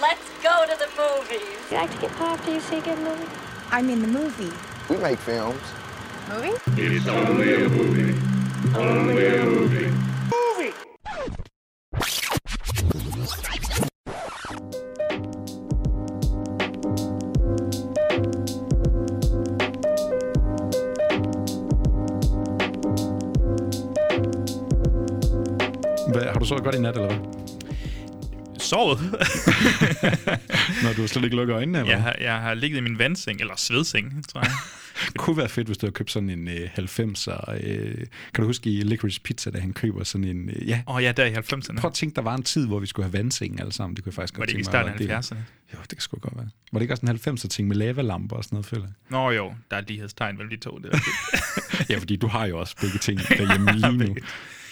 Let's go to the movies. You like to get pop after you see a good movie? I mean the movie. We make films. Movie? It's only a movie. Only a movie. Hvad, har du sovet godt i nat, eller hvad? Sovet? Når du slet ikke lukker øjnene, eller jeg, har, jeg har ligget i min vandseng, eller svedseng, tror jeg. Det kunne være fedt, hvis du havde købt sådan en øh, 90'er... Øh, kan du huske i Licorice Pizza, da han køber sådan en... Øh, ja, Åh oh, ja, der i 90'erne. prøv at tænke, der var en tid, hvor vi skulle have vandseng alle sammen. Det kunne jeg faktisk Var godt det ikke i tænke mig, starten af at det- 70'erne? Jo, det kan sgu godt være. Var det ikke også en 90'er ting med lavalamper og sådan noget, føler jeg? Nå jo, der er et lighedstegn mellem de to. Det. Ja, fordi du har jo også begge ting derhjemme lige nu.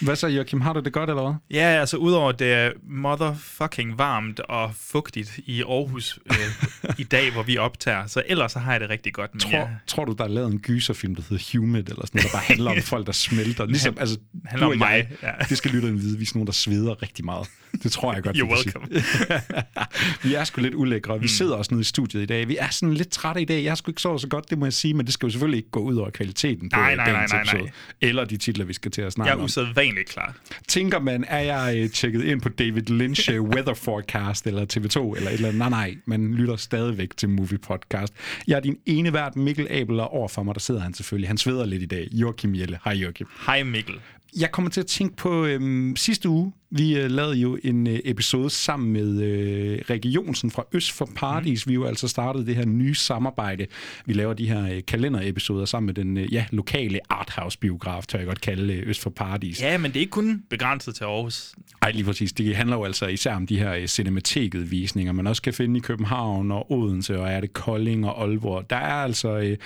Hvad så, Joachim? Har du det godt, eller hvad? ja, altså udover det er motherfucking varmt og fugtigt i Aarhus øh, i dag, hvor vi optager, så ellers så har jeg det rigtig godt. Men Tror, jeg, tror du, der er lavet en gyserfilm, der hedder Humid, eller sådan noget, der bare handler om folk, der smelter? Ligesom, altså, handler du om jeg, mig, ja. Det skal lytterne vide, vi er nogle, der sveder rigtig meget. Det tror jeg godt, You're welcome. vi er sgu lidt ulækre. Vi sidder også nede i studiet i dag. Vi er sådan lidt trætte i dag. Jeg har sgu ikke sovet så godt, det må jeg sige, men det skal jo selvfølgelig ikke gå ud over kvaliteten på Nej, nej, dagens nej, nej, nej. Eller de titler, vi skal til at snakke jeg er om. usædvanligt klar. Tænker man, er jeg øh, tjekket ind på David Lynch øh, Weather Forecast eller TV2 eller et eller andet? Nej, nej, man lytter stadigvæk til Movie Podcast. Jeg er din ene vært, Mikkel Abel, og overfor mig, der sidder han selvfølgelig. Han sveder lidt i dag. Joachim Jelle. Hej Joachim. Hej Mikkel. Jeg kommer til at tænke på øhm, sidste uge. Vi øh, lavede jo en øh, episode sammen med øh, Rikke Jonsen fra Øst for Paradis. Mm. Vi jo altså startet det her nye samarbejde. Vi laver de her øh, kalenderepisoder sammen med den øh, ja, lokale arthouse-biograf, tør jeg godt kalde øh, Øst for Paradis. Ja, men det er ikke kun begrænset til Aarhus. Ej, lige præcis. Det handler jo altså især om de her øh, cinemateket-visninger, man også kan finde i København og Odense, og er det Kolding og Aalborg. Der er altså... Øh,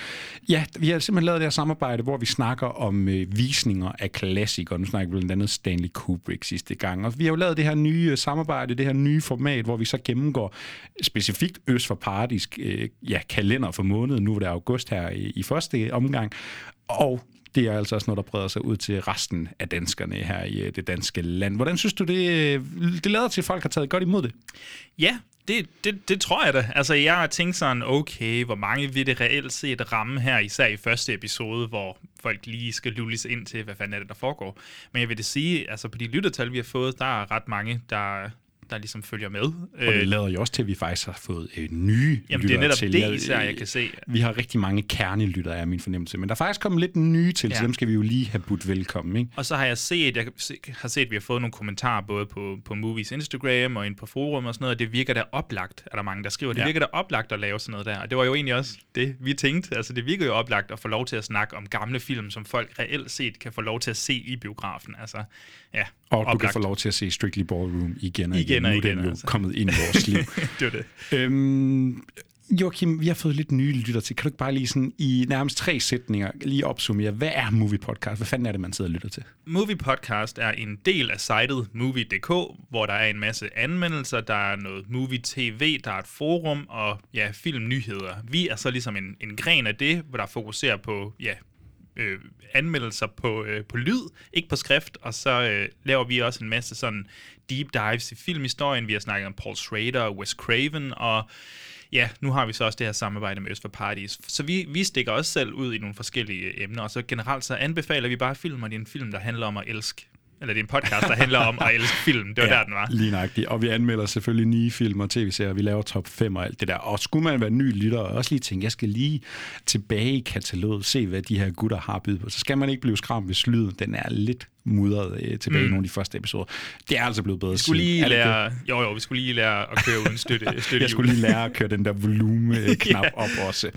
ja, vi har simpelthen lavet det her samarbejde, hvor vi snakker om øh, visninger af klassikere. Nu snakker vi blandt andet Stanley Kubrick sidste gang. Og vi har jo lavet det her nye øh, samarbejde, det her nye format, hvor vi så gennemgår specifikt Øst for Paradis øh, ja, kalender for måneden. Nu er det august her i, i første omgang. Og det er altså også noget, der breder sig ud til resten af danskerne her i øh, det danske land. Hvordan synes du, det, øh, det lader til, at folk har taget godt imod det? Ja, det, det, det tror jeg da. Altså, jeg har tænkt sådan, okay, hvor mange vil det reelt set ramme her, især i første episode, hvor folk lige skal lulles ind til, hvad fanden er det, der foregår. Men jeg vil det sige, altså på de lyttertal, vi har fået, der er ret mange, der, der ligesom følger med. Og det lader jo også til, at vi faktisk har fået øh, nye Jamen, det er lyttere netop til. det Jeg- især, jeg kan se. Vi har rigtig mange kernelyttere, er min fornemmelse. Men der er faktisk kommet lidt nye til, ja. så dem skal vi jo lige have budt velkommen. Ikke? Og så har jeg set, jeg har set, at vi har fået nogle kommentarer både på, på Movies Instagram og ind på forum og sådan noget, og det virker da oplagt, er der mange, der skriver. Det Ja. virker da oplagt at lave sådan noget der. Og det var jo egentlig også det, vi tænkte. Altså, det virker jo oplagt at få lov til at snakke om gamle film, som folk reelt set kan få lov til at se i biografen. Altså, ja, Og du kan oplagt. få lov til at se Strictly Ballroom igen og igen. Igen nu er den jo altså. kommet ind i vores liv. det var det. Øhm, Joachim, vi har fået lidt nye lytter til. Kan du ikke bare lige sådan i nærmest tre sætninger lige opsummere, hvad er Movie Podcast? Hvad fanden er det, man sidder og lytter til? Movie Podcast er en del af sitet Movie.dk, hvor der er en masse anmeldelser, der er noget Movie TV, der er et forum og ja, filmnyheder. Vi er så ligesom en, en gren af det, hvor der fokuserer på ja, øh, anmeldelser på, øh, på lyd, ikke på skrift, og så øh, laver vi også en masse sådan deep dives i filmhistorien. Vi har snakket om Paul Schrader og Wes Craven, og ja, nu har vi så også det her samarbejde med Øst for Parties. Så vi, vi stikker os selv ud i nogle forskellige emner, og så generelt så anbefaler vi bare film, og det er en film, der handler om at elske. Eller det er en podcast, der handler om at elske film. Det var ja. der, den var. Lige nøjagtigt. Og vi anmelder selvfølgelig nye film og tv-serier. Vi laver top 5 og alt det der. Og skulle man være ny lytter, og også lige tænke, jeg skal lige tilbage i kataloget, se hvad de her gutter har bydet på. Så skal man ikke blive skræmt, hvis lyden den er lidt mudret øh, tilbage mm. i nogle af de første episoder. Det er altså blevet bedre Vi skulle siden. lige det? lære, jo, jo, vi skulle lige lære at køre uden støtte, støtte Jeg skulle lige lære at køre den der volume-knap op også.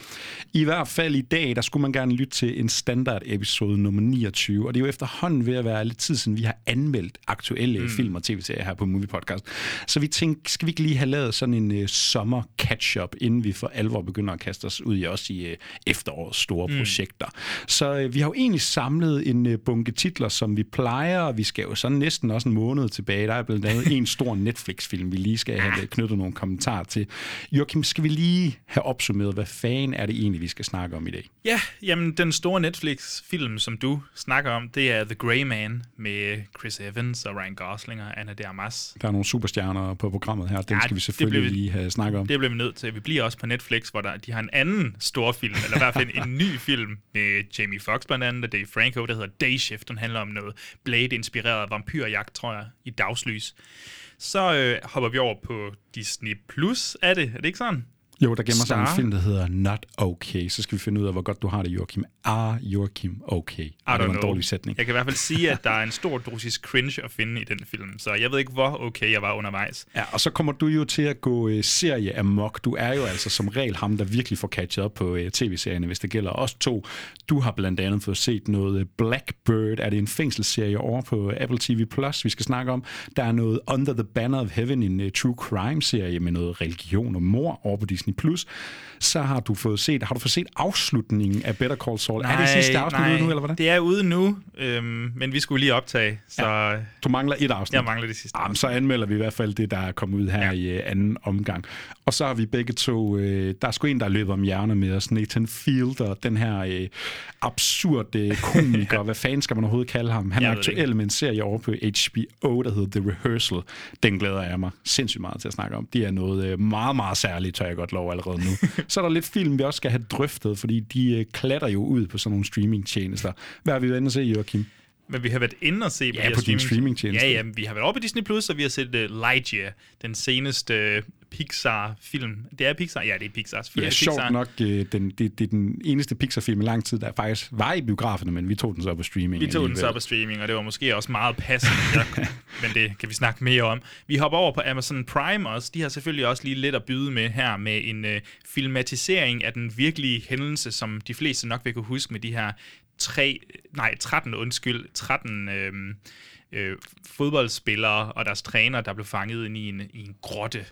I hvert fald i dag, der skulle man gerne lytte til en standard episode nummer 29, og det er jo efterhånden ved at være lidt tid siden, vi har anmeldt aktuelle mm. film og tv-serier her på Movie Podcast. Så vi tænkte, skal vi ikke lige have lavet sådan en uh, sommer catch-up, inden vi for alvor begynder at kaste os ud i også i uh, efterårets store mm. projekter. Så uh, vi har jo egentlig samlet en uh, bunke titler, som vi plejer, og vi skal jo sådan næsten også en måned tilbage. Der er blandt andet en stor Netflix-film, vi lige skal have knyttet nogle kommentarer til. Joachim, skal vi lige have opsummeret, hvad fanden er det egentlig, vi skal snakke om i dag? Ja, jamen den store Netflix-film, som du snakker om, det er The Grey Man med Chris Evans og Ryan Gosling og Anna de Armas. Der er nogle superstjerner på programmet her, den Ja, skal vi selvfølgelig vi- lige have snakket om. Det bliver vi nødt til. Vi bliver også på Netflix, hvor der, de har en anden stor film, eller i hvert fald en ny film med Jamie Foxx blandt andet, og Dave Franco, der hedder Day Shift. Den handler om noget Blade-inspireret vampyrjagt, tror jeg, i dagslys. Så øh, hopper vi over på Disney Plus, er det? Er det ikke sådan? Jo, der gemmer sig en Star. film, der hedder Not Okay. Så skal vi finde ud af, hvor godt du har det, Joachim. Er Joachim okay? I det var en dårlig sætning. Jeg kan i hvert fald sige, at der er en stor dosis cringe at finde i den film, så jeg ved ikke, hvor okay jeg var undervejs. Ja, og så kommer du jo til at gå øh, serie amok. Du er jo altså som regel ham, der virkelig får catchet op på øh, tv-serierne, hvis det gælder os to. Du har blandt andet fået set noget øh, Blackbird. Er det en fængselsserie over på Apple TV+, Plus, vi skal snakke om? Der er noget Under the Banner of Heaven, en uh, true crime-serie med noget religion og mor over på Disney+. Plus. Så har du fået set, har du fået set afslutningen af Better Call Saul? er det sidste afsnit ude nu, eller hvordan? Det er ude nu, øhm, men vi skulle lige optage, så ja. Du mangler et afsnit. jeg mangler det sidste. Jamen, så anmelder vi i hvert fald det, der er kommet ud her ja. i uh, anden omgang. Og så har vi begge to, uh, der er sgu en, der løber om hjerner med os, Nathan Fielder, den her uh, absurd uh, komiker, hvad fanden skal man overhovedet kalde ham? Han Jeg er aktuel med en serie over på HBO, der hedder The Rehearsal. Den glæder jeg mig sindssygt meget til at snakke om. Det er noget uh, meget, meget særligt, tør jeg godt lov allerede nu. så er der lidt film, vi også skal have drøftet, fordi de uh, klatter jo ud på sådan nogle streamingtjenester. Hvad har vi været inde at se, Joachim? Men vi har været inde og se på, Ja, de her på din streamingtjeneste. Ja, ja, vi har været over på Disney+, Plus, og vi har set uh, Lightyear, den seneste uh, Pixar-film. Det er Pixar? Ja, det er Pixar. Ja, Selvfølgelig er det sjovt Pixar. nok, øh, den, det, det er den eneste Pixar-film i lang tid, der faktisk var i biograferne, men vi tog den så på streaming. Vi tog den så alligevel. på streaming, og det var måske også meget passende, ja, men det kan vi snakke mere om. Vi hopper over på Amazon Prime også. De har selvfølgelig også lige lidt at byde med her med en uh, filmatisering af den virkelige hændelse, som de fleste nok vil kunne huske med de her tre, nej, 13, undskyld, 13 øhm, øh, fodboldspillere og deres træner, der blev fanget ind i en, i en grotte.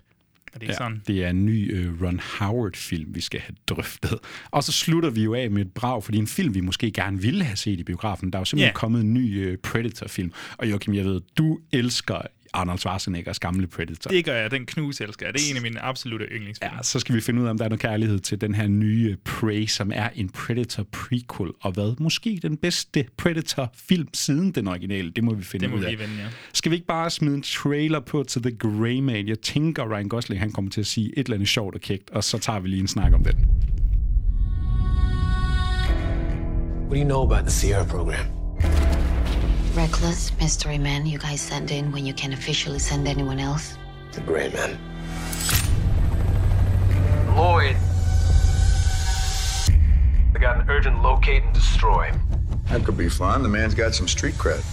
Er det ikke Ja, sådan? det er en ny øh, Ron Howard-film, vi skal have drøftet. Og så slutter vi jo af med et brag, fordi en film, vi måske gerne ville have set i biografen. Der er jo simpelthen Ja. kommet en ny øh, Predator-film. Og Joachim, jeg ved, du elsker Arnold Schwarzeneggers gamle Predator. Det gør jeg, den knus elsker jeg. Det er en af mine absolutte yndlingsfilm. Ja, så skal vi finde ud af, om der er noget kærlighed til den her nye Prey, som er en Predator prequel. Og hvad? Måske den bedste Predator-film siden den originale. Det må vi finde Det må ud vi af. lige vende, ja. Skal vi ikke bare smide en trailer på til The Grey Man? Jeg tænker, Ryan Gosling han kommer til at sige et eller andet sjovt og kægt, og så tager vi lige en snak om den. What do you know about the Sierra program? Reckless mystery men you guys send in when you can officially send anyone else. The Gray Man. Lloyd. I got an urgent locate and destroy. That could be fun. The man's got some street cred.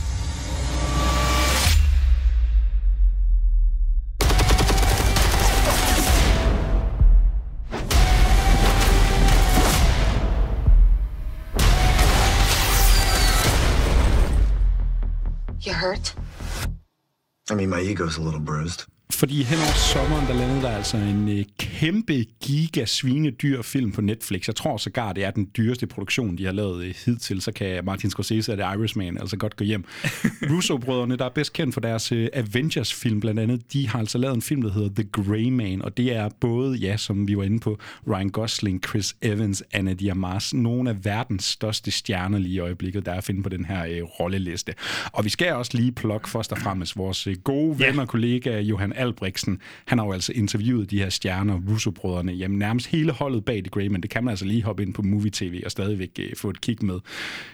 Ego's a little bruised. Fordi hen over sommeren, der landede der altså en øh, kæmpe giga svinedyr film på Netflix. Jeg tror sågar, det er den dyreste produktion, de har lavet øh, hidtil. Så kan Martin Scorsese og The Irishman altså godt gå hjem. Russo-brødrene, der er bedst kendt for deres øh, Avengers-film blandt andet, de har altså lavet en film, der hedder The Grey Man. Og det er både, ja, som vi var inde på, Ryan Gosling, Chris Evans, Anna Diarmas, nogle af verdens største stjerner lige i øjeblikket, der er at finde på den her øh, rolleliste. Og vi skal også lige plukke først og fremmest vores øh, gode ven og kollega Johan Albrechtsen. Han har jo altså interviewet de her stjerner, Russo-brødrene, jamen nærmest hele holdet bag The Grey, men det kan man altså lige hoppe ind på Movie TV og stadigvæk øh, få et kig med.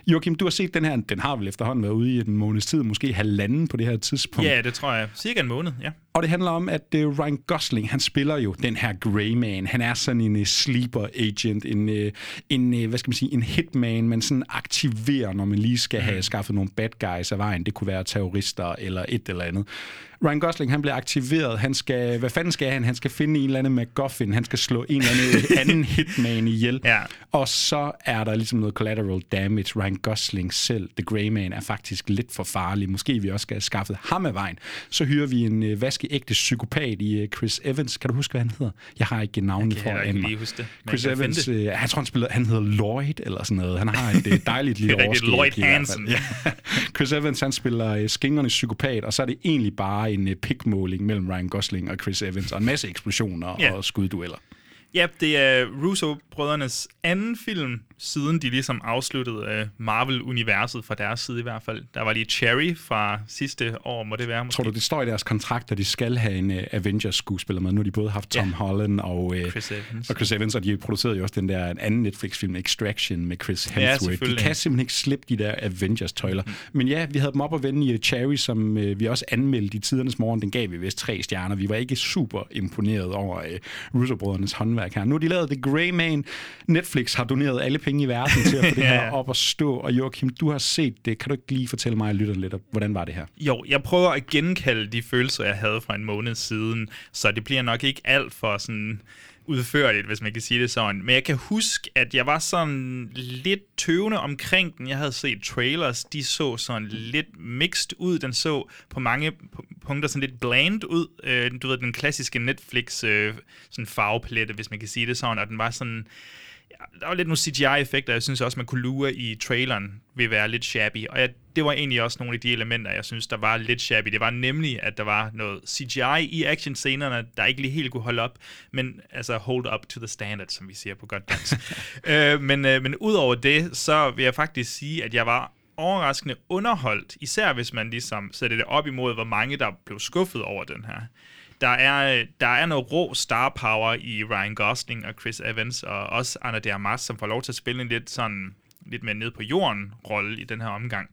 Joachim, du har set den her, den har vel efterhånden været ude i en måneds tid, måske halvanden på det her tidspunkt. Ja, det tror jeg. Cirka en måned, ja. Og det handler om, at uh, Ryan Gosling, han spiller jo den her Grey Man. Han er sådan en uh, sleeper agent, en, uh, en uh, hvad skal man sige, en hitman, man sådan aktiverer, når man lige skal have skaffet nogle bad guys af vejen. Det kunne være terrorister eller et eller andet. Ryan Gosling, han bliver aktiveret. Han skal, hvad fanden skal han? Han skal finde en eller anden MacGuffin. Han skal slå en eller anden, anden hitman ihjel. Ja. Og så er der ligesom noget collateral damage. Ryan Gosling selv, The Grey Man, er faktisk lidt for farlig. Måske vi også skal have skaffet ham af vejen. Så hyrer vi en øh, ægte psykopat i øh, Chris Evans. Kan du huske, hvad han hedder? Jeg har ikke navnet Jeg for kan at ikke lige huske det. Chris jeg Evans, øh, jeg tror, han, spiller, han hedder Lloyd eller sådan noget. Han har et øh, dejligt lille er overskæg. Lloyd. Hansen. Ja. Chris Evans, han spiller øh, skingernes psykopat, og så er det egentlig bare en øh, pikmåling mellem Ryan Gosling og Chris Evans, og en masse eksplosioner Ja. og skuddueller. Ja, det er Russo-brødrenes anden film, siden de ligesom afsluttede øh, Marvel-universet fra deres side i hvert fald. Der var lige Cherry fra sidste år, må det være måske. Tror du, det står i deres kontrakt, at de skal have en uh, Avengers-skuespiller med? Nu har de både haft Tom Ja. Holland og, uh, Chris Evans. og Chris Evans, og de producerede jo også den der anden Netflix-film, Extraction, med Chris Hemsworth. de selvfølgelig. kan simpelthen ikke slippe de der Avengers-tøjler. Mm. Men ja, vi havde dem op at vende i uh, Cherry, som uh, vi også anmeldte i tidernes morgen. Den gav vi vist tre stjerner. Vi var ikke super imponeret over uh, Russo-brødrenes håndværk her. Nu har de lavet The Grey Man. Netflix har doneret alle penge i verden til at få det her op at stå. Og Joachim, du har set det. Kan du ikke lige fortælle mig og lytterne lidt, hvordan var det her? Jo, jeg prøver at genkalde de følelser, jeg havde for en måned siden, så det bliver nok ikke alt for sådan udførligt, hvis man kan sige det sådan. Men jeg kan huske, at jeg var sådan lidt tøvende omkring den. Jeg havde set trailers, de så sådan lidt mixed ud. Den så på mange punkter sådan lidt bland ud. Øh, du ved, den klassiske Netflix øh, sådan farvepalette, hvis man kan sige det sådan. Og den var sådan der var lidt nogle CGI-effekter, jeg synes også, man kunne lure i traileren, vil være lidt shabby. Og jeg, det var egentlig også nogle af de elementer, jeg synes, der var lidt shabby. Det var nemlig, at der var noget CGI i actionscenerne, der ikke lige helt kunne holde op, men altså hold up to the standard, som vi siger på godt dansk. øh, men, øh, men udover det, så vil jeg faktisk sige, at jeg var overraskende underholdt, især hvis man ligesom sætter det op imod, hvor mange der blev skuffet over den her der er, der er noget rå star power i Ryan Gosling og Chris Evans, og også Anna de Armas, som får lov til at spille en lidt sådan lidt mere ned på jorden rolle i den her omgang.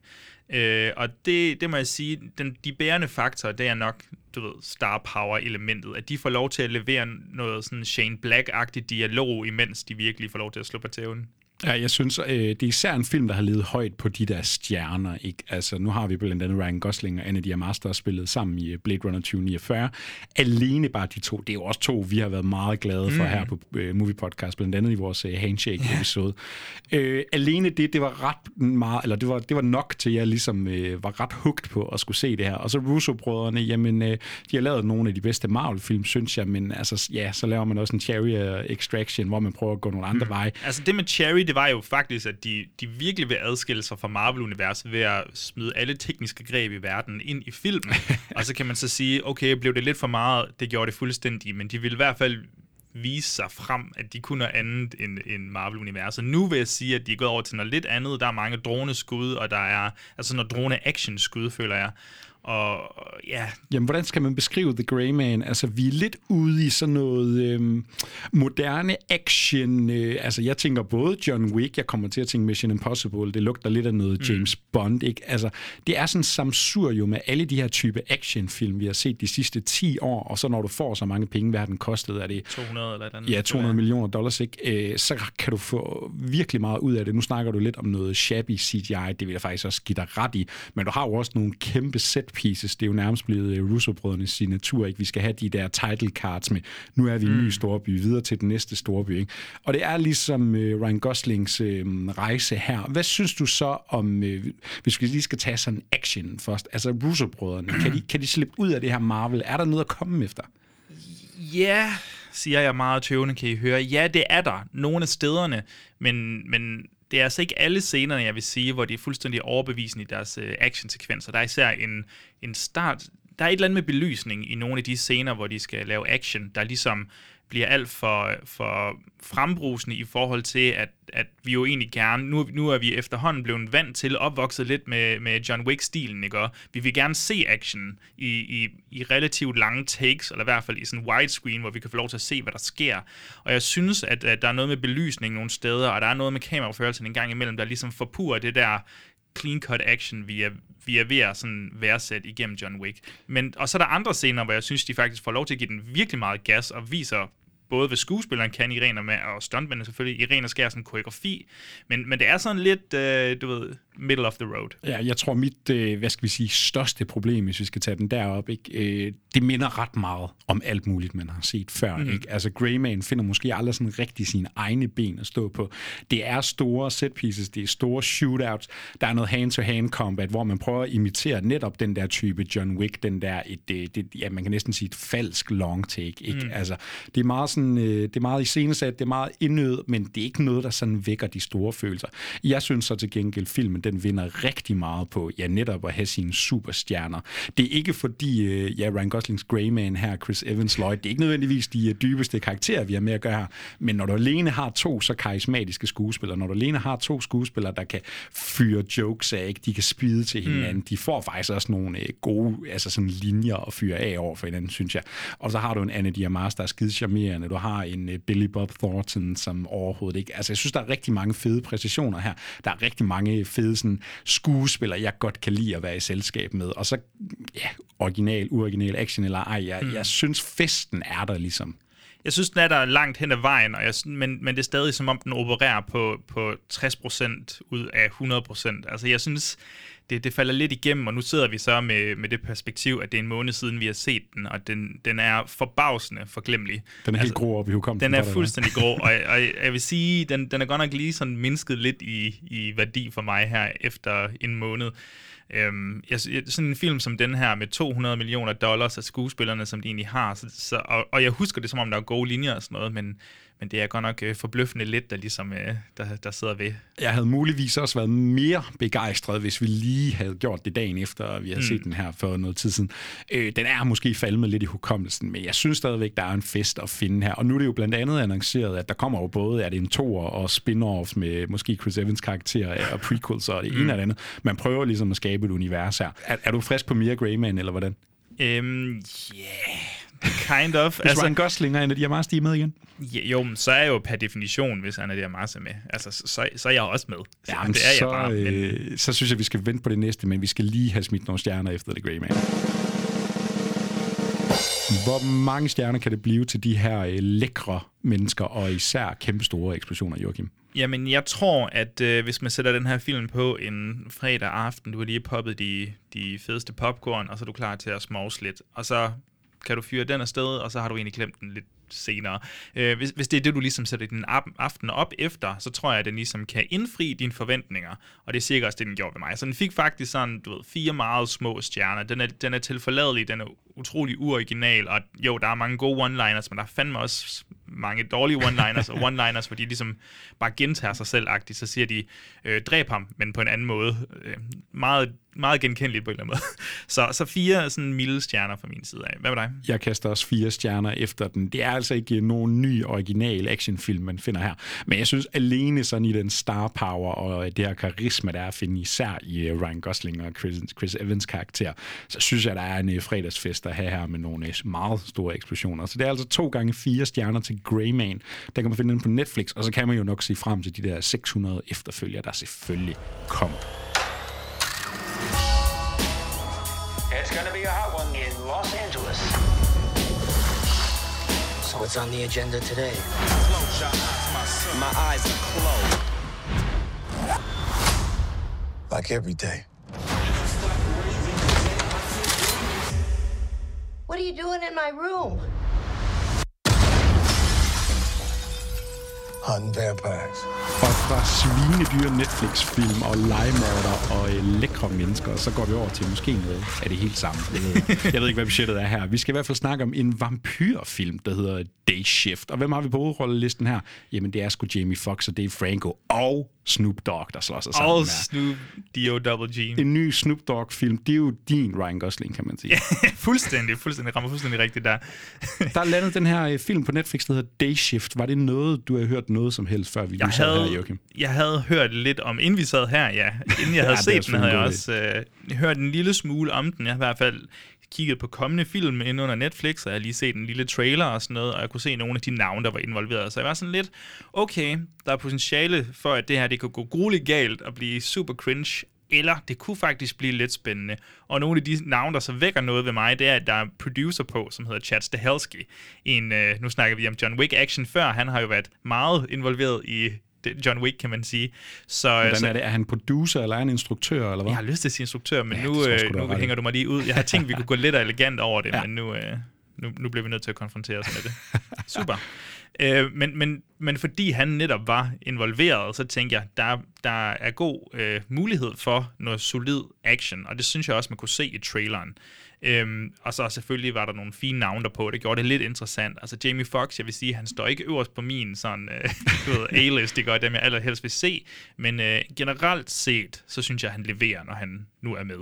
Øh, og det, det må jeg sige, den, de bærende faktorer, det er nok, du ved, star power elementet, at de får lov til at levere noget sådan Shane Black-agtig dialog, imens de virkelig får lov til at slå på tæven. Ja, jeg synes, øh, det er især en film, der har levet højt på de der stjerner. Ikke? Altså, nu har vi blandt andet Ryan Gosling og Anna de Armas, der har spillet sammen i øh, Blade Runner 2049. Alene bare de to, det er jo også to, vi har været meget glade for mm. her på øh, Movie Podcast, blandt andet i vores øh, Handshake-episode. øh, alene det, det var ret meget, eller det var, det var nok til, at jeg ligesom øh, var ret hugt på at skulle se det her. Og så Russo-brødrene, jamen, øh, de har lavet nogle af de bedste Marvel-film, synes jeg, men altså, ja, så laver man også en Cherry Extraction, hvor man prøver at gå nogle andre mm. veje. Altså det med Cherry, det var jo faktisk, at de, de virkelig vil adskille sig fra Marvel-universet ved at smide alle tekniske greb i verden ind i filmen. og så kan man så sige, okay, blev det lidt for meget? Det gjorde det fuldstændig, men de vil i hvert fald vise sig frem, at de kunne noget andet end, end Marvel-universet. Nu vil jeg sige, at de er gået over til noget lidt andet. Der er mange droneskud, og der er altså noget drone-action-skud, føler jeg. Og ja, Jamen, hvordan skal man beskrive The Grey Man? Altså, vi er lidt ude i sådan noget øhm, moderne action. Øh, altså, jeg tænker både John Wick, jeg kommer til at tænke Mission Impossible, det lugter lidt af noget James Bond, ikke? Altså, det er sådan samsurium med alle de her type actionfilm, vi har set de sidste 10 år, og så når du får så mange penge, hvad har den kostet? Er det 200 eller et andet. Ja, 200 millioner dollars, ikke? Øh, så kan du få virkelig meget ud af det. Nu snakker du lidt om noget shabby CGI, det vil jeg faktisk også give dig ret i, men du har jo også nogle kæmpe set pieces. Det er jo nærmest blevet øh, Russo-brødrenes signatur, ikke? Vi skal have de der title cards med, nu er vi i en ny storby, videre til den næste storby, ikke? Og det er ligesom øh, Ryan Goslings øh, rejse her. Hvad synes du så om, øh, hvis vi lige skal tage sådan action først, altså Russo-brødrene, kan de, kan de slippe ud af det her Marvel? Er der noget at komme efter? Ja, siger jeg meget tøvende, kan I høre. Ja, det er der. Nogle af stederne, men, men det er altså ikke alle scenerne, jeg vil sige, hvor de er fuldstændig overbevisende i deres øh, actionsekvenser. Der er især en, en start... Der er et eller andet med belysning i nogle af de scener, hvor de skal lave action, der ligesom bliver alt for, for frembrusende i forhold til, at, at vi jo egentlig gerne, nu, nu er vi efterhånden blevet vant til, opvokset lidt med, med John Wick-stilen, ikke? Og vi vil gerne se action i, i, i relativt lange takes, eller i hvert fald i sådan widescreen, hvor vi kan få lov til at se, hvad der sker. Og jeg synes, at, at der er noget med belysning nogle steder, og der er noget med kameraførelsen en gang imellem, der ligesom forpurer det der clean-cut action, vi er, vi er ved at sådan værdsætte igennem John Wick. Men, og så er der andre scener, hvor jeg synes, de faktisk får lov til at give den virkelig meget gas, og viser både hvad skuespilleren kan i ren og, med, og stuntmændene selvfølgelig, i ren og skær sådan koreografi. Men, men det er sådan lidt, øh, du ved, middle of the road. Ja, jeg tror mit, øh, hvad skal vi sige, største problem, hvis vi skal tage den derop, ikke? Øh, det minder ret meget om alt muligt, man har set før. Mm. Ikke? Altså Greyman finder måske aldrig sådan rigtig sine egne ben at stå på. Det er store set pieces, det er store shootouts, der er noget hand-to-hand combat, hvor man prøver at imitere netop den der type John Wick, den der, et, det, det, ja, man kan næsten sige et falsk long take. Ikke? Mm. Altså, det er meget sådan, øh, det er meget iscenesat, det er meget indød, men det er ikke noget, der sådan vækker de store følelser. Jeg synes så til gengæld, filmen den vinder rigtig meget på, ja, netop at have sine superstjerner. Det er ikke fordi, øh, ja, Ryan Goslings Greyman her, Chris Evans Lloyd, det er ikke nødvendigvis de øh, dybeste karakterer, vi har med at gøre her, men når du alene har to så karismatiske skuespillere, når du alene har to skuespillere, der kan fyre jokes af, ikke? de kan spide til hinanden, mm. de får faktisk også nogle øh, gode altså sådan linjer at fyre af over for hinanden, synes jeg. Og så har du en Anne Diamas, der er skide charmerende, du har en øh, Billy Bob Thornton, som overhovedet ikke, altså jeg synes, der er rigtig mange fede præcisioner her, der er rigtig mange fede sådan, skuespillere, jeg godt kan lide at være i selskab med, og så, ja, original, uoriginal, action eller ej, jeg, mm. jeg synes, festen er der ligesom. Jeg synes, den er der langt hen ad vejen, og jeg, men, men det er stadig som om, den opererer på, på 60% ud af 100%. Altså jeg synes, det, det falder lidt igennem, og nu sidder vi så med, med det perspektiv, at det er en måned siden, vi har set den, og den, den er forbavsende forglemmelig. Den er altså, helt grå op i hukommelsen. Den er fuldstændig grå, og, og jeg vil sige, den, den er godt nok lige sådan mindsket lidt i, i værdi for mig her efter en måned. Øhm, jeg, sådan en film som den her med 200 millioner dollars af skuespillerne, som de egentlig har, så, så, og, og jeg husker det som om, der er gode linjer og sådan noget, men men det er godt nok øh, forbløffende lidt, der ligesom øh, der, der sidder ved. Jeg havde muligvis også været mere begejstret, hvis vi lige havde gjort det dagen efter, vi havde mm. set den her for noget tid siden. Øh, den er måske falmet lidt i hukommelsen, men jeg synes stadigvæk, der er en fest at finde her. Og nu er det jo blandt andet annonceret, at der kommer jo både er det en toer og spin-offs med måske Chris Evans karakter og prequels og det mm. ene og det andet. Man prøver ligesom at skabe et univers her. Er, er du frisk på mere Greyman, eller hvordan? Øhm, yeah Kind of. Hvis altså, Ryan Gosling er en af de er med igen? Ja, jo, men så er jeg jo per definition, hvis han er der Mars er med. Altså, så, så er jeg også med. Så, ja, men det er så, jeg bare. Men... Øh, så synes jeg, vi skal vente på det næste, men vi skal lige have smidt nogle stjerner efter The Grey Man. Hvor mange stjerner kan det blive til de her øh, lækre mennesker, og især kæmpe store eksplosioner, Joachim? Jamen, jeg tror, at øh, hvis man sætter den her film på en fredag aften, du har lige poppet de, de fedeste popcorn, og så er du klar til at smås lidt, og så kan du fyre den afsted, og så har du egentlig glemt den lidt senere. Øh, hvis, hvis det er det, du ligesom sætter din aften op efter, så tror jeg, at den ligesom kan indfri dine forventninger, og det er sikkert også det, den gjorde ved mig. Så den fik faktisk sådan, du ved, fire meget små stjerner. Den er, den er tilforladelig, den er utrolig uoriginal, og jo, der er mange gode one-liners, men der er fandme også mange dårlige one-liners, og one-liners, hvor de ligesom bare gentager sig selv-agtigt, så siger de, øh, dræb ham, men på en anden måde. Øh, meget, meget genkendeligt på en eller anden måde. Så, så fire sådan milde stjerner fra min side af. Hvad med dig? Jeg kaster også fire stjerner efter den. Det er altså ikke nogen ny, original actionfilm, man finder her. Men jeg synes alene sådan i den star power og det her karisma, der er at finde især i øh, Ryan Gosling og Chris, Chris Evans karakter, så synes jeg, der er en øh, fredagsfest at have her med nogle øh, meget store eksplosioner. Så det er altså to gange fire stjerner til Greyman. Der kan man finde den på Netflix, og så kan man jo nok se frem til de der 600 efterfølger, der selvfølgelig kommer. It's gonna be a hot one in Los Angeles. So what's on the agenda today? Close your eyes, my, my eyes are closed. Like every day. What are you doing in my room? Hunting vampires. Og fra svinedyr Netflix-film og legemorder og øh, lækre mennesker, så går vi over til måske noget af det helt samme. Jeg ved, jeg ved ikke, hvad budgettet er her. Vi skal i hvert fald snakke om en vampyrfilm, der hedder Day Shift. Og hvem har vi på hovedrollelisten her? Jamen, det er sgu Jamie Foxx og Dave Franco og Snoop Dogg, der slår sig sammen Og Snoop D-O-G. En ny Snoop Dogg-film. Det er jo din Ryan Gosling, kan man sige. Ja, fuldstændig. Fuldstændig. Rammer fuldstændig rigtigt der. der er landet den her øh, film på Netflix, der hedder Day Shift. Var det noget, du har hørt noget som helst, før vi jeg sad her, Joachim? Jeg havde hørt lidt om, inden vi sad her, ja. Inden jeg havde ja, set den, havde jeg også øh, hørt en lille smule om den. Jeg har i hvert fald kigget på kommende film ind under Netflix, og jeg har lige set en lille trailer og sådan noget, og jeg kunne se nogle af de navne, der var involveret. Så jeg var sådan lidt, okay, der er potentiale for, at det her det kunne gå grueligt galt og blive super cringe, eller det kunne faktisk blive lidt spændende. Og nogle af de navne, der så vækker noget ved mig, det er, at der er producer på, som hedder Chad Stahelski. En, øh, nu snakker vi om John Wick action før, han har jo været meget involveret i John Wick, kan man sige. Så, Hvordan så er det? Er han producer, eller er han instruktør, eller hvad? jeg har lyst til at sige instruktør, men Ja, nu, øh, nu hænger du mig lige ud. Jeg har tænkt, vi kunne gå lidt elegant over det, ja. men nu, øh, nu, nu bliver vi nødt til at konfrontere os med det. Super. Øh, men, men, men fordi han netop var involveret, så tænkte jeg, der, der er god øh, mulighed for noget solid action, og det synes jeg også, man kunne se i traileren. Øhm, og så selvfølgelig var der nogle fine navne der på, det gjorde det lidt interessant. Altså Jamie Foxx, jeg vil sige, han står ikke øverst på min sådan, øh, du ved, A-list, det gør dem jeg allerhelst vil se, men øh, generelt set, så synes jeg, han leverer, når han nu er med.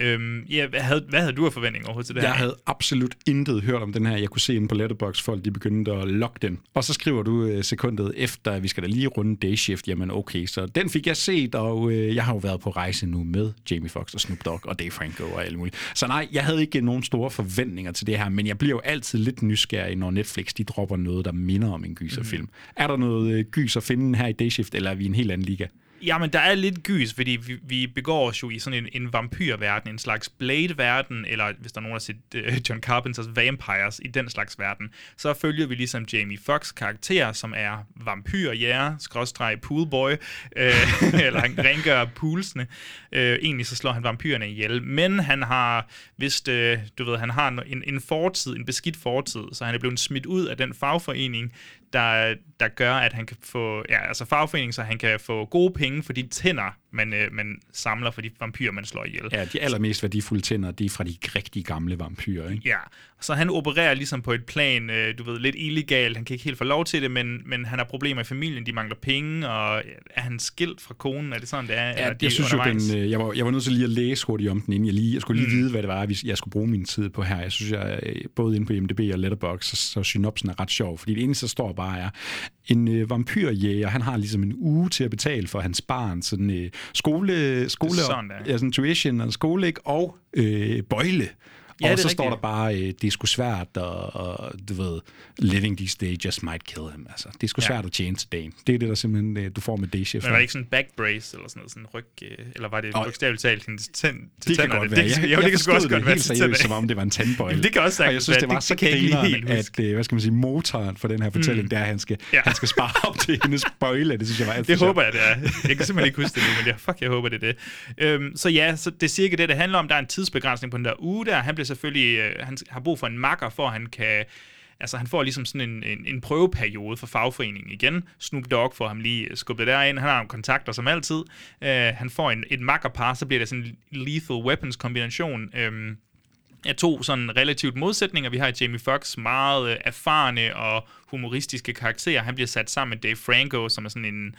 Øhm, ja, hvad, havde, hvad havde du af forventninger overhovedet til det Jeg her? havde absolut intet hørt om den her. Jeg kunne se inde på Letterboxd, folk de begyndte at logge den. Og så skriver du øh, sekundet efter, at vi skal da lige runde day shift. Jamen okay, så den fik jeg set, og øh, jeg har jo været på rejse nu med Jamie Foxx og Snoop Dogg og Dave Franco og alt muligt. Så nej, jeg havde ikke nogen store forventninger til det her, men jeg bliver jo altid lidt nysgerrig, når Netflix de dropper noget, der minder om en gyserfilm. Mm. Er der noget øh, gys at finde her i day shift, eller er vi i en helt anden liga? Jamen, der er lidt gys, fordi vi, vi begår os jo i sådan en, en vampyrverden, en slags Blade-verden, eller hvis der er nogen, der har set uh, John Carpenters Vampires i den slags verden, så følger vi ligesom Jamie Fox karakter, som er vampyrjæger, skråstreg poolboy, øh, eller han rengør poolsene. Øh, egentlig så slår han vampyrerne ihjel, men han har vist, øh, du ved, han har en, en fortid, en beskidt fortid, så han er blevet smidt ud af den fagforening, der, der gør, at han kan få, ja, altså fagforening, så han kan få gode penge for de tænder, man, øh, man samler for de vampyrer, man slår ihjel. Ja, de allermest værdifulde tænder, de er fra de rigtig gamle vampyrer, ikke? Ja, så han opererer ligesom på et plan, øh, du ved, lidt illegalt. Han kan ikke helt få lov til det, men, men han har problemer i familien, de mangler penge, og er han skilt fra konen? Er det sådan, det er? Ja, Eller er de jeg synes jo, undervejs? den, øh, jeg, var, jeg var nødt til lige at læse hurtigt om den, inden jeg lige, jeg skulle lige Mm. vide, hvad det var, jeg skulle bruge min tid på her. Jeg synes, jeg øh, både inde på IMDb og Letterboxd, så, så synopsen er ret sjov, fordi det eneste, der står bare er, en øh, vampyrjæger, han har ligesom en uge til at betale for hans barn, sådan øh, skole, skole sådan, der. ja, sådan tuition og skole, ikke? og øh, bøjle. Ja, og så står rigtigt. der bare, øh, det er sgu svært, og, og du ved, living these days just might kill him. Altså, det er sgu Ja. svært at tjene til dagen. Det er det, der simpelthen, øh, du får med day shift. Men var det ikke sådan en back brace eller sådan noget, sådan en ryg, øh, eller var det Og- bogstaveligt talt til, til, til Det kan godt være. Det, Jeg, kan- jeg, jo, det kan sgu også det godt være helt seriøst, som om det var en tandbøjle. Jamen, det kan også Og jeg synes, det var Det- så grineren, helt at, øh, hvad skal man sige, motoren for den her fortælling, Mm. det er, at han skal, Ja. han skal spare op til hendes bøjle. Det synes jeg var alt Det håber jeg, det er. Jeg kan simpelthen ikke huske det nu, men jeg, fuck, jeg håber, det er det. Øhm, så ja, så det er cirka det, det handler om. Der er en tidsbegrænsning på den der uge der. Han bliver selvfølgelig, øh, han har brug for en makker, for at han kan Altså, han får ligesom sådan en, en, en prøveperiode for fagforeningen igen. Snoop Dogg får ham lige øh, skubbet derind. Han har nogle kontakter som altid. Øh, han får en, et makkerpar, så bliver det sådan en lethal weapons kombination. Um, øhm, af to sådan relativt modsætninger. Vi har Jamie Foxx, meget øh, erfarne og humoristiske karakterer. Han bliver sat sammen med Dave Franco, som er sådan en,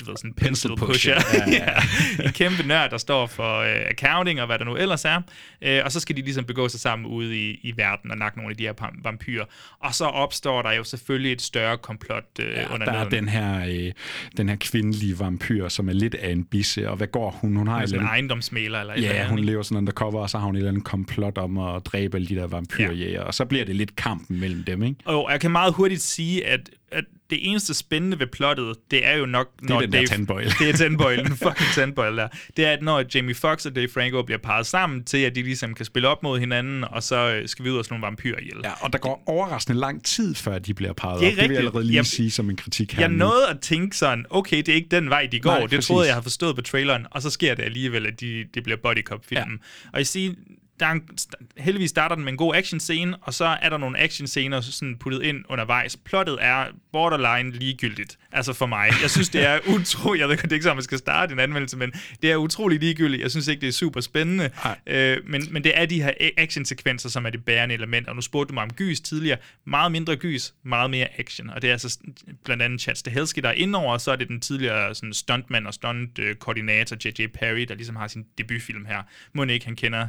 du ved, sådan en pencil pusher. pusher. Ja, ja. ja. en kæmpe nørd, der står for øh, accounting og hvad der nu ellers er. Øh, og så skal de ligesom begå sig sammen ude i, i verden og nakke nogle af de her vampyrer. Og så opstår der jo selvfølgelig et større komplot øh, Ja, under der er den her, øh, den her kvindelige vampyr, som er lidt af en bisse. Og hvad går hun? Hun har Hun er sådan en eller ejendomsmæler eller eller Ja, andet, hun lever sådan undercover, og så har hun et eller andet komplot om at dræbe alle de der vampyrjæger. Og så bliver det lidt kampen mellem dem, ikke? Og jeg kan meget hurtigt sige, at, at det eneste spændende ved plottet, det er jo nok... Det er den der tandbøjle. Det er tandbøjlen, den fucking tandbøjle der. Det er, at når Jamie Foxx og Dave Franco bliver parret sammen til, at de ligesom kan spille op mod hinanden, og så øh, skal vi ud og slå nogle vampyrer ihjel. Ja, og der går overraskende lang tid, før de bliver parret Det er op. Det vil jeg rigtigt. allerede lige Jeg- sige som en kritik her Jeg nu. nåede at tænke sådan, okay, det er ikke den vej, de går. Nej, det præcis. troede jeg havde forstået på traileren, og så sker det alligevel, at de, det bliver body cop filmen ja. Og jeg siger, der er en, heldigvis starter den med en god action scene, og så er der nogle action scener sådan puttet ind undervejs. Plottet er borderline ligegyldigt, altså for mig. Jeg synes, det er utroligt, jeg ved godt, det er ikke så, man skal starte en anmeldelse, men det er utrolig ligegyldigt. Jeg synes ikke, det er super spændende. Øh, men, men det er de her actionsekvenser, som er det bærende element. Og nu spurgte du mig om gys tidligere. Meget mindre gys, meget mere action. Og det er altså blandt andet Chad Stahelski, der er indover, og så er det den tidligere sådan, stuntman og stunt-koordinator J.J. Perry, der ligesom har sin debutfilm her. Må ikke, han kender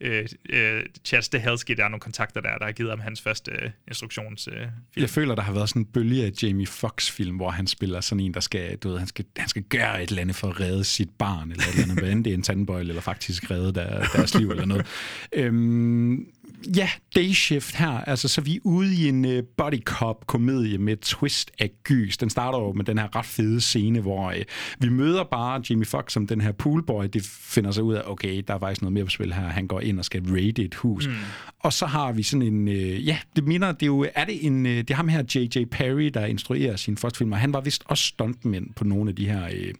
øh, øh, Chad Stahelski, der er nogle kontakter der, der har givet ham hans første øh, instruktionsfilm. Øh. Jeg føler, der har været sådan en bølge af Jamie Foxx-film, hvor han spiller sådan en, der skal, du ved, han skal, han skal gøre et eller andet for at redde sit barn, eller et eller andet, hvad end det er en tandbøjle, eller faktisk redde der, deres liv, eller noget. Øhm, ja, Day Shift her, altså så vi er ude i en uh, body cop komedie med et twist af gys. Den starter jo med den her ret fede scene, hvor uh, vi møder bare Jamie Foxx som den her poolboy. Det finder sig ud af, okay, der er faktisk noget mere på spil her. Han går ind og skal raide et hus. Mm. Og så har vi sådan en, uh, ja, det minder, det er jo, er det en, uh, det er ham her, J.J. Perry, der instruerer sin første film, og han var vist også stuntmænd på nogle af de her, uh,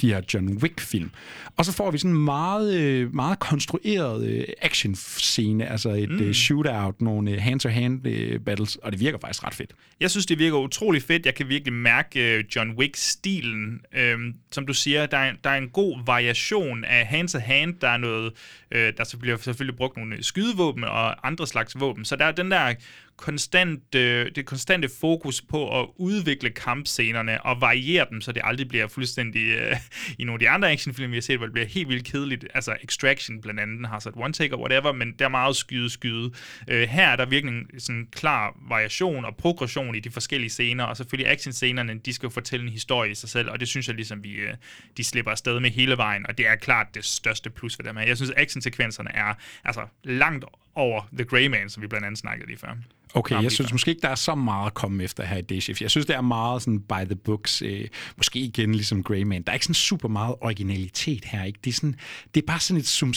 de her John Wick-film. Og så får vi sådan en meget, uh, meget konstrueret uh, action-scene, altså et mm. uh, shootout, nogle uh, hand-to-hand uh, battles, og det virker faktisk ret fedt. Jeg synes, det virker utrolig fedt. Jeg kan virkelig mærke John Wick-stilen. Øhm, som du siger, der er, der er en god variation af hand-to-hand. Der er noget, øh, der bliver selvfølgelig brugt nogle skydevåben og andre slags våben. Så der er den der konstant, øh, det konstante fokus på at udvikle kampscenerne og variere dem, så det aldrig bliver fuldstændig øh, i nogle af de andre actionfilm, vi har set, hvor det bliver helt vildt kedeligt. Altså Extraction blandt andet har så et one take og whatever, men der er meget skyde, skyde. Øh, her er der virkelig en sådan klar variation og progression i de forskellige scener, og selvfølgelig actionscenerne, de skal jo fortælle en historie i sig selv, og det synes jeg ligesom, vi, øh, de slipper afsted med hele vejen, og det er klart det største plus for dem her. Jeg synes, actionsekvenserne er altså langt over The Grey Man, som vi blandt andet snakkede lige før. Okay, jeg synes måske ikke, der er så meget at komme efter her i Day Shift. Jeg synes, det er meget sådan by the books. Øh, måske igen ligesom Greyman. Der er ikke sådan super meget originalitet her. Ikke? Det, er sådan, det er bare sådan et... Sum,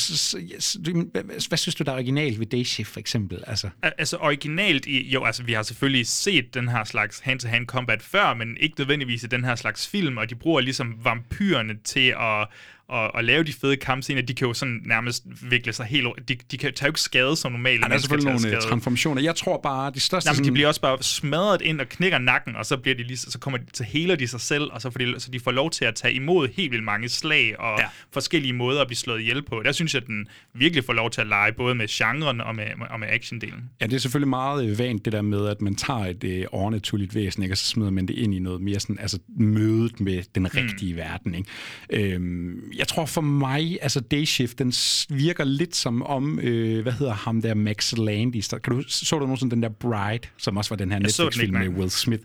hvad, synes du, der er originalt ved Day Shift for eksempel? Altså, altså originalt i... Jo, altså vi har selvfølgelig set den her slags hand-to-hand combat før, men ikke nødvendigvis i den her slags film, og de bruger ligesom vampyrerne til at og, og lave de fede kampscener, de kan jo sådan nærmest vikle sig helt... De, de kan tage jo ikke skade som normalt. Ja, der er selvfølgelig nogle skade. transformationer. Jeg tror bare, de største... Nej, men de bliver også bare smadret ind og knækker nakken, og så, bliver de lige, så kommer de, så heler de sig selv, og så, får de, så de får lov til at tage imod helt vildt mange slag og ja. forskellige måder at blive slået ihjel på. Der synes jeg, at den virkelig får lov til at lege både med genren og med, og med actiondelen. Ja, det er selvfølgelig meget øh, vant det der med, at man tager et øh, overnaturligt væsen, ikke? og så smider man det ind i noget mere sådan, altså mødet med den mm. rigtige mm. verden. Ikke? Øhm, jeg tror for mig, altså Day Shift, den virker lidt som om, øh, hvad hedder ham der, Max Landis. Der, kan du, så du nogensinde den der Bride, som også var den her Netflix-film med Will Smith?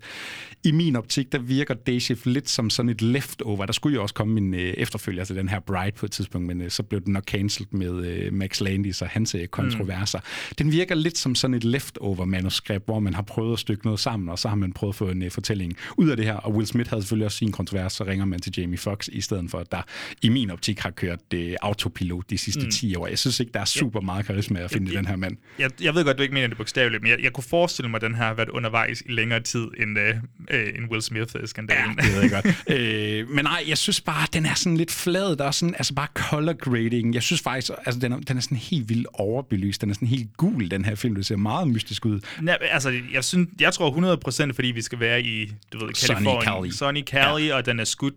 I min optik, der virker Day Shift lidt som sådan et leftover. Der skulle jo også komme en øh, efterfølger til den her Bride på et tidspunkt, men øh, så blev den nok cancelled med øh, Max Landis og hans øh, kontroverser. Mm. Den virker lidt som sådan et leftover-manuskript, hvor man har prøvet at stykke noget sammen, og så har man prøvet at få en øh, fortælling ud af det her. Og Will Smith havde selvfølgelig også sin kontrovers, så ringer man til Jamie Foxx i stedet for, at der i min optik har kørt øh, autopilot de sidste mm. 10 år. Jeg synes ikke, der er super meget karisma at finde jeg, i den her mand. Jeg, jeg ved godt, du ikke mener det bogstaveligt, men jeg, jeg kunne forestille mig, at den her har været undervejs i længere tid end, øh, øh, end Will Smith-skandalen. Ja, det ved jeg godt. øh, men nej, jeg synes bare, den er sådan lidt flad. Der er sådan, altså bare color grading. Jeg synes faktisk, altså den er, den er sådan helt vildt overbelyst. Den er sådan helt gul, den her film. Det ser meget mystisk ud. Nej, altså, jeg, synes, jeg tror 100% fordi vi skal være i, du ved, Californien. Sunny Cali. Sunny Cali, ja. og den er skudt.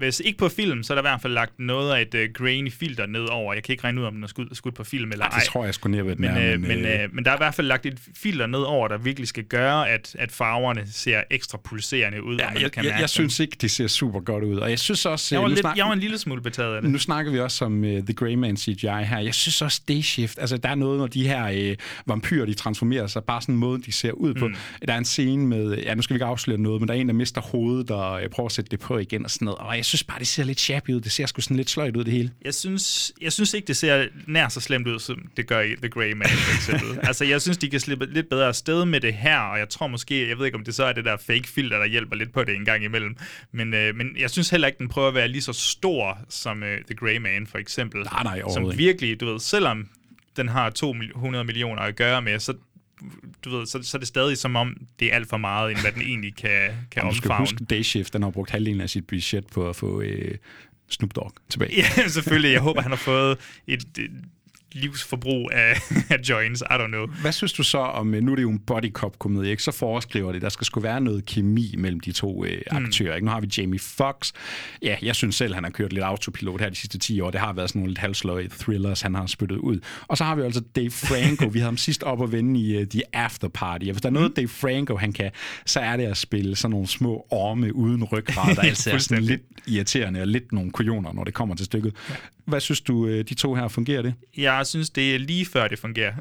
Hvis ikke på film, så er der i hvert fald lagt noget af et uh, grainy filter ned over. Jeg kan ikke regne ud, om den er skudt, skudt på film eller ej. Det tror jeg ned ved men, nær, øh, men, men, øh, men der er i hvert fald lagt et filter ned over, der virkelig skal gøre, at, at farverne ser ekstra pulserende ud. Ja, man jeg, kan jeg, jeg synes ikke, det ser super godt ud. Og jeg synes også... Jeg var, lidt, snak... jeg var en lille smule betaget af det. Nu snakker vi også om uh, The Grey Man CGI her. Jeg synes også Day Shift, altså der er noget, når de her uh, vampyrer, de transformerer sig, bare sådan en måde, de ser ud på. Mm. Der er en scene med, ja nu skal vi ikke afsløre noget, men der er en, der mister hovedet og uh, prøver at sætte det på igen og sådan noget. Og jeg synes bare, det ser lidt shabby ud. Det ser sgu sådan lidt sløjt ud, det hele. Jeg synes, jeg synes ikke, det ser nær så slemt ud, som det gør i The Grey Man, for eksempel. altså, jeg synes, de kan slippe lidt bedre afsted med det her, og jeg tror måske, jeg ved ikke, om det så er det der fake filter, der hjælper lidt på det en gang imellem. Men, øh, men jeg synes heller ikke, den prøver at være lige så stor som øh, The Grey Man, for eksempel. Nej, nej, Som virkelig, du ved, selvom den har 200 millioner at gøre med, så du ved, så, så er det stadig som om, det er alt for meget, end hvad den egentlig kan, kan omfavne. Du skal huske, Day Shift, den har brugt halvdelen af sit budget på at få øh, Snoop Dogg tilbage. Ja, selvfølgelig. Jeg håber, han har fået et, et livsforbrug af, af joints, I don't know. Hvad synes du så om, øh, nu er det jo en body cop komedie, ikke? så foreskriver det, der skal sgu være noget kemi mellem de to øh, mm. aktører. Ikke? Nu har vi Jamie Foxx. Ja, jeg synes selv, han har kørt lidt autopilot her de sidste 10 år. Det har været sådan nogle lidt halvsløje thrillers, han har spyttet ud. Og så har vi altså Dave Franco. vi havde ham sidst op og vende i uh, The After Party. Og hvis der er noget, mm. Dave Franco han kan, så er det at spille sådan nogle små orme uden ryggrad, der altid er sådan lidt irriterende og lidt nogle kujoner, når det kommer til stykket. Hvad synes du, øh, de to her fungerer det? Jeg synes, det er lige før, det fungerer.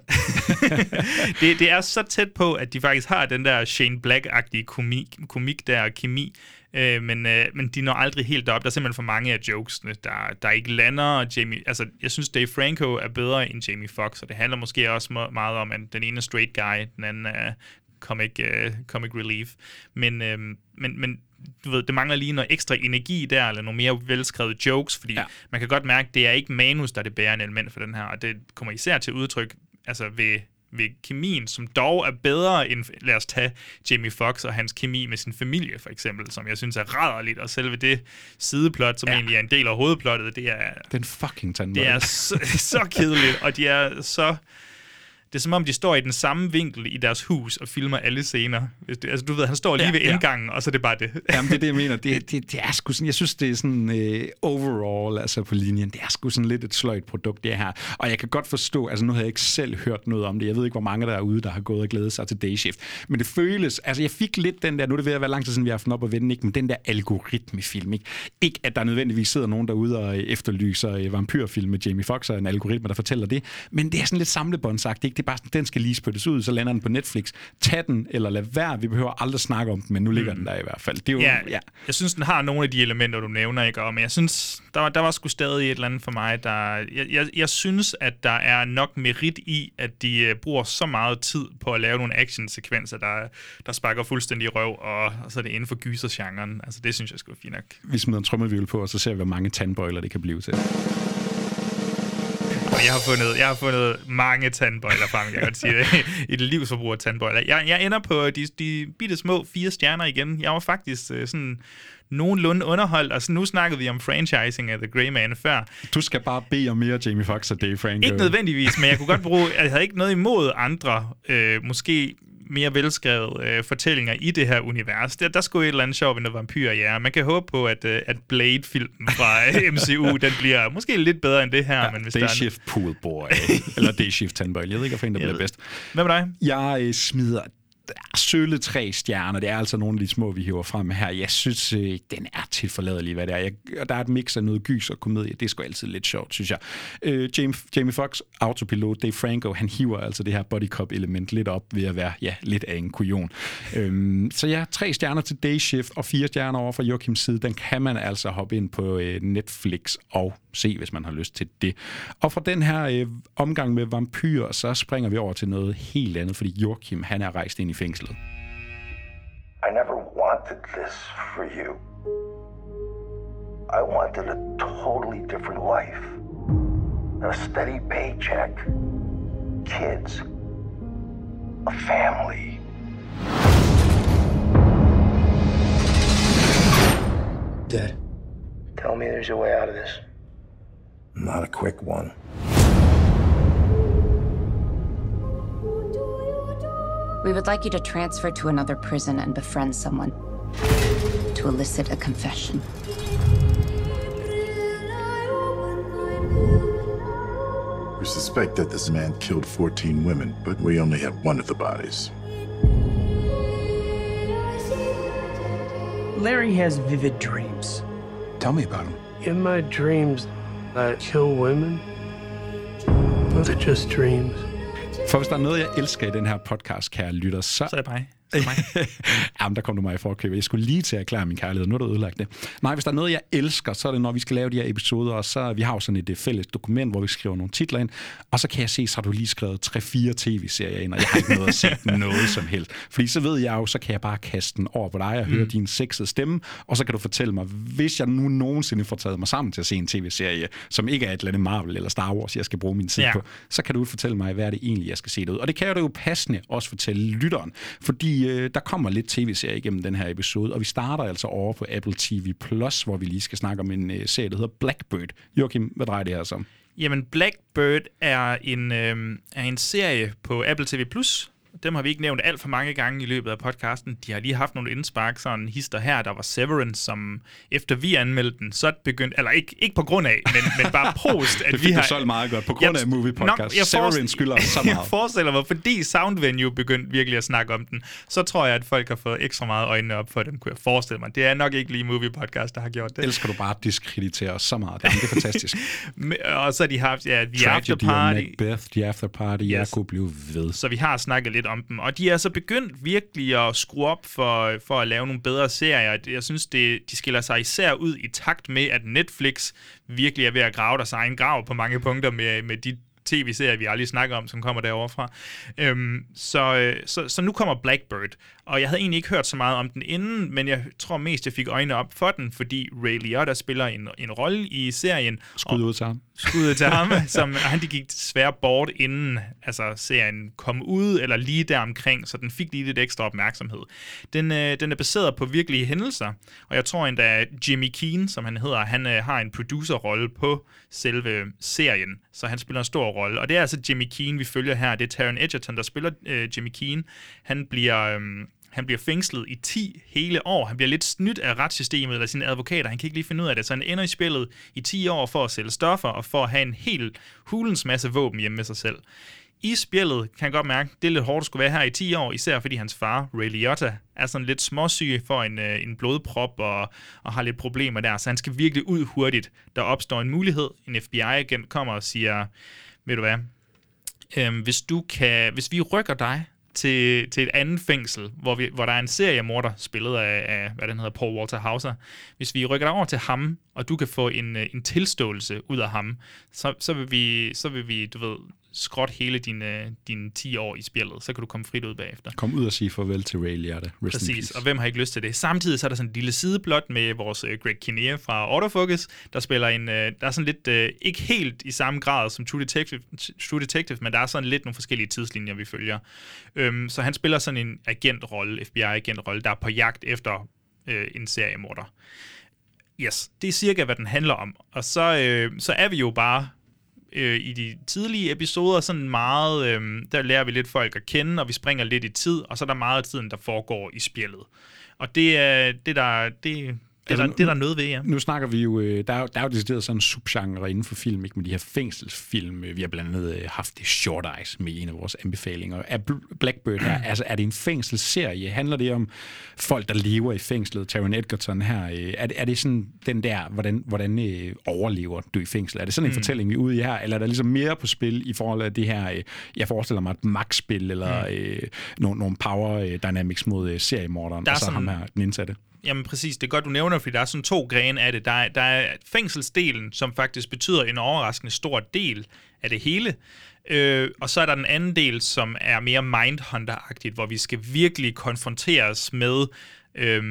det, det er så tæt på, at de faktisk har den der Shane Black-agtige komik, komik der, kemi, øh, men, øh, men de når aldrig helt op. Der er simpelthen for mange af jokesene, der, der ikke lander. Og Jamie, altså, jeg synes, Dave Franco er bedre end Jamie Foxx, og det handler måske også meget om, at den ene er straight guy, den anden er comic, uh, comic relief. Men, øh, men, men du ved, det mangler lige noget ekstra energi der, eller nogle mere velskrevet jokes, fordi ja. man kan godt mærke, at det er ikke manus, der er det bærende element for den her, og det kommer især til udtryk altså ved, ved kemien, som dog er bedre end, lad os tage Jamie Foxx og hans kemi med sin familie, for eksempel, som jeg synes er rædderligt, og selve det sideplot, som ja. egentlig er en del af hovedplottet, det er... Den fucking tandbold. Det er så, så kedeligt, og de er så... Det er som om, de står i den samme vinkel i deres hus og filmer alle scener. Altså, du ved, han står lige Ja, ja, ved ja. indgangen, og så er det bare det. Jamen, det er det, jeg mener. Det, det, det er sgu sådan, jeg synes, det er sådan øh, overall, altså på linjen, det er sgu sådan lidt et sløjt produkt, det her. Og jeg kan godt forstå, altså nu har jeg ikke selv hørt noget om det. Jeg ved ikke, hvor mange der er ude, der har gået og glædet sig til Dayshift. Men det føles, altså jeg fik lidt den der, nu er det ved at være lang tid siden, vi har haft den op og vende, ikke? men den der algoritmefilm, ikke? Ikke, at der nødvendigvis sidder nogen derude og efterlyser øh, vampyrfilm med Jamie Foxx og en algoritme, der fortæller det. Men det er sådan lidt samlebåndsagt, ikke? Det er bare sådan, den skal lige spyttes ud, så lander den på Netflix. Tag den, eller lad være. Vi behøver aldrig snakke om den, men nu ligger den der i hvert fald. Det er jo, Ja, ja. jeg synes, den har nogle af de elementer, du nævner, ikke? Og, men jeg synes, der var, der var sgu stadig et eller andet for mig, der... Jeg, jeg, jeg synes, at der er nok merit i, at de uh, bruger så meget tid på at lave nogle actionsekvenser, der, der sparker fuldstændig røv, og, og så er det inden for gysergenren. Altså, det synes jeg skulle fint nok. Vi smider en trommelvivl på, og så ser vi, hvor mange tandbøjler det kan blive til. Og jeg har fundet, jeg har fundet mange tandbøjler frem, jeg kan godt sige det. Et livsforbrug af tandbøjler. Jeg, jeg ender på de, de bitte små fire stjerner igen. Jeg var faktisk øh, sådan nogenlunde underholdt, og så nu snakkede vi om franchising af The Grey Man før. Du skal bare bede om mere Jamie Foxx og Dave Franco. Ikke nødvendigvis, men jeg kunne godt bruge, jeg havde ikke noget imod andre, øh, måske mere velskrevet øh, fortællinger i det her univers. Der, der skulle et eller andet sjovt ved noget vampyr, ja. Man kan håbe på, at, øh, at Blade-filmen fra øh, MCU, den bliver måske lidt bedre end det her. Ja, men hvis Day der er Shift Pool Boy. eller Day Shift Tandbøjle. Jeg ved ikke, en, der bliver bedst. Hvad med dig? Jeg øh, smider sølle tre stjerner. Det er altså nogle af de små, vi hiver frem her. Jeg synes, øh, den er tilforladelig, hvad det er. Jeg, og der er et mix af noget gys og komedie. Det er sgu altid lidt sjovt, synes jeg. Øh, Jamie, Jamie Fox, autopilot, Dave Franco, han hiver altså det her body cop element lidt op ved at være ja, lidt af en kujon. Øhm, så ja, tre stjerner til Day Shift og fire stjerner over fra Joachims side. Den kan man altså hoppe ind på øh, Netflix og se, hvis man har lyst til det. Og fra den her øh, omgang med vampyrer, så springer vi over til noget helt andet, fordi Joachim, han er rejst ind i fængslet. I never wanted this for you. I wanted a totally different life. A steady paycheck. Kids. A family. Dad. Tell me there's a way out of this. Not a quick one. We would like you to transfer to another prison and befriend someone to elicit a confession. We suspect that this man killed 14 women, but we only have one of the bodies. Larry has vivid dreams. Tell me about him. In my dreams, I kill women. Those are just dreams. For hvis der er noget, jeg elsker i den her podcast, kære lytter, så... Så er det mig. Er det mig. Jamen, der kom du mig i forkøbet. Jeg skulle lige til at erklære min kærlighed. Nu har du ødelagt det. Nej, hvis der er noget, jeg elsker, så er det, når vi skal lave de her episoder, og så vi har jo sådan et øh, fælles dokument, hvor vi skriver nogle titler ind, og så kan jeg se, så har du lige skrevet 3-4 tv-serier ind, og jeg har ikke noget at se noget som helst. Fordi så ved jeg jo, så kan jeg bare kaste den over på dig og høre Mm. din sexede stemme, og så kan du fortælle mig, hvis jeg nu nogensinde får taget mig sammen til at se en tv-serie, som ikke er et eller andet Marvel eller Star Wars, jeg skal bruge min tid ja. på, så kan du fortælle mig, hvad er det egentlig, jeg skal se det ud. Og det kan jeg jo passende også fortælle lytteren, fordi øh, der kommer lidt tv-serie igennem den her episode, og vi starter altså over på Apple TV+, Plus, hvor vi lige skal snakke om en øh, serie, der hedder Blackbird. Joachim, hvad drejer det her sig om? Jamen, Blackbird er en, øh, er en serie på Apple TV+. Plus, dem har vi ikke nævnt alt for mange gange i løbet af podcasten. De har lige haft nogle indspark, sådan hister her. Der var Severance, som efter vi anmeldte den, så begyndte, eller ikke, ikke på grund af, men, men bare post, at det vi har... du solgt meget godt, på grund af Movie Podcast. Nok, jeg Severance skylder os så Jeg meget. forestiller mig, fordi Sound Venue begyndte virkelig at snakke om den, så tror jeg, at folk har fået ekstra meget øjnene op for den, kunne jeg forestille mig. Det er nok ikke lige Movie Podcast, der har gjort det. Elsker du bare at diskreditere os så meget. Jamen, det er fantastisk. og så har de haft, ja, The Tragedy After Party. Macbeth, The After Party, yes. jeg kunne blive ved. Så vi har snakket lidt om dem, og de er så begyndt virkelig at skrue op for, for at lave nogle bedre serier. Jeg synes, det, de skiller sig især ud i takt med, at Netflix virkelig er ved at grave deres egen grav på mange punkter med, med de tv-serier, vi aldrig snakker om, som kommer derovre fra. Øhm, så, øh, så, så nu kommer Blackbird, og jeg havde egentlig ikke hørt så meget om den inden, men jeg tror mest, jeg fik øjnene op for den, fordi Ray Liotta spiller en, en rolle i serien. Skud ud til ham. Skuddet til ham, som han de gik desværre bort, inden altså, serien kom ud, eller lige der omkring, så den fik lige lidt ekstra opmærksomhed. Den, øh, den er baseret på virkelige hændelser, og jeg tror endda, Jimmy Keen, som han hedder, han øh, har en producerrolle på selve serien, så han spiller en stor rolle. Og det er altså Jimmy Keen, vi følger her. Det er Taron Edgerton, der spiller øh, Jimmy Keen. Han bliver... Øh, han bliver fængslet i 10 hele år. Han bliver lidt snydt af retssystemet eller sine advokater. Han kan ikke lige finde ud af det, så han ender i spillet i 10 år for at sælge stoffer og for at have en hel hulens masse våben hjemme med sig selv. I spillet kan jeg godt mærke, det er lidt hårdt at skulle være her i 10 år, især fordi hans far, Ray Liotta, er sådan lidt småsyg for en, øh, en blodprop og, og har lidt problemer der, så han skal virkelig ud hurtigt. Der opstår en mulighed. En FBI-agent kommer og siger, ved du hvad, øhm, hvis, du kan, hvis vi rykker dig til, til et andet fængsel, hvor, vi, hvor der er en seriemorder, spillet af, af, hvad den hedder, Paul Walter Hauser. Hvis vi rykker dig over til ham, og du kan få en, øh, en tilståelse ud af ham, så, så, vil vi, så vil vi, du ved, skråt hele dine, dine 10 år i spillet, så kan du komme frit ud bagefter. Kom ud og sige farvel til Ray Liotta. Rest Præcis, og hvem har ikke lyst til det? Samtidig så er der sådan en lille sideblot med vores uh, Greg Kinnear fra Autofocus, der spiller en, uh, der er sådan lidt, ikke helt i samme grad som True Detective, True Detective, men der er sådan lidt nogle forskellige tidslinjer, vi følger. Um, så han spiller sådan en agentrolle, FBI-agentrolle, der er på jagt efter en seriemorder. Yes, det er cirka, hvad den handler om. Og så, uh, så er vi jo bare øh, i de tidlige episoder sådan meget, øh, der lærer vi lidt folk at kende, og vi springer lidt i tid, og så er der meget af tiden, der foregår i spillet. Og det er det, der, det, det, altså, der, det er der noget ved, ja. Nu snakker vi jo, der er, der er jo decideret sådan en subgenre inden for film, ikke? med de her fængselsfilm. Vi har blandt andet haft det Short Eyes med en af vores anbefalinger. Er Blackbird her, altså er det en fængselsserie? Handler det om folk, der lever i fængslet? Taron Edgerton her, er det, er det sådan den der, hvordan, hvordan øh, overlever du i fængsel? Er det sådan en mm. fortælling, vi er ude i her? Eller er der ligesom mere på spil i forhold til det her, øh, jeg forestiller mig et magtspil, eller mm. øh, nogle, nogle power dynamics mod øh, seriemorderen, og så sådan... ham her, den indsatte? Jamen præcis, det er godt, du nævner, fordi der er sådan to grene af det. Der er, der er fængselsdelen, som faktisk betyder en overraskende stor del af det hele. Øh, og så er der den anden del, som er mere Mindhunter-agtigt, hvor vi skal virkelig konfronteres med øh,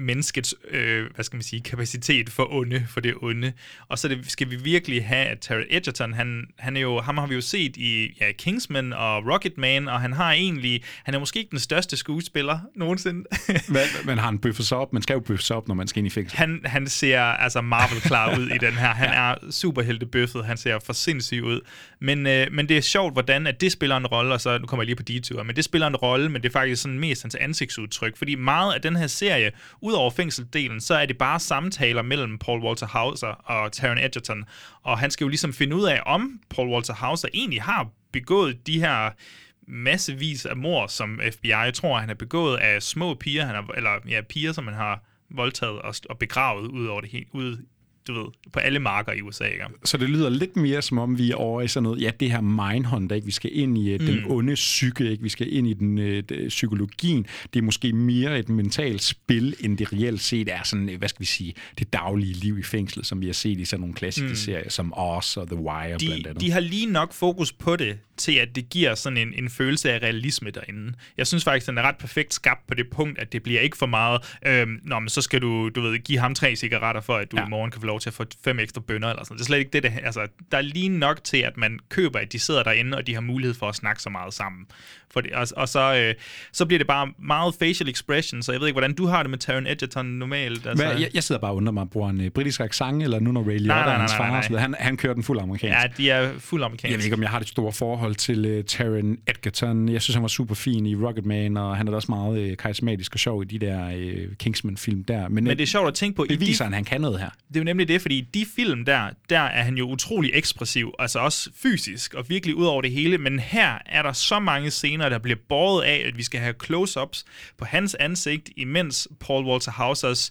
menneskets, øh, hvad skal man sige, kapacitet for onde, for det onde. Og så det, skal vi virkelig have, at Terry Edgerton, han, han er jo, ham har vi jo set i ja, Kingsman og Rocketman, og han har egentlig, han er måske ikke den største skuespiller nogensinde. men, men har han bøffet sig op? Man skal jo bøffe sig op, når man skal ind i fængsel. Han, han ser altså Marvel klar ud i den her. Han ja. er superheltebøffet, han ser for sindssyg ud. Men, øh, men det er sjovt, hvordan at det spiller en rolle, og så, nu kommer jeg lige på detour, men det spiller en rolle, men det er faktisk sådan mest hans ansigtsudtryk, fordi meget af den her serie, udover fængseldelen, så er det bare samtaler mellem Paul Walter Hauser og Taron Edgerton. Og han skal jo ligesom finde ud af, om Paul Walter Hauser egentlig har begået de her massevis af mor, som FBI tror, han har begået af små piger, han har, eller ja, piger, som han har voldtaget og, og begravet ud over det hele, ud du ved, på alle marker i USA. Ikke? Så det lyder lidt mere som om, vi er over i sådan noget, ja, det her mindhunter, ikke? vi skal ind i mm. den onde psyke, ikke? vi skal ind i den øh, psykologien. Det er måske mere et mentalt spil, end det reelt set er sådan, hvad skal vi sige, det daglige liv i fængslet, som vi har set i sådan nogle klassiske mm. serier, som Oz og The Wire de, blandt andet. De har lige nok fokus på det, til at det giver sådan en, en følelse af realisme derinde. Jeg synes faktisk, den er ret perfekt skabt på det punkt, at det bliver ikke for meget, øhm, nå, men så skal du, du ved, give ham tre cigaretter for, at du ja. i morgen kan få lov til at få fem ekstra bønder eller sådan Det er slet ikke det, det altså, der er lige nok til, at man køber, at de sidder derinde, og de har mulighed for at snakke så meget sammen. For det, og, og så, øh, så bliver det bare meget facial expression, så jeg ved ikke, hvordan du har det med Taron Egerton normalt. Altså. Men jeg, jeg sidder bare og undrer mig, bruger han øh, britisk accent, eller nu når Ray Liotta er hans far? Nej, Han, han kører den fuld amerikansk. Ja, de er fuld amerikansk. Jeg ved ikke, om jeg har det store forhold til uh, Taron Egerton. Jeg synes, han var super fin i Rocketman, og han er da også meget uh, karismatisk og sjov i de der uh, Kingsman-film der. Men, Men det er sjovt at tænke på... Det viser, de, at han kan noget her. Det er jo nemlig det, fordi i de film der, der er han jo utrolig ekspressiv, altså også fysisk, og virkelig ud over det hele. Men her er der så mange scener, der bliver båret af, at vi skal have close-ups på hans ansigt, imens Paul Walter Hausers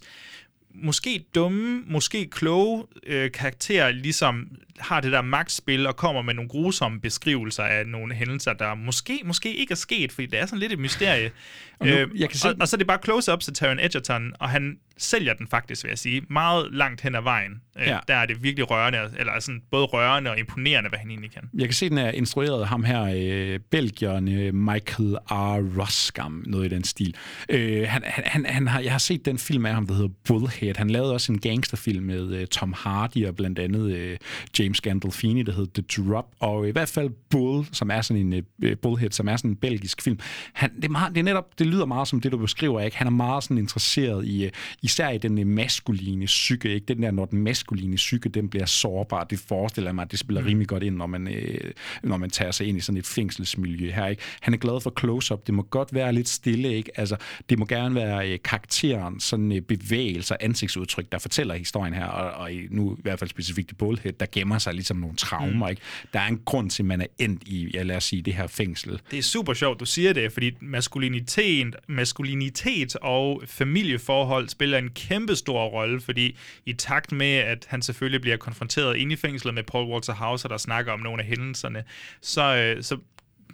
måske dumme, måske kloge øh, karakterer ligesom har det der magtspil og kommer med nogle grusomme beskrivelser af nogle hændelser, der måske, måske ikke er sket, fordi det er sådan lidt et mysterie. Og, nu, øh, jeg kan se... og, og så er det bare close-ups til Taron Egerton, og han sælger den faktisk, vil jeg sige, meget langt hen ad vejen. Øh, ja. Der er det virkelig rørende, eller sådan både rørende og imponerende, hvad han egentlig kan. Jeg kan se, den er instrueret af ham her, øh, Belgieren øh, Michael R. Roskam, noget i den stil. Øh, han, han, han har, jeg har set den film af ham, der hedder Bullhead. Han lavede også en gangsterfilm med øh, Tom Hardy og blandt andet øh, James Gandolfini, der hedder The Drop, og i hvert fald Bull, som er sådan en øh, Bullhead, som er sådan en belgisk film. Han, det, er meget, det, er netop, det lyder meget som det, du beskriver, ikke? Han er meget sådan interesseret i, øh, især i den maskuline psyke, ikke? Den der, når den maskuline psyke, den bliver sårbar, det forestiller mig, at det spiller mm. rimelig godt ind, når man, øh, når man tager sig ind i sådan et fængselsmiljø her, ikke? Han er glad for close-up, det må godt være lidt stille, ikke? Altså, det må gerne være øh, karakteren, sådan øh, bevægelser, ansigtsudtryk, der fortæller historien her, og, og nu i hvert fald specifikt i Bullhead, der gemmer sig ligesom nogle traumer, mm. ikke? Der er en grund til, at man er endt i, ja, lad os sige, det her fængsel. Det er super sjovt, du siger det, fordi maskulinitet, maskulinitet og familieforhold spiller en kæmpe stor rolle, fordi i takt med, at han selvfølgelig bliver konfronteret inde i fængslet med Paul Walter Hauser, der snakker om nogle af hændelserne, så, øh, så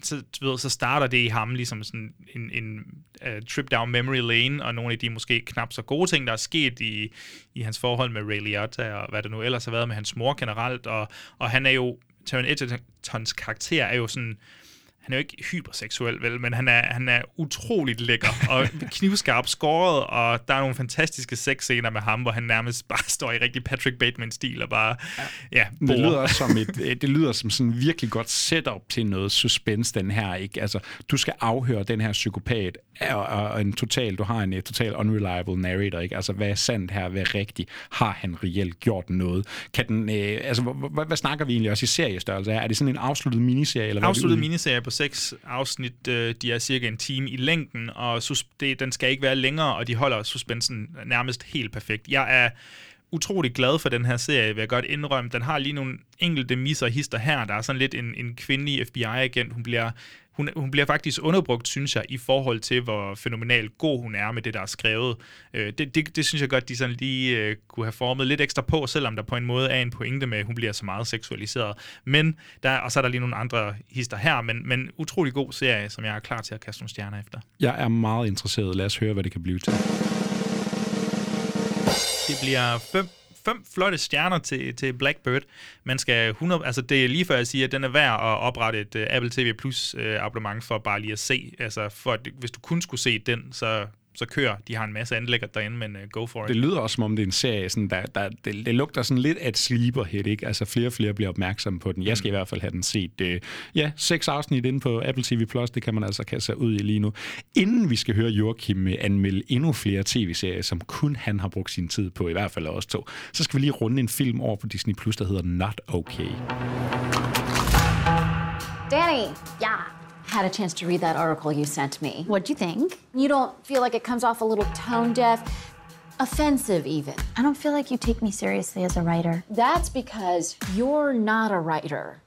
så, ved, så starter det i ham ligesom sådan en, en uh, trip down memory lane, og nogle af de måske knap så gode ting, der er sket i, i hans forhold med Ray Liotta, og hvad der nu ellers har været med hans mor generelt, og, og han er jo, Taron Edgertons karakter er jo sådan, han er jo ikke hyperseksuel, vel, men han er, han er utroligt lækker og knivskarp skåret, og der er nogle fantastiske sexscener med ham, hvor han nærmest bare står i rigtig Patrick Bateman-stil og bare, ja, ja det lyder også som et, det lyder som sådan virkelig godt setup til noget suspense, den her, ikke? Altså, du skal afhøre den her psykopat, og, og en total, du har en total unreliable narrator, ikke? Altså, hvad er sandt her, hvad er rigtigt? Har han reelt gjort noget? Kan den, øh, altså, hvad, hvad, snakker vi egentlig også i seriestørrelse? Er det sådan en afsluttet miniserie? Eller afsluttet miniserie på seks afsnit. Øh, de er cirka en time i længden, og sus- det, den skal ikke være længere, og de holder suspensen nærmest helt perfekt. Jeg er utrolig glad for den her serie, vil jeg godt indrømme. Den har lige nogle enkelte misser hister her. Der er sådan lidt en, en kvindelig FBI-agent. Hun bliver hun, hun bliver faktisk underbrugt, synes jeg, i forhold til, hvor fænomenalt god hun er med det, der er skrevet. Øh, det, det, det synes jeg godt, de sådan lige øh, kunne have formet lidt ekstra på, selvom der på en måde er en pointe med, at hun bliver så meget seksualiseret. Men der, og så er der lige nogle andre hister her, men, men utrolig god serie, som jeg er klar til at kaste nogle stjerner efter. Jeg er meget interesseret. Lad os høre, hvad det kan blive til. Det bliver fem fem flotte stjerner til, til Blackbird. Man skal 100, altså det er lige før jeg siger, at den er værd at oprette et uh, Apple TV Plus uh, abonnement for bare lige at se. Altså for at, hvis du kun skulle se den, så så kører. De har en masse anlægger derinde, men uh, go for it. Det lyder også, som om det er en serie, sådan, der, der, det, det lugter sådan lidt af et sleeper-hit, ikke? Altså flere og flere bliver opmærksomme på den. Jeg skal mm. i hvert fald have den set. Uh, ja, seks afsnit inde på Apple TV+, Plus, det kan man altså kaste sig ud i lige nu. Inden vi skal høre Joachim anmelde endnu flere tv-serier, som kun han har brugt sin tid på, i hvert fald os to, så skal vi lige runde en film over på Disney+, Plus, der hedder Not Okay. Danny, yeah. Had a chance to read that article you sent me. What'd you think? You don't feel like it comes off a little tone deaf, offensive even. I don't feel like you take me seriously as a writer. That's because you're not a writer.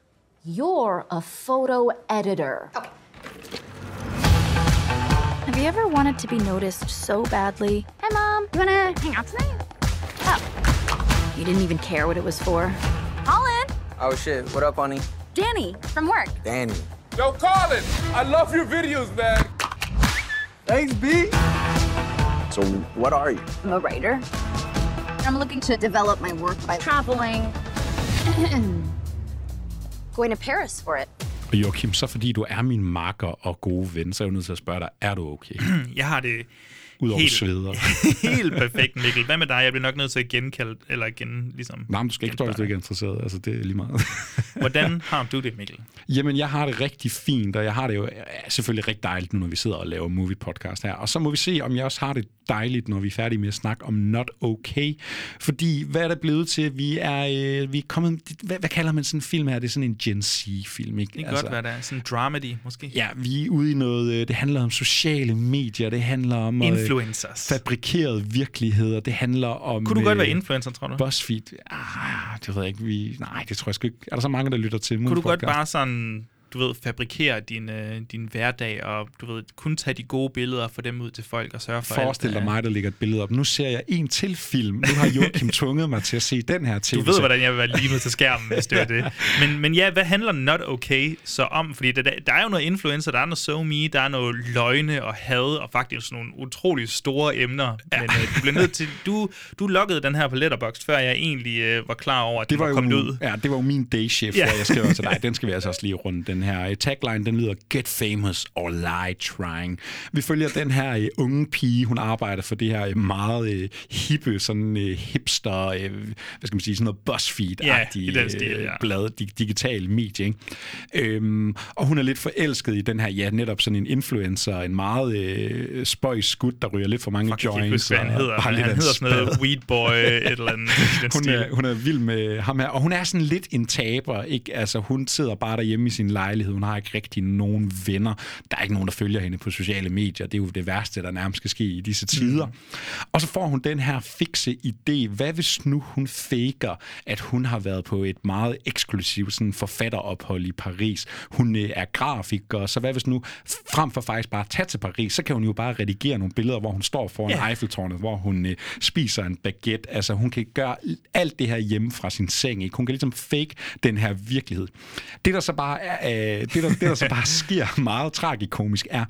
You're a photo editor. Okay. Have you ever wanted to be noticed so badly? Hi, Mom. You wanna hang out tonight? Oh. You didn't even care what it was for. Colin! Oh, shit. What up, honey? Danny, from work. Danny. Yo, Colin, I love your videos, man. Thanks, B. So, what are you? I'm a writer. I'm looking to develop my work by traveling. Going to Paris for it. Og Joachim, så fordi du er min marker og gode ven, så er jeg nødt til at spørge dig, er du okay? jeg har det Udover Helt- sveder. Helt perfekt, Mikkel. Hvad med dig? Jeg bliver nok nødt til at genkalde, eller gen, ligesom... Nej, men du skal ikke stå, hvis du ikke er interesseret. Altså, det er lige meget. Hvordan har du det, Mikkel? Jamen, jeg har det rigtig fint, og jeg har det jo selvfølgelig rigtig dejligt nu, når vi sidder og laver movie podcast her. Og så må vi se, om jeg også har det dejligt, når vi er færdige med at snakke om Not Okay. Fordi, hvad er det blevet til? Vi er, øh, vi er kommet... Hvad, hvad kalder man sådan en film her? Det er sådan en Gen Z-film, ikke? Det kan altså, godt være, der er sådan en dramedy, måske. Ja, vi er ude i noget... øh, Det handler om sociale medier, det handler om... øh, Influencers. Fabrikeret virkeligheder, det handler om... Kunne du godt være øh, influencer, tror du? BuzzFeed. Ah, det ved jeg ikke. Vi, nej, det tror jeg sgu ikke. Er der så mange, der lytter til Kunne du Movie godt Podcast? bare sådan, du ved, fabrikere din, øh, din hverdag, og du ved, kun tage de gode billeder og få dem ud til folk og sørge for Forestil dig øh, mig, der ligger et billede op. Nu ser jeg en til film. Nu har Joachim tvunget mig til at se den her tv Du ved, hvordan jeg vil være limet til skærmen, hvis det er det. Men, men ja, hvad handler Not Okay så om? Fordi der, der er jo noget influencer, der er noget so me, der er noget løgne og had, og faktisk nogle utrolig store emner. Ja. Men øh, du bliver nødt til... Du, du lukkede den her på Letterboxd, før jeg egentlig øh, var klar over, at Det den var, var jo, kommet ud. Ja, det var jo min day shift, Ja. jeg skrev til dig. Den skal vi altså også lige runde. Den her tagline, den lyder Get famous or lie trying. Vi følger den her uh, unge pige. Hun arbejder for det her uh, meget hippe, sådan hipster, hvad skal man sige, sådan noget BuzzFeed-agtige Ja, den stil, ja. blad, dig, digital medie. Ikke? Øhm, og hun er lidt forelsket i den her, ja, netop sådan en influencer, en meget uh, spøjs skud, der ryger lidt for mange Fuck, jeg kan joints. ikke huske, hvad han hedder. har Han, hedder sådan noget. Weed Boy, et eller andet. den hun, er, hun er vild med ham her, og hun er sådan lidt en taber, ikke? Altså, hun sidder bare derhjemme i sin lejlighed, hun har ikke rigtig nogen venner, der er ikke nogen, der følger hende på sociale medier, det er jo det værste, der nærmest skal ske i disse tider. Mm. Og så får hun den her fikse idé, hvad hvis nu hun faker, at hun har været på et meget eksklusivt sådan forfatterophold i Paris. Hun øh, er grafiker, så hvad hvis nu, frem for faktisk bare at tage til Paris, så kan hun jo bare redigere nogle billeder, hvor hun står foran Ja. Eiffeltårnet, hvor hun øh, spiser en baguette. Altså, hun kan gøre alt det her hjemme fra sin seng. Ikke? Hun kan ligesom fake den her virkelighed. Det, der så bare, er, øh, det, der, det, der så bare sker meget tragikomisk, er...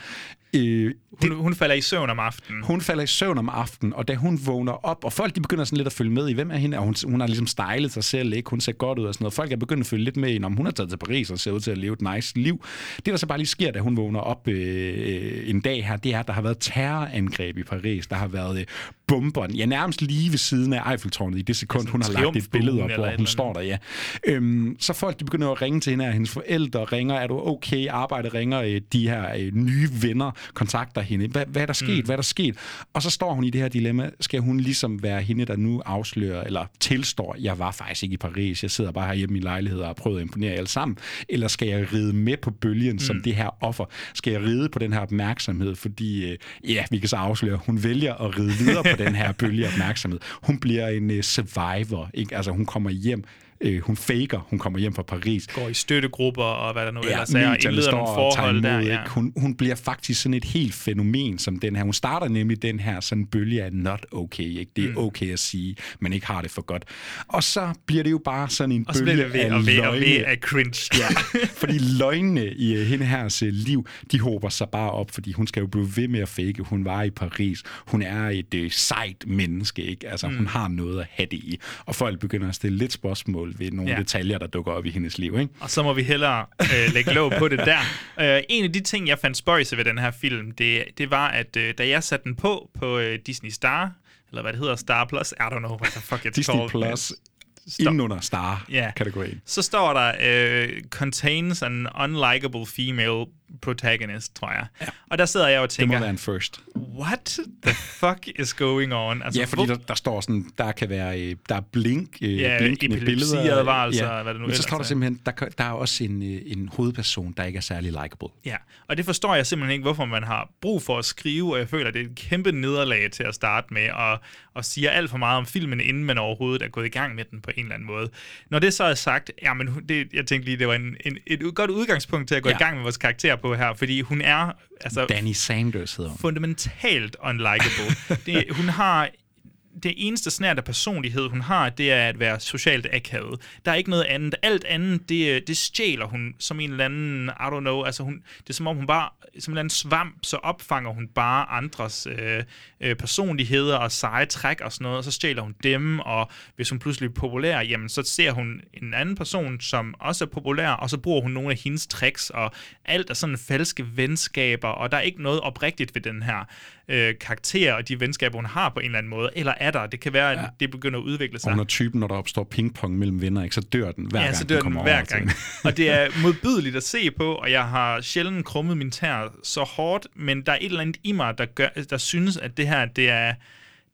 Øh, hun, hun falder i søvn om aftenen. hun falder i søvn om aftenen, og da hun vågner op, og folk de begynder sådan lidt at følge med i, hvem er hende? Og hun, hun har ligesom stylet sig selv, ikke? Hun ser godt ud og sådan noget. Folk er begyndt at følge lidt med i, om hun er taget til Paris og ser ud til at leve et nice liv. Det, der så bare lige sker, da hun vågner op øh, en dag her, det er, at der har været terrorangreb i Paris. Der har været øh, bomber, ja, nærmest lige ved siden af Eiffeltårnet i det sekund, Ja, hun har lagt et billede op, hvor hun står der, ja. Øhm, så folk, de begynder at ringe til hende, og hendes forældre ringer, er du okay? Arbejde ringer, øh, de her øh, nye venner kontakter hende. Hvad, hvad er der sket? Mm. Hvad er der sket? Og så står hun i det her dilemma. Skal hun ligesom være hende, der nu afslører, eller tilstår, jeg var faktisk ikke i Paris, jeg sidder bare her hjemme i min lejlighed og har prøvet at imponere jer alle sammen? Eller skal jeg ride med på bølgen mm. som det her offer? Skal jeg ride på den her opmærksomhed? Fordi, øh, ja, vi kan så afsløre, hun vælger at ride videre på den her bølge af opmærksomhed. Hun bliver en øh, survivor, ikke? Altså, hun kommer hjem øh, hun faker, hun kommer hjem fra Paris. Går i støttegrupper og hvad der nu Ja, ellers er, og indleder nogle forhold der. imod, Ja. ikke? Hun, hun bliver faktisk sådan et helt fænomen som den her. Hun starter nemlig den her sådan bølge af not okay. Ikke? Det er Mm. okay at sige, men ikke har det for godt. Og så bliver det jo bare sådan en Og bølge ved af og ved og ved løgne. af cringe. Ja, fordi løgnene i uh, hende her uh, liv, de håber sig bare op, fordi hun skal jo blive ved med at fake. Hun var i Paris. Hun er et uh, sejt menneske, ikke? Altså. Mm. hun har noget at have det i. Og folk begynder at stille lidt spørgsmål ved nogle Ja. detaljer, der dukker op i hendes liv, ikke? Og så må vi hellere øh, lægge låg på det der. Øh, en af de ting, jeg fandt spøjse ved den her film, det, det var, at øh, da jeg satte den på på øh, Disney Star, eller hvad det hedder, Star Plus, I don't know what the fuck it's Disney called. Plus, inden under Star-kategorien. Ja. Så står der, øh, contains an unlikable female protagonist, tror jeg. Ja. Og der sidder jeg og Det tænker, må være en first. what the fuck is going on? Altså, ja, fordi hvor- der, der står sådan, der kan være, øh, der er blink, øh, Ja, blinkende billeder. epilepsiadvarelser, og hvad det nu Men så står der er. simpelthen, der, der er også en, øh, en hovedperson, der ikke er særlig likable. Ja, og det forstår jeg simpelthen ikke, hvorfor man har brug for at skrive, og jeg føler, det er et kæmpe nederlag til at starte med, og, og siger alt for meget om filmen, inden man overhovedet er gået i gang med den på en eller anden måde. Når det så er sagt, jamen, hun- det, jeg tænkte lige, det var en, en, et godt udgangspunkt til at gå ja. Ja. i gang med vores karakter på her, fordi hun er altså, Danny Sanders hedder hun. fundamentalt unlikable. det, hun har det eneste snært af personlighed, hun har, det er at være socialt akavet. Der er ikke noget andet. Alt andet, det, øh, det stjæler hun som en eller anden, I don't know, altså hun, det er som om hun bare, som en eller anden svamp, så opfanger hun bare andres øh, øh, personligheder og seje træk og sådan noget, og så stjæler hun dem, og hvis hun pludselig er populær, jamen så ser hun en anden person, som også er populær, og så bruger hun nogle af hendes tricks, og alt er sådan falske venskaber, og der er ikke noget oprigtigt ved den her øh, karakter og de venskaber, hun har på en eller anden måde. Eller er der? Det kan være, at ja. det begynder at udvikle sig. Og når typen, når der opstår pingpong mellem venner, ikke, så dør den hver ja, gang, så dør den, kommer hver gang. og det er modbydeligt at se på, og jeg har sjældent krummet min tær så hårdt, men der er et eller andet i mig, der, gør, der synes, at det her, det er,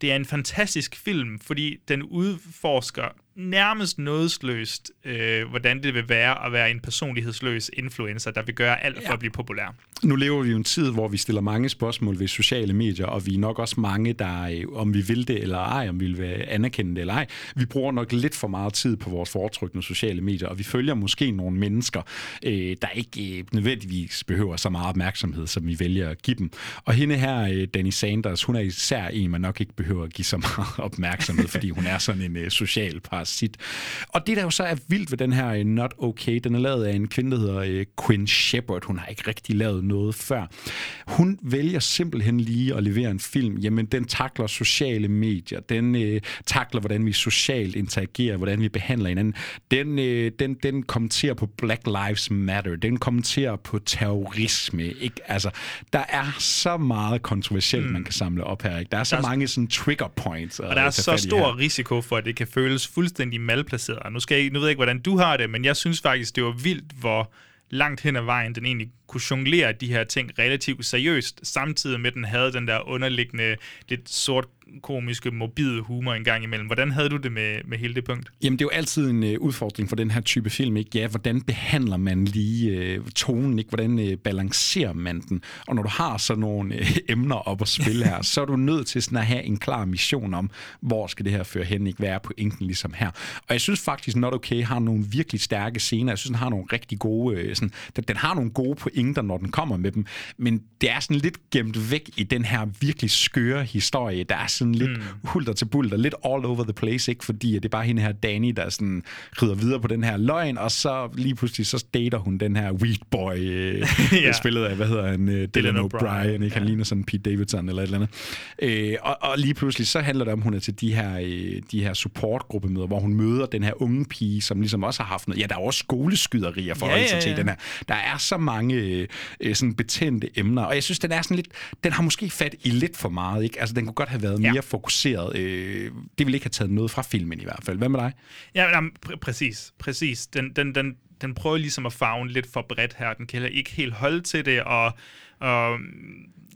det er en fantastisk film, fordi den udforsker nærmest nådesløst, øh, hvordan det vil være at være en personlighedsløs influencer, der vil gøre alt for ja. at blive populær. Nu lever vi jo en tid, hvor vi stiller mange spørgsmål ved sociale medier, og vi er nok også mange, der, øh, om vi vil det eller ej, om vi vil anerkende det eller ej, vi bruger nok lidt for meget tid på vores foretrykne sociale medier, og vi følger måske nogle mennesker, øh, der ikke øh, nødvendigvis behøver så meget opmærksomhed, som vi vælger at give dem. Og hende her, øh, Danny Sanders, hun er især en, man nok ikke behøver at give så meget opmærksomhed, fordi hun er sådan en øh, social parasit. Og det, der jo så er vildt ved den her øh, Not Okay, den er lavet af en kvinde, der hedder øh, Quinn Shepard. Hun har ikke rigtig lavet noget før. Hun vælger simpelthen lige at levere en film. Jamen, den takler sociale medier. Den øh, takler, hvordan vi socialt interagerer, hvordan vi behandler hinanden. Den, øh, den, den kommenterer på Black Lives Matter. Den kommenterer på terrorisme. Ikke? Altså, der er så meget kontroversielt, mm. man kan samle op her. Ikke? Der er så der er, mange sådan trigger points. Og der er så stor her. risiko for, at det kan føles fuldstændig malplaceret. Nu, skal jeg, nu ved jeg ikke, hvordan du har det, men jeg synes faktisk, det var vildt, hvor langt hen ad vejen den egentlig kunne jonglere de her ting relativt seriøst, samtidig med, at den havde den der underliggende, lidt sort komiske, morbide humor en gang imellem. Hvordan havde du det med, med hele det punkt? Jamen, det er jo altid en øh, udfordring for den her type film, ikke? Ja, hvordan behandler man lige øh, tonen, ikke? Hvordan øh, balancerer man den? Og når du har sådan nogle øh, emner op at spille her, så er du nødt til sådan at have en klar mission om, hvor skal det her føre hen, ikke? Hvad er pointen ligesom her? Og jeg synes faktisk, Not Okay har nogle virkelig stærke scener. Jeg synes, den har nogle rigtig gode, Øh, sådan, den, den har nogle gode pointer, når den kommer med dem, men det er sådan lidt gemt væk i den her virkelig skøre historie. Der er sådan lidt mm. hulter til bulter, lidt all over the place, ikke? Fordi det er bare hende her, Danny, der sådan rider videre på den her løgn, og så lige pludselig, så dater hun den her weed boy, øh, ja. spillet af, hvad hedder han, øh, Dylan O'Brien, ikke? Han ja. ligner sådan Pete Davidson eller et eller andet. Øh, og, og lige pludselig, så handler det om, hun er til de her, øh, de her supportgruppemøder, hvor hun møder den her unge pige, som ligesom også har haft noget. Ja, der er også skoleskyderier for ja, ja, ja. til den her. Der er så mange øh, sådan betændte emner, og jeg synes, den er sådan lidt, den har måske fat i lidt for meget, ikke? Altså, den kunne godt have været mere ja. fokuseret. Øh, det vil ikke have taget noget fra filmen i hvert fald. Hvad med dig? Ja, jamen, pr- præcis, præcis. Den, den, den, den prøver ligesom at farve lidt for bredt her. Den kan ikke helt holde til det, og, og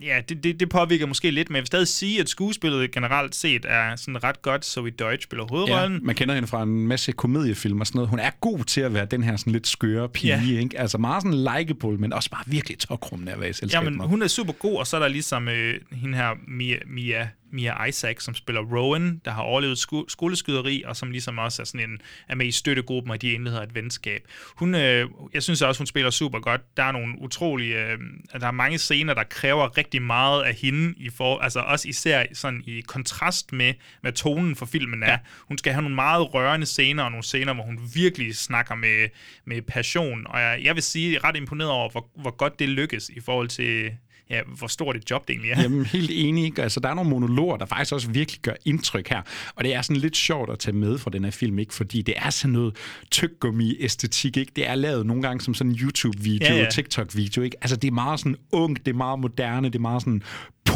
ja, det, det, det påvirker måske lidt, men jeg vil stadig sige, at skuespillet generelt set er sådan ret godt, så i Deutsch spiller hovedrollen. Ja, man kender hende fra en masse komediefilm og sådan noget. Hun er god til at være den her sådan lidt skøre pige, ja. ikke? Altså meget sådan likeable, men også bare virkelig tokrummende at være i selskab. Ja, men hun er super god, og så er der ligesom øh, hende her, Mia, Mia Mia Isaac, som spiller Rowan, der har overlevet sko- skoleskyderi, og som ligesom også er, sådan en, er med i støttegruppen, og de indleder et venskab. Hun, øh, jeg synes også, hun spiller super godt. Der er nogle utrolige... Øh, der er mange scener, der kræver rigtig meget af hende, i for, altså også især sådan i kontrast med, med tonen for filmen er. Ja. Hun skal have nogle meget rørende scener, og nogle scener, hvor hun virkelig snakker med, med passion. Og jeg, jeg vil sige, jeg er ret imponeret over, hvor, hvor godt det lykkes i forhold til ja, hvor stort et job det egentlig er. Jamen, helt enig. Altså, der er nogle monologer, der faktisk også virkelig gør indtryk her. Og det er sådan lidt sjovt at tage med fra den her film, ikke? Fordi det er sådan noget tyggegummi-æstetik, ikke? Det er lavet nogle gange som sådan en YouTube-video, ja, ja. TikTok-video, ikke? Altså, det er meget sådan ungt, det er meget moderne, det er meget sådan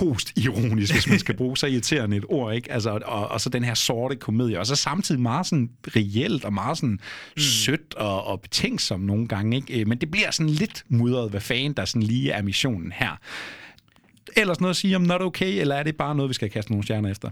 post-ironisk, hvis man skal bruge så irriterende et ord, ikke? Altså, og, og så den her sorte komedie, og så samtidig meget sådan reelt og meget sådan mm. sødt og, og betænksom nogle gange, ikke? Men det bliver sådan lidt mudret, hvad fanden der sådan lige er missionen her. Ellers noget at sige om Not Okay, eller er det bare noget, vi skal kaste nogle stjerner efter?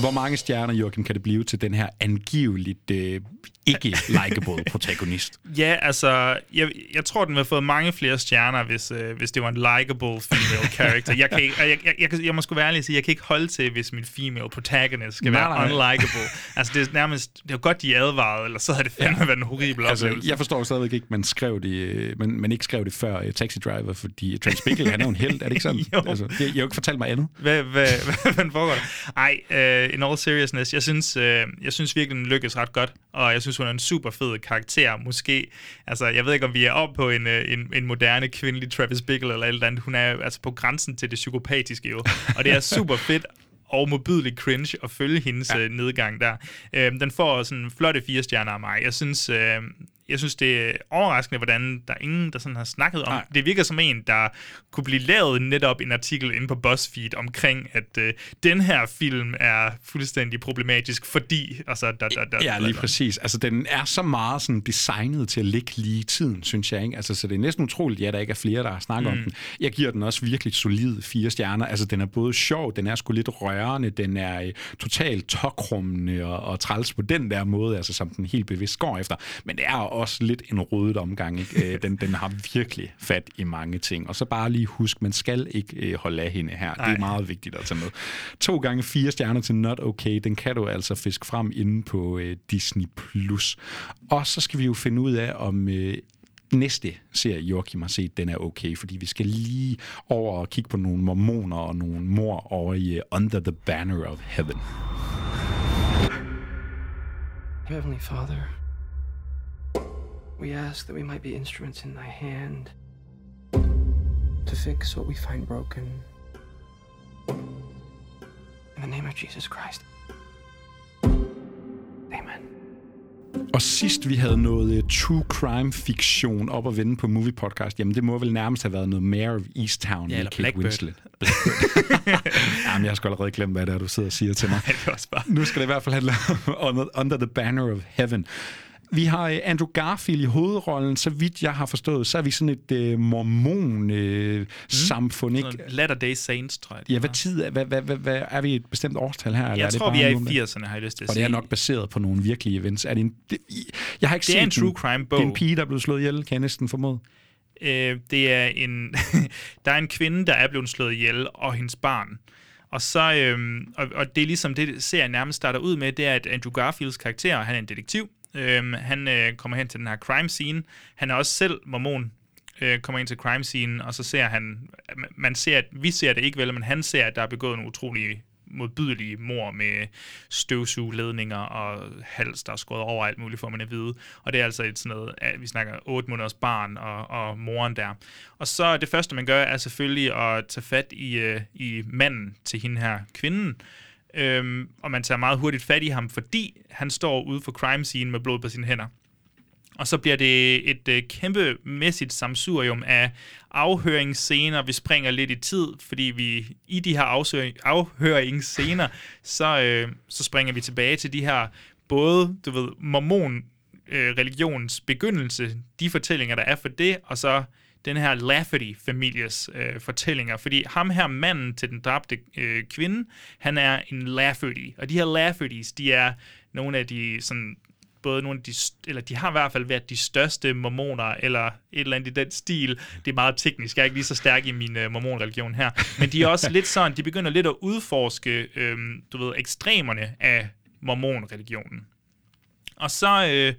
Hvor mange stjerner, Joachim, kan det blive til den her angiveligt øh, ikke likeable protagonist? Ja, altså, jeg, jeg tror, den have fået mange flere stjerner, hvis, øh, hvis det var en likable female character. Jeg, kan ikke, jeg, jeg, jeg, jeg, jeg må sgu være ærlig at sige, jeg kan ikke holde til, hvis min female protagonist skal Nej, være nej. unlikable. altså, det er nærmest, det er jo godt, de advaret, eller så havde det fandme ja. været en horribel Altså, oplevelse. jeg forstår stadigvæk ikke, man skrev det, øh, man, man ikke skrev det før uh, Taxi Driver, fordi Travis Bickle, han er jo en held, er det ikke sådan? Jo. Altså, det, jeg har jo ikke fortalt mig andet. Hvad, hvad, hvad, hvad foregår der? Ej, uh, in all seriousness, jeg synes, uh, jeg synes virkelig, den lykkes ret godt, og jeg synes, hun er en super fed karakter. Måske, altså, jeg ved ikke, om vi er oppe på en, uh, en, en moderne kvindelig Travis Bickle eller eller andet. Hun er altså på grænsen til det psykopatiske jo, og det er super fedt og modbydeligt cringe at følge hendes ja. nedgang der. Uh, den får sådan flotte fire stjerner af mig. Jeg synes, uh, jeg synes, det er overraskende, hvordan der er ingen, der sådan har snakket om. Nej. Det virker som en, der kunne blive lavet netop en artikel inde på BuzzFeed omkring, at øh, den her film er fuldstændig problematisk, fordi... Altså, da, da, da, Ja, lige præcis. Altså, den er så meget sådan designet til at ligge lige i tiden, synes jeg. Ikke? Altså, så det er næsten utroligt, ja, der ikke er flere, der har snakket mm. om den. Jeg giver den også virkelig solid fire stjerner. Altså, den er både sjov, den er sgu lidt rørende, den er øh, totalt tokrummende og, og træls på den der måde, altså, som den helt bevidst går efter. Men det er også lidt en rødet omgang. Ikke? Øh, den, den har virkelig fat i mange ting. Og så bare lige husk, man skal ikke øh, holde af hende her. Nej. Det er meget vigtigt at tage med. To gange fire stjerner til Not Okay, den kan du altså fiske frem inde på øh, Disney+. Plus. Og så skal vi jo finde ud af, om øh, næste serie, Joachim har set, den er okay, fordi vi skal lige over og kigge på nogle mormoner og nogle mor over i uh, Under the Banner of Heaven. Heavenly Father, we ask that we might be instruments in thy hand to fix what we find broken. In the name of Jesus Christ. Amen. Og sidst vi havde noget uh, true crime fiktion op at vende på Movie Podcast, jamen det må vel nærmest have været noget Mayor of Easttown Ja, eller Kate Blackbird. Winslet. jamen, jeg har sgu allerede glemt, hvad det er, du sidder og siger til mig. det er også bare... Nu skal det i hvert fald handle om Under the Banner of Heaven. Vi har øh, Andrew Garfield i hovedrollen. Så vidt jeg har forstået, så er vi sådan et øh, mormon-samfund, øh, ikke? Latter Day Saints, tror jeg. Ja, hvad tid er, hvad, hvad, hvad, hvad, er vi et bestemt årstal her? eller Jeg er det tror, vi er i nogle, der- 80'erne, har jeg lyst til at Og det er nok baseret på nogle virkelige events. Er det en, det, jeg har ikke Det set er en true crime bog. Det er en pige, der er blevet slået ihjel, kan jeg næsten formode. Øh, det er en... der er en kvinde, der er blevet slået ihjel, og hendes barn. Og så, øhm, og, og det er ligesom det, serien nærmest starter ud med, det er, at Andrew Garfields karakter, han er en detektiv. Øhm, han øh, kommer hen til den her crime scene. Han er også selv mormon, øh, kommer ind til crime scene, og så ser han, man ser, at vi ser det ikke vel, men han ser, at der er begået en utrolig modbydelige mor med støvsugeledninger og hals, der er skåret over alt muligt, får man at vide. Og det er altså et sådan noget, at vi snakker 8 måneders barn og, og moren der. Og så det første, man gør, er selvfølgelig at tage fat i, øh, i manden til hende her kvinden. Øhm, og man tager meget hurtigt fat i ham, fordi han står ude for crime scene med blod på sine hænder. Og så bliver det et øh, kæmpemæssigt samsurium af afhøringsscener. Vi springer lidt i tid, fordi vi i de her afhøringsscener, så, øh, så springer vi tilbage til de her både, du ved, mormon øh, religions begyndelse, de fortællinger, der er for det, og så den her Lafferty-families øh, fortællinger. Fordi ham her, manden til den dræbte øh, kvinde, han er en Lafferty. Og de her Laffertys, de er nogle af de sådan både nogle af de, eller de har i hvert fald været de største mormoner, eller et eller andet i den stil. Det er meget teknisk, jeg er ikke lige så stærk i min øh, mormonreligion her. Men de er også lidt sådan, de begynder lidt at udforske, øh, du ved, ekstremerne af mormonreligionen. Og så, øh,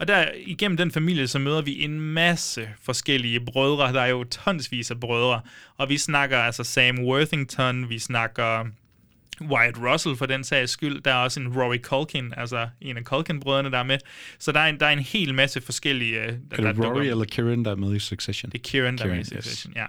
og der igennem den familie, så møder vi en masse forskellige brødre. Der er jo tonsvis af brødre. Og vi snakker altså Sam Worthington, vi snakker Wyatt Russell for den sags skyld. Der er også en Rory Culkin, altså en af Culkin-brødrene, der er med. Så der er en, der er en hel masse forskellige... øh, Der, Er det der Rory eller Kieran, der er med i Succession? det er Kieran, der er med i Kieran, yes. Succession, ja.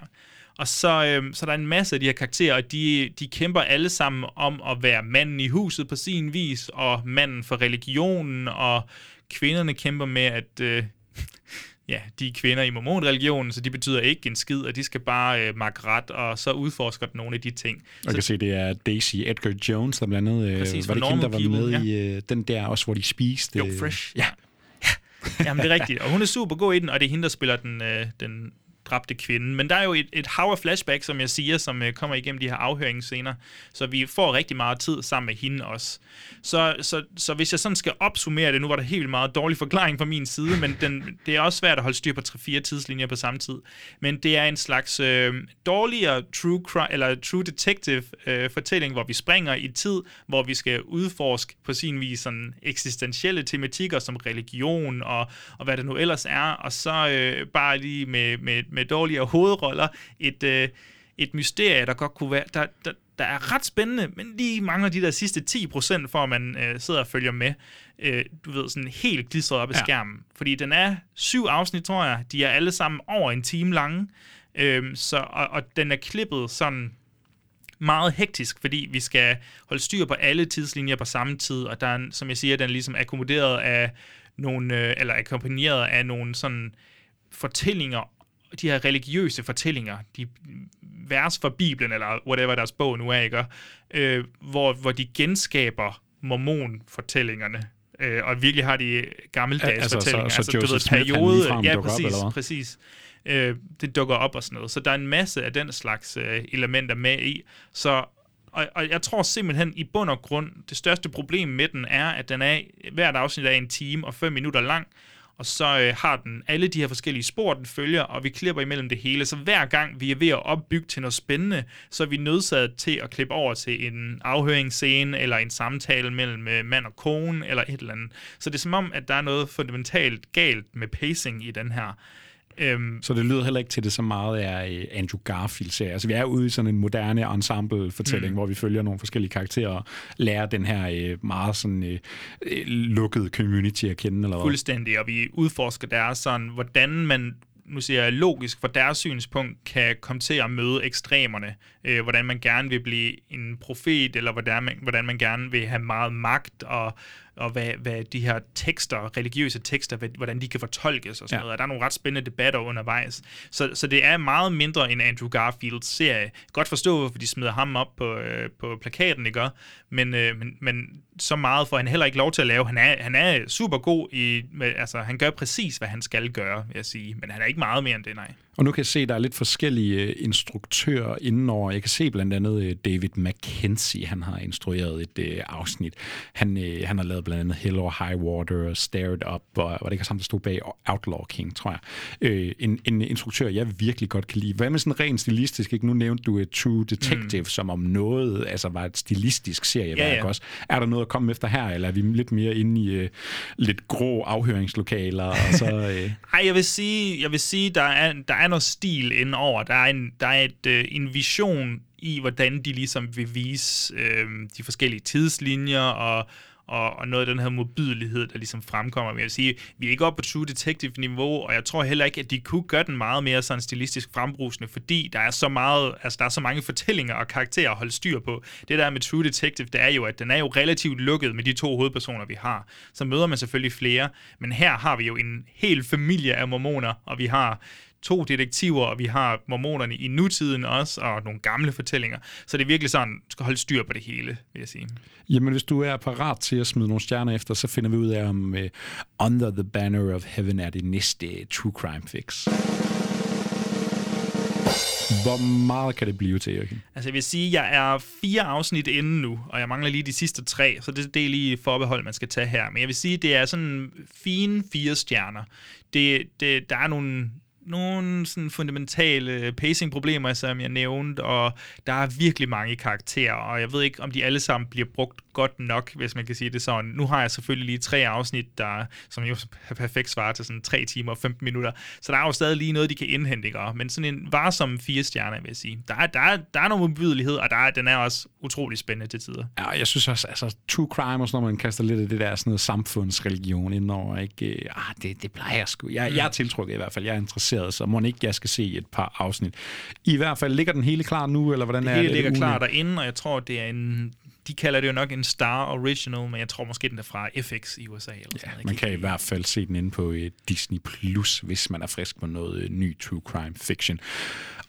Og så, øhm, så der er en masse af de her karakterer, og de, de kæmper alle sammen om at være manden i huset på sin vis, og manden for religionen, og kvinderne kæmper med, at øh, ja, de er kvinder i mormonreligionen, så de betyder ikke en skid, og de skal bare øh, makke ret, og så udforsker den nogle af de ting. Jeg kan se, det er Daisy Edgar Jones, der blandt andet... øh, Præcis, var det hende, der var med People, i øh, den der også, hvor de spiste... Jo, øh, Fresh. Ja. Jamen, det er rigtigt. Og hun er super god i den, og det er hende, der spiller den, øh, den dræbte kvinden. Men der er jo et, et hav af flashback, som jeg siger, som øh, kommer igennem de her afhøringsscener, så vi får rigtig meget tid sammen med hende også. Så, så, så hvis jeg sådan skal opsummere det, nu var der helt meget dårlig forklaring fra min side, men den, det er også svært at holde styr på 3-4 tidslinjer på samme tid. Men det er en slags øh, dårligere true, crime, eller true detective øh, fortælling, hvor vi springer i tid, hvor vi skal udforske på sin vis sådan eksistentielle tematikker som religion og, og hvad det nu ellers er, og så øh, bare lige med, med, med dårligere hovedroller et, øh, et mysterie, der godt kunne være, der, der, der er ret spændende, men lige mangler de der sidste 10%, for at man øh, sidder og følger med. Øh, du ved, sådan helt klistret op i ja. skærmen. Fordi den er syv afsnit, tror jeg. De er alle sammen over en time lange. Øh, så, og, og den er klippet sådan meget hektisk, fordi vi skal holde styr på alle tidslinjer på samme tid, og der er, som jeg siger, den er ligesom akkommoderet af nogle, øh, eller akkompagneret af nogle sådan fortællinger, de her religiøse fortællinger, de vers fra Bibelen, eller whatever deres bog nu er, ikke? Øh, hvor, hvor de genskaber mormon-fortællingerne, øh, og virkelig har de gammeldags altså, fortællinger. Så, så altså, du ved, periode, ja, præcis, op, eller præcis. Øh, det dukker op og sådan noget. Så der er en masse af den slags øh, elementer med i. Så og, og jeg tror simpelthen i bund og grund, det største problem med den er, at den er, hvert afsnit er en time og fem minutter lang, og så øh, har den alle de her forskellige spor, den følger, og vi klipper imellem det hele. Så hver gang vi er ved at opbygge til noget spændende, så er vi nødsaget til at klippe over til en afhøringsscene, eller en samtale mellem øh, mand og kone, eller et eller andet. Så det er som om, at der er noget fundamentalt galt med pacing i den her. Øhm, så det lyder heller ikke til, det så meget af uh, Andrew Garfield-serie. Altså, vi er ude i sådan en moderne ensemble-fortælling, mm. hvor vi følger nogle forskellige karakterer og lærer den her uh, meget sådan uh, lukkede community at kende. Eller hvad? Fuldstændig, og vi udforsker der sådan, hvordan man nu siger jeg logisk, fra deres synspunkt kan komme til at møde ekstremerne. Øh, hvordan man gerne vil blive en profet, eller hvordan man, hvordan man gerne vil have meget magt, og, og hvad, hvad de her tekster, religiøse tekster, hvad, hvordan de kan fortolkes og sådan ja. noget. Og der er nogle ret spændende debatter undervejs. Så, så det er meget mindre end Andrew Garfields serie. Godt forstå, hvorfor de smider ham op på, øh, på plakaten, ikke? Men, øh, men, men så meget får han heller ikke lov til at lave. Han er, han er super god i, altså han gør præcis, hvad han skal gøre, vil jeg sige. Men han er ikke meget mere end det, nej. Og nu kan jeg se, at der er lidt forskellige øh, instruktører indenover. Jeg kan se blandt andet øh, David Mackenzie, han har instrueret et uh, afsnit. Han, han har lavet blandt andet Hell or High Water, Stared Up, og, og det ikke sammen, der stod bag Outlaw King, tror jeg. Uh, en, en instruktør, jeg virkelig godt kan lide. Hvad med sådan rent stilistisk? Ikke? Nu nævnte du True Detective, mm. som om noget altså var et stilistisk serie. Ja, ja. Også. Er der noget at komme efter her, eller er vi lidt mere inde i uh, lidt grå afhøringslokaler? Og så, uh... Ej, jeg vil sige, jeg vil sige der, er, der er noget stil indover. Der er en, der er et, øh, en vision i, hvordan de ligesom vil vise øh, de forskellige tidslinjer og, og, og noget af den her modbydelighed, der ligesom fremkommer. Men jeg vil sige, vi er ikke oppe på True Detective-niveau, og jeg tror heller ikke, at de kunne gøre den meget mere sådan stilistisk frembrusende, fordi der er så meget, altså der er så mange fortællinger og karakterer at holde styr på. Det der med True Detective, det er jo, at den er jo relativt lukket med de to hovedpersoner, vi har. Så møder man selvfølgelig flere, men her har vi jo en hel familie af mormoner, og vi har to detektiver, og vi har mormonerne i nutiden også, og nogle gamle fortællinger. Så det er virkelig sådan, du skal holde styr på det hele, vil jeg sige. Jamen, hvis du er parat til at smide nogle stjerner efter, så finder vi ud af, om uh, Under the Banner of Heaven er det næste True Crime Fix. Hvor meget kan det blive til, Jørgen? Altså, jeg vil sige, jeg er fire afsnit inde nu, og jeg mangler lige de sidste tre, så det, det er lige forbehold, man skal tage her. Men jeg vil sige, det er sådan fine fire stjerner. Det, det, der er nogle nogle sådan fundamentale pacing-problemer, som jeg nævnte, og der er virkelig mange karakterer, og jeg ved ikke, om de alle sammen bliver brugt godt nok, hvis man kan sige det sådan. Nu har jeg selvfølgelig lige tre afsnit, der, som jo er perfekt svarer til sådan 3 timer og 15 minutter, så der er jo stadig lige noget, de kan indhente, ikke? men sådan en varsom fire stjerner, vil jeg sige. Der er, der er, der er noget modbydelighed, og der er, den er også utrolig spændende til tider. Ja, jeg synes også, altså true crime, også når man kaster lidt af det der sådan noget samfundsreligion indover, ikke? Ah, det, det plejer jeg sgu. Jeg, mm. jeg er tiltrukket i hvert fald, jeg er interesseret, så må ikke jeg skal se et par afsnit. I hvert fald, ligger den hele klar nu, eller hvordan det er det? Det ligger klar derinde, og jeg tror, det er en de kalder det jo nok en Star Original, men jeg tror måske, den er fra FX i USA. Eller ja, sådan man kan i hvert fald se den inde på uh, Disney Plus, hvis man er frisk på noget uh, ny true crime fiction.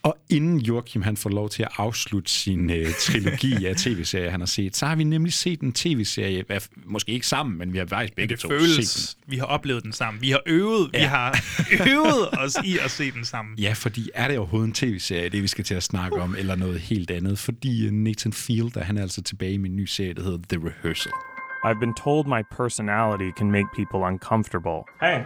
Og inden Joachim han får lov til at afslutte sin øh, trilogi af tv-serier, han har set, så har vi nemlig set en tv-serie, måske ikke sammen, men vi har faktisk begge det to føles, set den. vi har oplevet den sammen. Vi har øvet, ja. vi har øvet os i at se den sammen. Ja, fordi er det overhovedet en tv-serie, det vi skal til at snakke om, eller noget helt andet? Fordi øh, Nathan Fielder, han er altså tilbage i min nye serie, der hedder The Rehearsal. I've been told my personality can make people uncomfortable. Hey,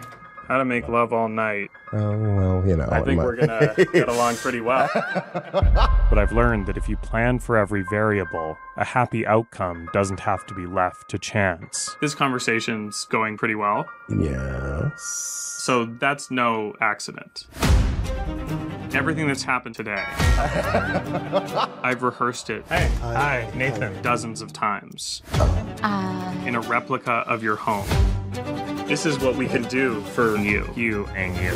how to make love all night. Oh, well, you know. I think we're going to get along pretty well. but I've learned that if you plan for every variable, a happy outcome doesn't have to be left to chance. This conversation's going pretty well. Yes. So that's no accident. Everything that's happened today, I've rehearsed it. Hey, hi, Nathan. Dozens of times. Uh, In a replica of your home. This is what we can do for you, you, and you.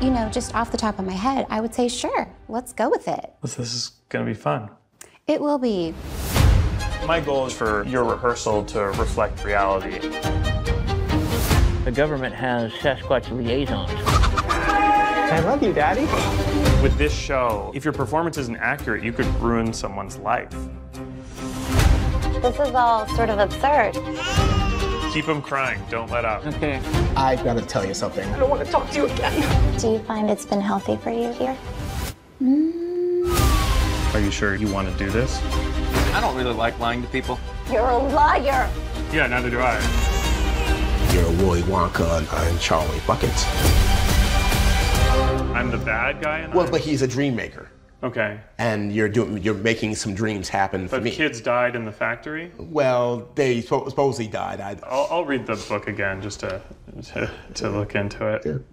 you know, just off the top of my head, I would say sure, let's go with it. This is going to be fun. It will be. My goal is for your rehearsal to reflect reality. The government has Sasquatch liaisons. I love you, Daddy. With this show, if your performance isn't accurate, you could ruin someone's life. This is all sort of absurd. Keep him crying. Don't let up. Okay. I've got to tell you something. I don't want to talk to you again. Do you find it's been healthy for you here? Mm. Are you sure you want to do this? I don't really like lying to people. You're a liar. Yeah, neither do I. You're Willy Wonka and uh, I'm Charlie Buckets. I'm the bad guy in that? Well, but he's a dream maker, Okay. and you're doing you're making some dreams happen for But me. kids died in the factory? Well, they supposedly died. I, I'll, I'll read the book again just to, to, to look into it.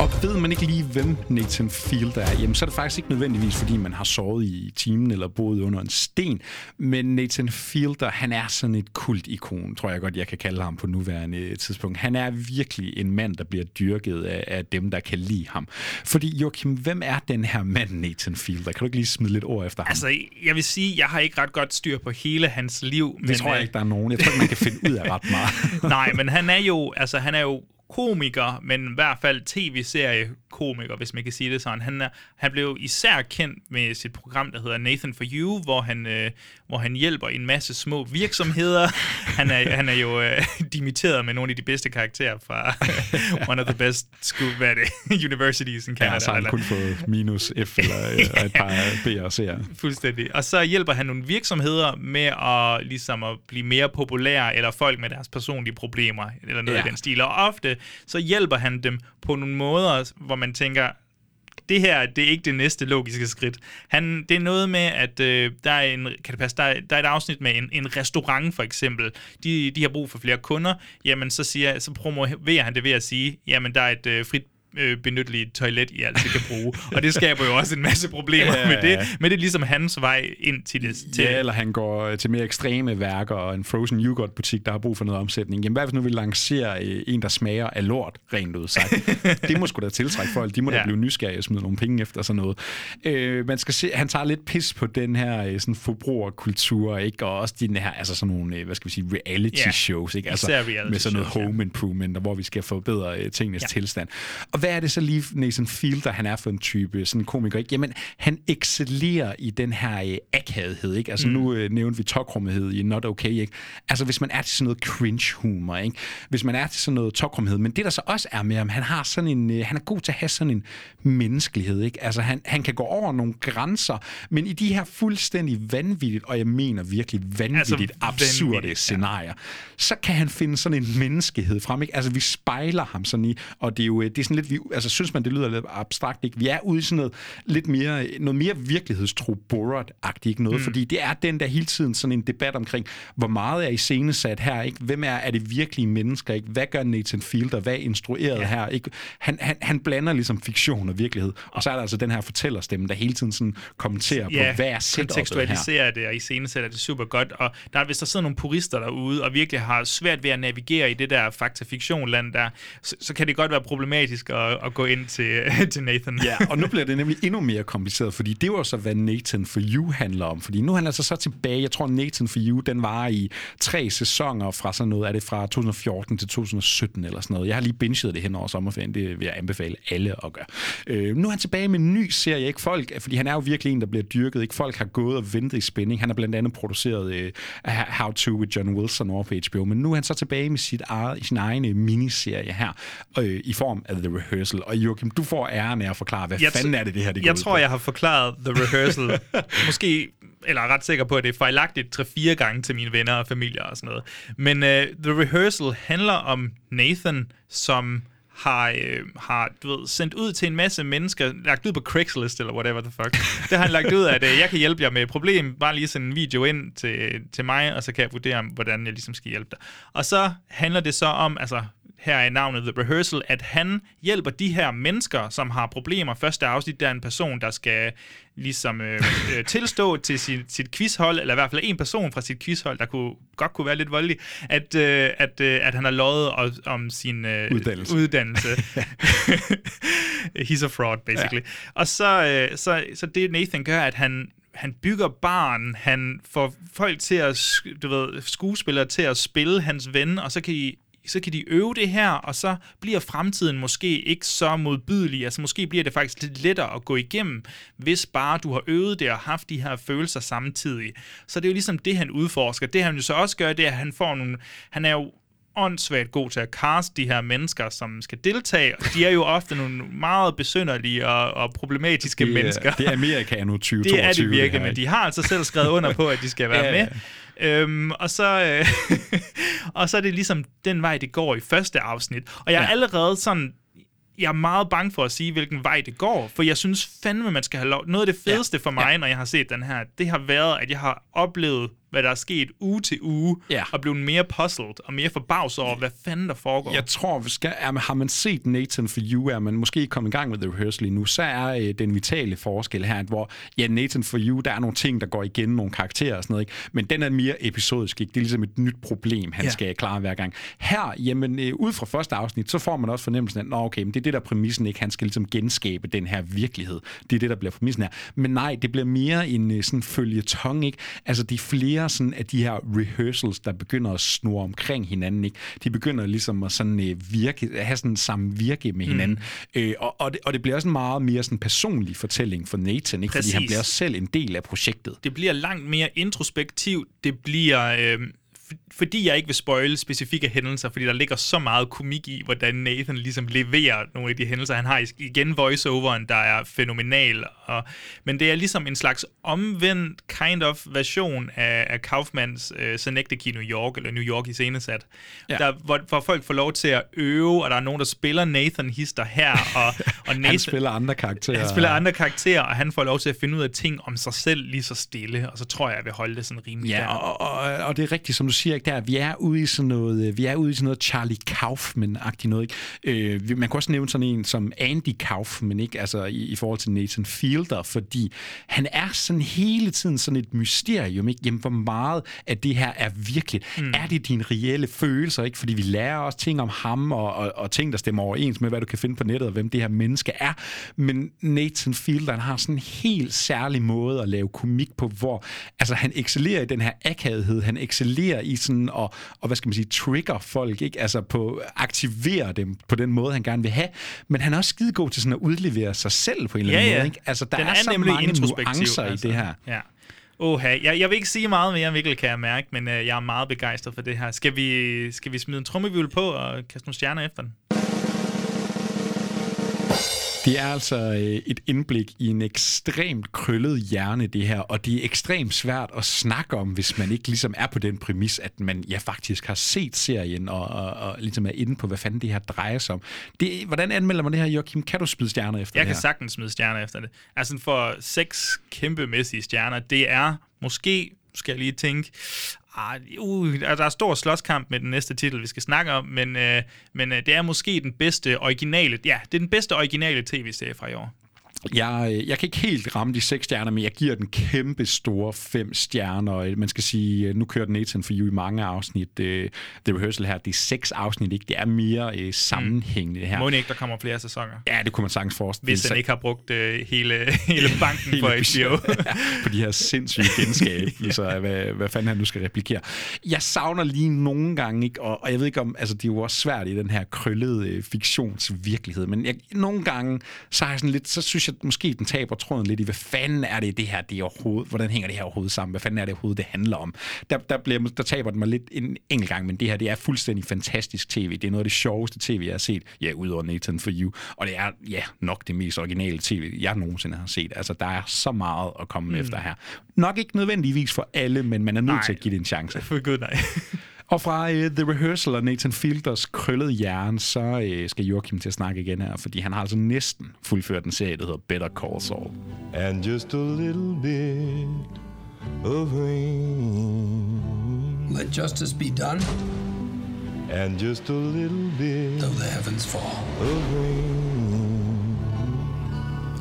Og ved man ikke lige, hvem Nathan Fielder er, jamen så er det faktisk ikke nødvendigvis, fordi man har sovet i timen eller boet under en sten. Men Nathan Fielder, han er sådan et kultikon, tror jeg godt, jeg kan kalde ham på nuværende tidspunkt. Han er virkelig en mand, der bliver dyrket af, af dem, der kan lide ham. Fordi Joachim, hvem er den her mand, Nathan Fielder? Kan du ikke lige smide lidt ord efter ham? Altså, jeg vil sige, jeg har ikke ret godt styr på hele hans liv. det tror jeg øh, ikke, der er nogen. Jeg tror ikke, man kan finde ud af ret meget. Nej, men han er jo, altså han er jo komiker, men i hvert fald tv-serie-komiker, hvis man kan sige det sådan. Han, er, han blev især kendt med sit program, der hedder Nathan for You, hvor han, øh, hvor han hjælper en masse små virksomheder. Han er, han er jo øh, dimitteret med nogle af de bedste karakterer fra one of the best school, hvad er det, universities in Canada. Ja, så han eller- kun fået minus F eller øh, et par B'er og C'er. Fuldstændig. Og så hjælper han nogle virksomheder med at, ligesom at blive mere populære, eller folk med deres personlige problemer, eller noget. Ja. i den stil. Og ofte så hjælper han dem på nogle måder, hvor man tænker, det her, det er ikke det næste logiske skridt. Han, det er noget med, at øh, der er en, kan det passe, der er, der er et afsnit med en, en restaurant for eksempel. De, de har brug for flere kunder. Jamen, så, siger, så promoverer han det ved at sige, jamen, der er et øh, frit øh, benytteligt toilet, I altid kan bruge. og det skaber jo også en masse problemer Ja, med det. ja. Men det er ligesom hans vej ind til det. Til, Ja, eller han går øh, til mere ekstreme værker og en frozen yoghurt butik, der har brug for noget omsætning. Jamen hvad hvis nu vi lancerer øh, en, der smager af lort, rent ud sagt? det må sgu da tiltrække folk. De må da Ja. blive nysgerrige og smide nogle penge efter sådan noget. Øh, man skal se, han tager lidt pis på den her øh, sådan forbrugerkultur, ikke? Og også den her, altså sådan nogle, hvad skal vi sige, reality Ja, shows, ikke? Altså reality med sådan noget shows, ja. home improvement, og hvor vi skal forbedre øh, tingenes Ja. ja. tilstand. Og hvad er det så lige Nathan Fielder, han er for en type sådan en komiker, ikke? Jamen, han excellerer i den her øh, akavighed, ikke? Altså Mm. nu øh, nævnte vi tokrumhed i Not Okay, ikke? Altså hvis man er til sådan noget cringe-humor, ikke? Hvis man er til sådan noget tokrumhed, men det der så også er med ham, han har sådan en, øh, han er god til at have sådan en menneskelighed, ikke? Altså han, han kan gå over nogle grænser, men i de her fuldstændig vanvittigt, og jeg mener virkelig vanvittigt altså, absurde vanvittigt, ja. scenarier, så kan han finde sådan en menneskehed frem, ikke? Altså vi spejler ham sådan i, og det er jo øh, det er sådan lidt, vi, altså synes man, det lyder lidt abstrakt, ikke? Vi er ude i sådan noget lidt mere, noget mere virkelighedstro Borat-agtigt, ikke noget? Mm. Fordi det er den der hele tiden sådan en debat omkring, hvor meget er iscenesat her, ikke? Hvem er, er det virkelige mennesker, ikke? Hvad gør Nathan Fielder? Hvad er instrueret Ja. her, ikke? Han, han, han blander ligesom fiktion og virkelighed, og så er der altså den her fortællerstemme, der hele tiden sådan kommenterer ja, på, hvad er setup'et her? kontekstualiserer det og iscenesætter det super godt. Og der, er- hvis der sidder nogle purister derude, og virkelig har svært ved at navigere i det der fakta-fiktion-land der, så, så kan det godt være problematisk at, at, at gå ind til, til Nathan. Ja, og nu bliver det nemlig endnu mere kompliceret, fordi det var så, hvad Nathan for You handler om. Fordi nu handler det så tilbage, jeg tror Nathan for You, den var i tre sæsoner fra sådan noget, er det fra 2014 til 2017 eller sådan noget. Jeg har lige binget det hen over sommerferien, det vil jeg anbefale alle at gøre. Øh, nu er han tilbage med en ny serie, ikke folk, fordi han er jo virkelig en, der bliver dyrket, ikke folk har gået og ventet i spænding. Han har blandt andet produceret øh, How To with John Wilson over på HBO, men nu er han så tilbage med sit eget, sin egen øh, miniserie her, øh, i form af The Rehearsal. Og Joachim, du får æren af at forklare, hvad jeg fanden er det, det her det Jeg tror, på? jeg har forklaret The Rehearsal, måske, eller er ret sikker på, at det er fejlagtigt 3-4 gange til mine venner og familier og sådan noget. Men uh, The Rehearsal handler om Nathan, som har, øh, har du ved, sendt ud til en masse mennesker, lagt ud på Craigslist eller whatever the fuck. Det har han lagt ud, at øh, jeg kan hjælpe jer med et problem, bare lige sende en video ind til, til mig, og så kan jeg vurdere, hvordan jeg ligesom skal hjælpe dig. Og så handler det så om, altså her er navnet The Rehearsal, at han hjælper de her mennesker, som har problemer. Første afsnit, der er en person, der skal ligesom øh, øh, tilstå til sit, sit quizhold, eller i hvert fald en person fra sit quizhold, der kunne, godt kunne være lidt voldelig, at, øh, at, øh, at han har lovet om, om sin øh, uddannelse. uddannelse. He's a fraud, basically. Ja. Og så, øh, så, så det Nathan gør, at han han bygger barn, han får folk til at, du ved, skuespillere til at spille hans ven, og så kan I så kan de øve det her, og så bliver fremtiden måske ikke så modbydelig. Altså måske bliver det faktisk lidt lettere at gå igennem, hvis bare du har øvet det og haft de her følelser samtidig. Så det er jo ligesom det, han udforsker. Det han jo så også gør, det er, at han får nogle... Han er jo åndssvagt god til at cast de her mennesker, som skal deltage. De er jo ofte nogle meget besynderlige og, og problematiske det er, mennesker. Det er Amerika nu 2022. Det er det virkelig, men de har altså selv skrevet under på, at de skal være ja, med. Øhm, og, så, øh, og så er det ligesom den vej, det går i første afsnit. Og jeg er ja. allerede sådan jeg er meget bange for at sige, hvilken vej det går, for jeg synes fandme, man skal have lov. Noget af det fedeste ja. for mig, ja. når jeg har set den her, det har været, at jeg har oplevet hvad der er sket uge til uge, ja. og blevet mere puzzled og mere forbavset over, hvad fanden der foregår. Jeg tror, skal, er, har man set Nathan for You, er man måske kommet i gang med The Rehearsal nu, så er øh, den vitale forskel her, hvor ja, Nathan for You, der er nogle ting, der går igen, nogle karakterer og sådan noget, ikke? men den er mere episodisk, ikke? det er ligesom et nyt problem, han ja. skal klare hver gang. Her, jamen, øh, ud fra første afsnit, så får man også fornemmelsen af, at okay, men det er det, der er præmissen, ikke? han skal ligesom genskabe den her virkelighed. Det er det, der bliver præmissen her. Men nej, det bliver mere en øh, sådan følgetong, ikke? Altså, de flere flere sådan af de her rehearsals, der begynder at snurre omkring hinanden. Ikke? De begynder ligesom at sådan, øh, virke, at have sådan samme virke med hinanden. Mm. Øh, og, og, det, og det bliver også en meget mere sådan personlig fortælling for Nathan, ikke? fordi han bliver også selv en del af projektet. Det bliver langt mere introspektivt. Det bliver... Øh fordi jeg ikke vil spoile specifikke hændelser, fordi der ligger så meget komik i, hvordan Nathan ligesom leverer nogle af de hændelser. Han har igen voiceoveren, der er fænomenal. Og, men det er ligesom en slags omvendt kind of version af, af Kaufmans uh, Synecdoche i New York, eller New York i scenesat, ja. der, hvor, hvor folk får lov til at øve, og der er nogen, der spiller Nathan Hister her. Og, og Nathan, han spiller andre karakterer. Han spiller andre karakterer, og han får lov til at finde ud af ting om sig selv lige så stille, og så tror jeg, jeg vil holde det sådan rimelig Ja, og, og, og det er rigtigt, som du siger, ikke, der, vi er ude i sådan noget, øh, vi er ude i sådan noget Charlie Kaufman-agtigt noget. Ikke? Øh, man kan også nævne sådan en som Andy Kaufman, ikke? Altså i, i forhold til Nathan Fielder, fordi han er sådan hele tiden sådan et mysterium, ikke? Jamen, hvor meget af det her er virkelig? Mm. Er det dine reelle følelser, ikke? Fordi vi lærer også ting om ham, og, og, og ting, der stemmer overens med, hvad du kan finde på nettet, og hvem det her menneske er. Men Nathan Fielder, han har sådan en helt særlig måde at lave komik på, hvor altså, han excellerer i den her akavighed, han excellerer i sådan og, og hvad skal man sige, trigger folk, ikke? Altså på aktivere dem på den måde, han gerne vil have. Men han er også skide god til sådan at udlevere sig selv på en eller anden ja, ja. måde, ikke? Altså der den er, er så mange nuancer altså. i det her. Ja. Oha, jeg, jeg vil ikke sige meget mere, Mikkel, kan jeg mærke, men øh, jeg er meget begejstret for det her. Skal vi, skal vi smide en trummevivl på og kaste nogle stjerner efter den? Det er altså øh, et indblik i en ekstremt krøllet hjerne, det her, og det er ekstremt svært at snakke om, hvis man ikke ligesom er på den præmis, at man ja faktisk har set serien og, og, og ligesom er inde på, hvad fanden det her drejer sig om. Det, hvordan anmelder man det her, Joachim? Kan du smide stjerner efter Jeg det kan her? sagtens smide stjerner efter det. Altså for seks kæmpemæssige stjerner, det er måske skal jeg lige tænke, Ah, uh, der er stor slåskamp med den næste titel, vi skal snakke om, men, øh, men øh, det er måske den bedste originale, ja, det er den bedste originale tv-serie fra i år. Jeg, øh, jeg kan ikke helt ramme de seks stjerner, men jeg giver den kæmpe store fem stjerner. Man skal sige, øh, nu kører den Nathan for You i mange afsnit. The Rehearsal her, det er seks afsnit, ikke? Det er mere uh, sammenhængende det her. Må ikke, der kommer flere sæsoner? Ja, det kunne man sagtens forestille Hvis den ikke har brugt uh, hele, hele banken hele på HBO. på de her sindssyge genskab, så hvad, hvad fanden han nu skal replikere. Jeg savner lige nogle gange, ikke? Og, og jeg ved ikke om, altså det er jo også svært i den her krøllede uh, fiktionsvirkelighed, men jeg, nogle gange, så har jeg sådan lidt, så synes jeg, at måske den taber tråden lidt i, hvad fanden er det, det her, det er overhovedet, hvordan hænger det her overhovedet sammen, hvad fanden er det overhovedet, det handler om. Der, der, bliver, der taber den mig lidt en enkelt gang, men det her, det er fuldstændig fantastisk tv. Det er noget af det sjoveste tv, jeg har set, ja, udover Nathan for You, og det er, ja, nok det mest originale tv, jeg nogensinde har set. Altså, der er så meget at komme mm. efter her. Nok ikke nødvendigvis for alle, men man er nødt nej. til at give det en chance. For gud, nej. Og fra uh, The Rehearsal og Nathan Fielders krøllede hjerne, så uh, skal Joachim til at snakke igen her, fordi han har altså næsten fuldført en serie, der hedder Better Call Saul. And just a little bit of rain. Let justice be done. And just a little bit Though the heavens fall. of rain.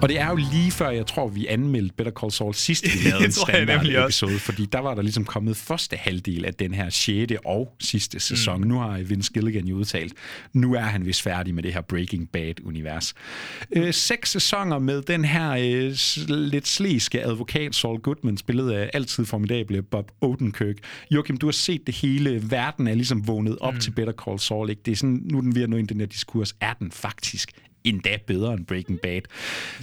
Og det er jo lige før, jeg tror, vi anmeldte Better Call Saul sidst, vi lavede en standard episode, fordi der var der ligesom kommet første halvdel af den her 6. og sidste sæson. Mm. Nu har Vince Gilligan jo udtalt, nu er han vist færdig med det her Breaking Bad-univers. Øh, seks sæsoner med den her øh, lidt sliske advokat Saul Goodman, spillet af altid formidable Bob Odenkirk. Joachim, du har set det hele. Verden er ligesom vågnet op mm. til Better Call Saul. Ikke? Det er sådan, nu er den ved at nå ind den her diskurs. Er den faktisk endda bedre end Breaking Bad.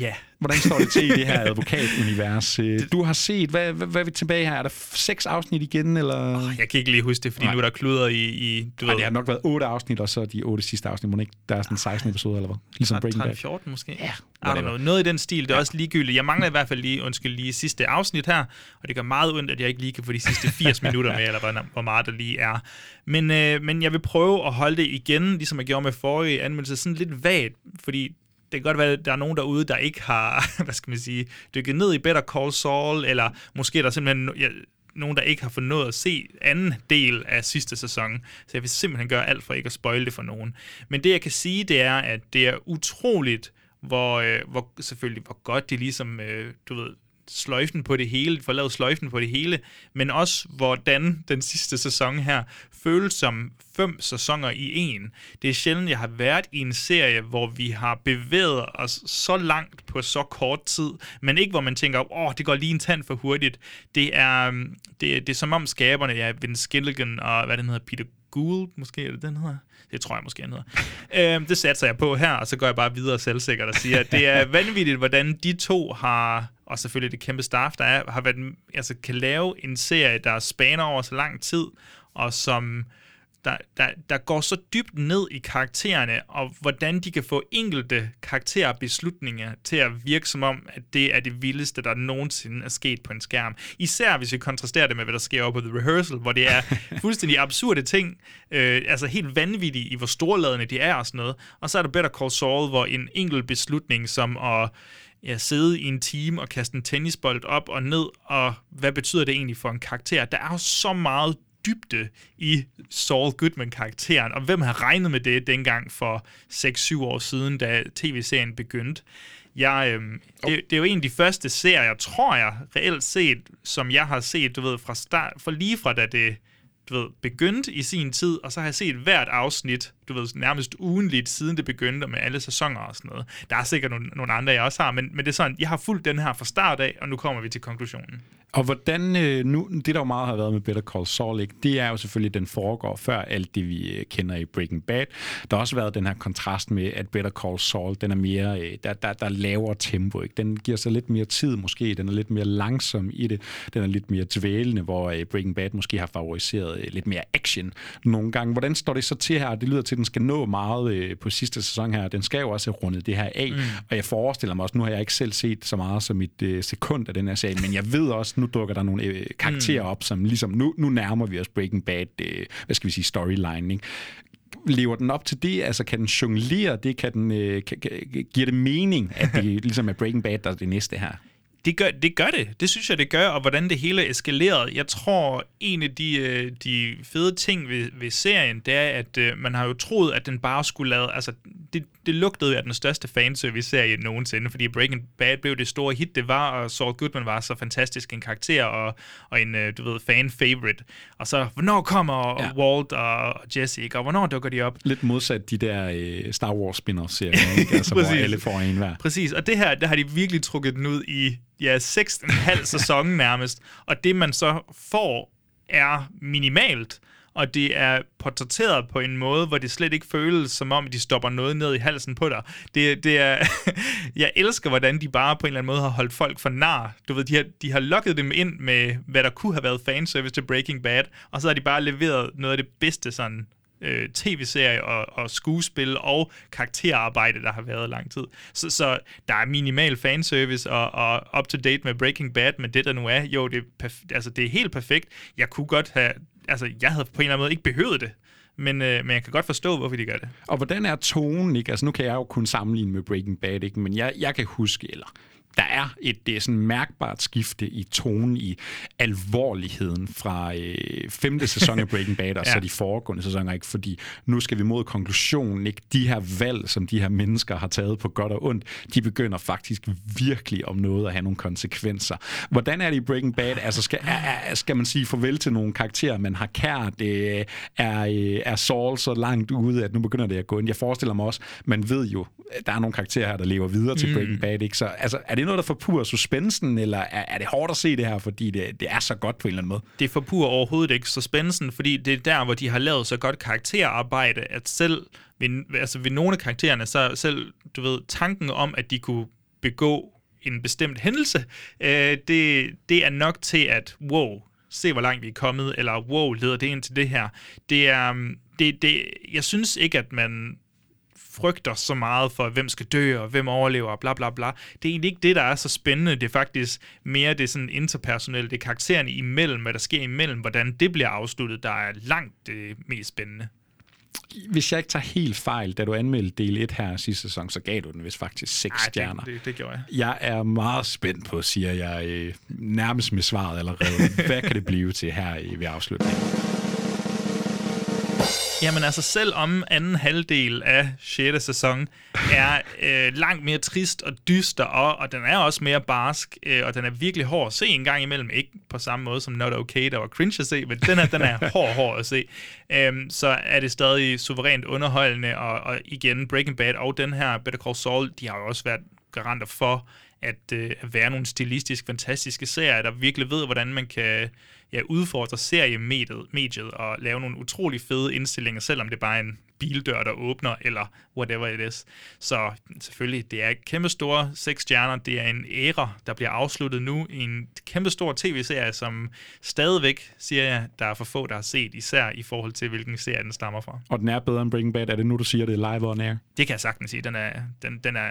Ja. Hvordan står det til i det her advokatunivers? Du har set, hvad, hvad, hvad er vi tilbage her? Er der seks afsnit igen, eller? Oh, jeg kan ikke lige huske det, fordi Nej. nu er der kluder i... i du Nej, ved... det har nok været otte afsnit, og så de otte sidste afsnit, må ikke? Der er sådan 16 episoder, eller hvad? Ligesom Breaking Bad. 14 måske? Ja. I know. Noget i den stil, det er ja. også ligegyldigt. Jeg mangler i hvert fald lige, undskyld, lige sidste afsnit her, og det gør meget ondt, at jeg ikke lige kan få de sidste 80 minutter med, eller hvor, hvor meget der lige er. Men, øh, men jeg vil prøve at holde det igen, ligesom jeg gjorde med forrige anmeldelse, sådan lidt vagt, fordi kan godt være, at der er nogen derude, der ikke har, hvad skal man sige, dykket ned i Better Call Saul, eller måske er der simpelthen ja, nogen, der ikke har fået noget at se anden del af sidste sæson. Så jeg vil simpelthen gøre alt for ikke at spoile det for nogen. Men det, jeg kan sige, det er, at det er utroligt, hvor, øh, hvor selvfølgelig, hvor godt det ligesom, øh, du ved, sløjfen på det hele, får lavet sløjfen på det hele, men også hvordan den sidste sæson her føles som fem sæsoner i en. Det er sjældent, jeg har været i en serie, hvor vi har bevæget os så langt på så kort tid, men ikke hvor man tænker, åh, det går lige en tand for hurtigt. Det er, det, det er som om skaberne, ja, Vince Gilligan og hvad den hedder, Peter Gould, måske er det den hedder? Det tror jeg måske, han hedder. øhm, det satser jeg på her, og så går jeg bare videre selvsikkert og siger, at det er vanvittigt, hvordan de to har, og selvfølgelig det kæmpe staff, der er, har været, altså kan lave en serie, der spaner over så lang tid, og som der, der, der går så dybt ned i karaktererne, og hvordan de kan få enkelte karakterbeslutninger til at virke som om, at det er det vildeste, der nogensinde er sket på en skærm. Især hvis vi kontrasterer det med, hvad der sker op på The Rehearsal, hvor det er fuldstændig absurde ting, øh, altså helt vanvittige i, hvor storladende de er og sådan noget. Og så er der Better Call Saul, hvor en enkelt beslutning som at ja, sidde i en team og kaste en tennisbold op og ned, og hvad betyder det egentlig for en karakter? Der er jo så meget dybde i Saul Goodman-karakteren, og hvem har regnet med det dengang for 6-7 år siden, da tv-serien begyndte. Jeg, øhm, det, det er jo en af de første serier, tror jeg, reelt set, som jeg har set, du ved, fra start, for lige fra da det du ved, begyndte i sin tid, og så har jeg set hvert afsnit, du ved, nærmest ugenligt, siden det begyndte med alle sæsoner og sådan noget. Der er sikkert nogle, nogle andre, jeg også har, men, men det er sådan, jeg har fulgt den her fra start af, og nu kommer vi til konklusionen. Og hvordan, øh, nu, det der jo meget har været med Better Call Saul, ikke, det er jo selvfølgelig, den foregår før alt det, vi øh, kender i Breaking Bad. Der har også været den her kontrast med, at Better Call Saul, den er mere, øh, der, der, der laver lavere tempo. Ikke? Den giver sig lidt mere tid måske, den er lidt mere langsom i det, den er lidt mere dvælende, hvor øh, Breaking Bad måske har favoriseret lidt mere action nogle gange. Hvordan står det så til her? Det lyder til, at den skal nå meget på sidste sæson her. Den skal jo også have rundet det her af, mm. og jeg forestiller mig også, nu har jeg ikke selv set så meget som et sekund af den her serie, men jeg ved også, nu dukker der nogle øh, karakterer mm. op, som ligesom, nu, nu nærmer vi os Breaking Bad, øh, hvad skal vi sige, storyline, ikke? lever den op til det? Altså, kan den jonglere det? Kan den, øh, kan, kan, giver det mening, at det ligesom er Breaking Bad, der er det næste her? Det gør, det gør det. Det synes jeg, det gør, og hvordan det hele er eskaleret. Jeg tror, en af de, øh, de fede ting ved, ved serien, det er, at øh, man har jo troet, at den bare skulle lade... Altså, det det, lugtede af den største fanservice-serie nogensinde, fordi Breaking Bad blev det store hit, det var, og Saul Goodman var så fantastisk en karakter og, og en, øh, du ved, fan-favorite. Og så, hvornår kommer ja. Walt og Jesse, ikke? og hvornår dukker de op? Lidt modsat de der øh, Star Wars spin-off-serier, ikke? altså, hvor alle får en hver. Præcis, og det her, der har de virkelig trukket den ud i ja, 6,5 sæson nærmest, og det man så får er minimalt, og det er portrætteret på en måde, hvor det slet ikke føles som om, de stopper noget ned i halsen på dig. Det, det er, jeg elsker, hvordan de bare på en eller anden måde har holdt folk for nar. Du ved, de har, de har lukket dem ind med, hvad der kunne have været fanservice til Breaking Bad, og så har de bare leveret noget af det bedste sådan øh, tv-serie og, og skuespil og karakterarbejde, der har været lang tid. Så, så der er minimal fanservice og, og up-to-date med Breaking Bad, men det der nu er, jo, det er, perf- altså, det er helt perfekt. Jeg kunne godt have, altså jeg havde på en eller anden måde ikke behøvet det, men, øh, men jeg kan godt forstå, hvorfor de gør det. Og hvordan er tonen, ikke? Altså nu kan jeg jo kun sammenligne med Breaking Bad, ikke? Men jeg, jeg kan huske, eller der er et det er sådan mærkbart skifte i tonen, i alvorligheden fra øh, femte sæson af Breaking Bad, og ja. så de foregående sæsoner, ikke? Fordi nu skal vi mod konklusionen, ikke? De her valg, som de her mennesker har taget på godt og ondt, de begynder faktisk virkelig om noget at have nogle konsekvenser. Hvordan er det i Breaking Bad? Altså, skal, er, skal man sige farvel til nogle karakterer, man har kært? Øh, er, øh, er Saul så langt ude, at nu begynder det at gå ind? Jeg forestiller mig også, man ved jo, der er nogle karakterer her, der lever videre til mm. Breaking Bad, ikke? Så altså, er det noget, der forpurer suspensen, eller er, er det hårdt at se det her, fordi det, det er så godt på en eller anden måde? Det forpurer overhovedet ikke suspensen, fordi det er der, hvor de har lavet så godt karakterarbejde, at selv ved, altså ved nogle af karaktererne, så selv, du ved, tanken om, at de kunne begå en bestemt hændelse, øh, det, det er nok til at, wow, se hvor langt vi er kommet, eller wow, leder det ind til det her. Det er, mm, det, det, jeg synes ikke, at man frygter så meget for, hvem skal dø, og hvem overlever, og bla bla bla. Det er egentlig ikke det, der er så spændende. Det er faktisk mere det sådan interpersonelle, det er karaktererne imellem, hvad der sker imellem, hvordan det bliver afsluttet, der er langt det mest spændende. Hvis jeg ikke tager helt fejl, da du anmeldte del 1 her sidste sæson, så gav du den vist faktisk 6 Ej, stjerner. Det, det, det gjorde jeg. Jeg er meget spændt på, siger jeg, øh, nærmest med svaret allerede. Hvad kan det blive til her i ved afslutningen? Jamen altså, selv om anden halvdel af 6. sæson er øh, langt mere trist og dyster, og, og den er også mere barsk, øh, og den er virkelig hård at se en gang imellem. Ikke på samme måde som Not Okay, der var cringe at se, men den er, den er hård, hård at se. Øhm, så er det stadig suverænt underholdende, og, og igen, Breaking Bad og den her Better Call Saul, de har jo også været garanter for, at, øh, at være nogle stilistisk fantastiske serier, der virkelig ved, hvordan man kan ja, udfordre seriemediet mediet og lave nogle utrolig fede indstillinger, selvom det bare er en bildør, der åbner, eller whatever it is. Så selvfølgelig, det er kæmpe store seks stjerner. Det er en æra, der bliver afsluttet nu i en kæmpe stor tv-serie, som stadigvæk, siger jeg, der er for få, der har set, især i forhold til, hvilken serie den stammer fra. Og den er bedre end Breaking Bad. Er det nu, du siger, det er live on air? Det kan jeg sagtens sige. Den er, den, den er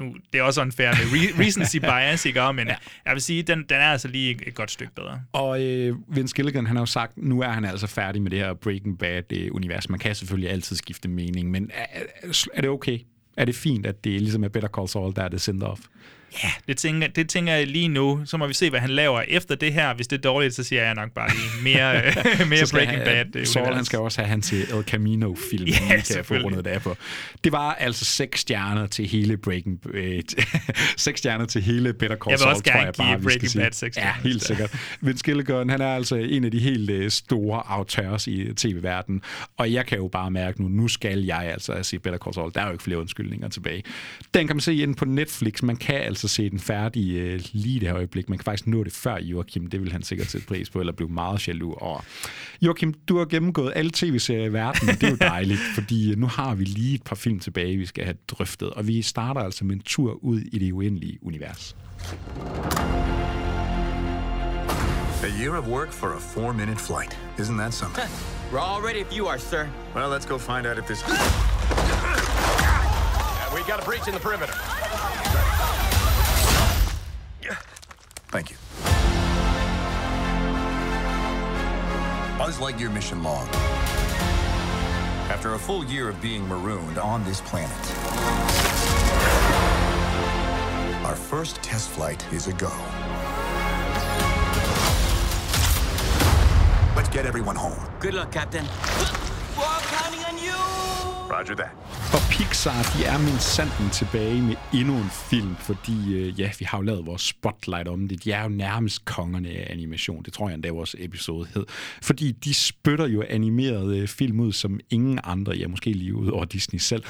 nu, det er også unfair med re- recency bias, ikke? Men ja. jeg vil sige, den, den er altså lige et godt stykke bedre. Og øh, Vince Gilligan, han har jo sagt, nu er han altså færdig med det her Breaking Bad-univers. Man kan selvfølgelig altid skifte mening, men er, er det okay? Er det fint, at det ligesom er Better Call Saul, der er det send-off? Ja, det tænker, det tænker jeg lige nu. Så må vi se, hvad han laver efter det her. Hvis det er dårligt, så siger jeg nok bare lige mere, mere Breaking Bad. Saul, han skal også have hans El Camino-film, ja, kan jeg få rundet det af på. Det var altså seks stjerner til hele Breaking Bad. seks stjerner til hele Better Call Saul, tror jeg bare, give Breaking Bad seks Ja, helt sikkert. Vince Gilligan, han er altså en af de helt øh, store auteurs i tv-verdenen. Og jeg kan jo bare mærke nu, nu skal jeg altså se Better Call Saul. Der er jo ikke flere undskyldninger tilbage. Den kan man se ind på Netflix. Man kan altså se den færdig øh, lige det her øjeblik. Man kan faktisk nå det før Joachim. Det vil han sikkert sætte pris på, eller blive meget jaloux over. Joachim, du har gennemgået alle tv-serier i verden. Det er jo dejligt, fordi nu har vi lige et par film tilbage, vi skal have drøftet. Og vi starter altså med en tur ud i det uendelige univers. A year of work for a four-minute flight. Isn't that something? We're all ready if you are, sir. Well, let's go find out if this... Yeah, we got a breach in the perimeter. Thank you. Buzz Lightyear mission log. After a full year of being marooned on this planet, our first test flight is a go. Let's get everyone home. Good luck, Captain. Roger that. Og Pixar, de er min sanden tilbage med endnu en film, fordi øh, ja, vi har jo lavet vores spotlight om det. De er jo nærmest kongerne af animation. Det tror jeg endda vores episode hed. Fordi de spytter jo animerede øh, film ud som ingen andre, ja måske lige ud over Disney selv.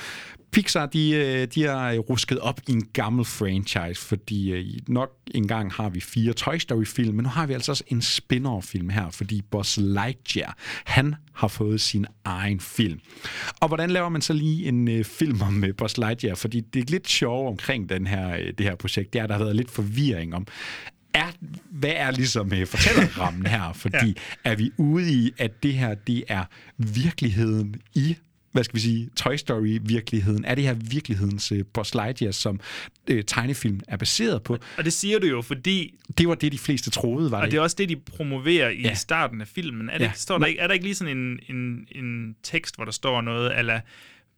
Pixar, de, øh, de er rusket op i en gammel franchise, fordi øh, nok engang har vi fire Toy Story-film, men nu har vi altså også en spin-off-film her, fordi Buzz Lightyear, han har fået sin egen film. Og hvordan laver man så lige en øh, film om øh, Buzz Lightyear? Fordi det er lidt sjovt omkring den her, øh, det her projekt, det er, der har været lidt forvirring om, er, hvad er ligesom uh, fortællerrammen her? Fordi ja. er vi ude i, at det her, det er virkeligheden i hvad skal vi sige, Toy Story-virkeligheden? Er det her virkelighedens uh, Buzz Lightyear, som uh, tegnefilm er baseret på? Og det siger du jo, fordi... Det var det, de fleste troede, var og det det er også det, de promoverer i ja. starten af filmen. Er, det, Ja. står der ikke, er der ikke lige sådan en, en, en tekst, hvor der står noget, eller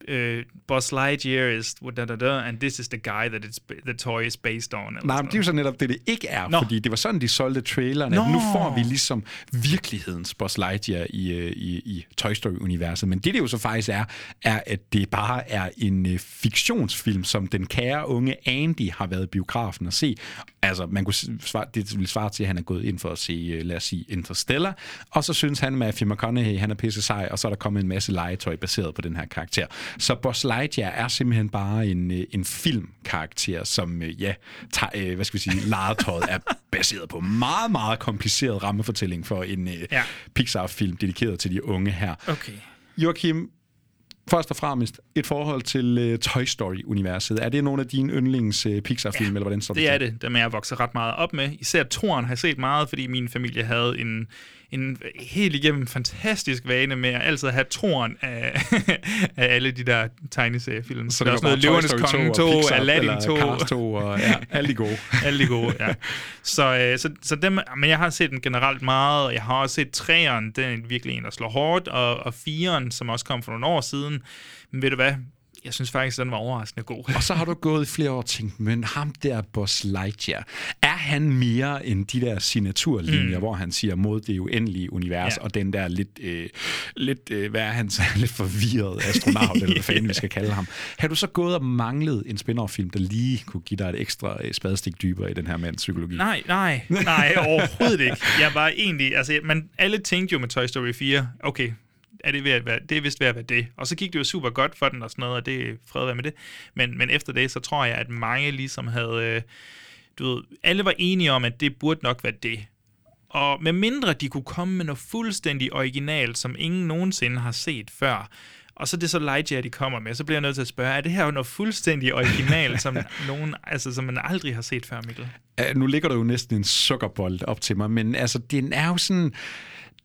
uh, Buzz Lightyear is da, da, da, and this is the guy that it's, the toy is based on. Eller Nej, men det er jo så netop det, det ikke er, Nå. fordi det var sådan, de solgte traileren, Nå. at nu får vi ligesom virkelighedens Buzz Lightyear i, øh, i, i Toy Story-universet. Men det, det jo så faktisk er, er, at det bare er en øh, fiktionsfilm, som den kære unge Andy har været i biografen at se. Altså, man kunne svare, det ville svare til, at han er gået ind for at se, lad os sige, Interstellar, og så synes han, Matthew McConaughey, han er pisse sej, og så er der kommet en masse legetøj baseret på den her karakter. Så Buzz Lightyear er simpelthen bare en, øh, en filmkarakter, som, øh, ja, tager, øh, hvad skal vi sige, legetøjet er baseret på. Meget, meget kompliceret rammefortælling for en Ja. Pixar-film dedikeret til de unge her. Okay. Joachim, først og fremmest et forhold til uh, Toy Story-universet. Er det nogle af dine yndlings uh, Pixar-film, ja, eller hvordan står Det er det, dem jeg vokset ret meget op med. Især toren har jeg set meget, fordi min familie havde en, en helt igennem fantastisk vane med at altid have toren af, af alle de der tegneseriefilm. Så der er også noget Løvernes Konge 2 2, og Aladdin eller 2. Cars 2 og- ja, alle de gode. alle de gode, ja. Så, øh, så, så dem, men jeg har set den generelt meget, og jeg har også set træeren, den er virkelig en, der slår hårdt, og, og firen, som også kom for nogle år siden. Men ved du hvad? Jeg synes faktisk, den var overraskende god. Og så har du gået i flere år og tænkt, men ham der Buzz Lightyear, er han mere end de der signaturlinjer, Mm. hvor han siger mod det uendelige univers, Ja. og den der lidt, øh, lidt øh, hvad er han, så, lidt forvirret astronaut, eller hvad fanden vi skal kalde ham. Har du så gået og manglet en spin-off-film, der lige kunne give dig et ekstra øh, spadestik dybere i den her mands psykologi? Nej, nej, nej, overhovedet ikke. Jeg var egentlig, altså, man, alle tænkte jo med Toy Story 4, okay, er det, ved at være, det er vist ved at være det. Og så gik det jo super godt for den og sådan noget, og det er fred være med det. Men, men efter det, så tror jeg, at mange ligesom havde, øh, du ved, alle var enige om, at det burde nok være det. Og med mindre de kunne komme med noget fuldstændig originalt, som ingen nogensinde har set før, og så er det så Lightyear, de kommer med, så bliver jeg nødt til at spørge, er det her noget fuldstændig originalt, som, nogen, altså, som man aldrig har set før, Mikkel? Uh, nu ligger der jo næsten en sukkerbold op til mig, men altså, den er jo sådan...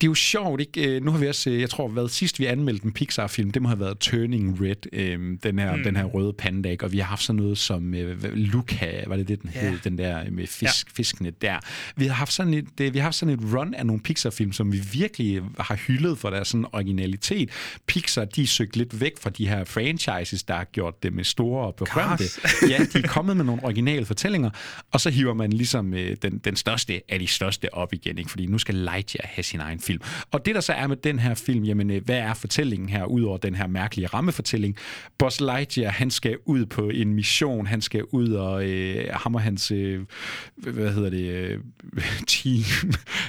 Det er jo sjovt, ikke? Øh, Nu har vi også, øh, jeg tror, hvad sidst vi anmeldte en Pixar-film, det må have været Turning Red, øh, den, her, Mm. mm. den her røde panda, ikke? og vi har haft sådan noget som øh, Luca, var det det, den Ja. hed, den der med fisk, ja. fiskene der. Vi har haft sådan et, øh, vi har haft sådan et run af nogle Pixar-film, som vi virkelig har hyldet for deres sådan originalitet. Pixar, de er søgt lidt væk fra de her franchises, der har gjort dem store og berømte. Ja, de er kommet med nogle originale fortællinger, og så hiver man ligesom øh, den, den største af de største op igen, ikke? fordi nu skal Lightyear have sin egen film. Og det der så er med den her film, jamen øh, hvad er fortællingen her, ud over den her mærkelige rammefortælling? Buzz Lightyear, han skal ud på en mission, han skal ud og øh, ham og hans, øh, hvad hedder det, øh, team,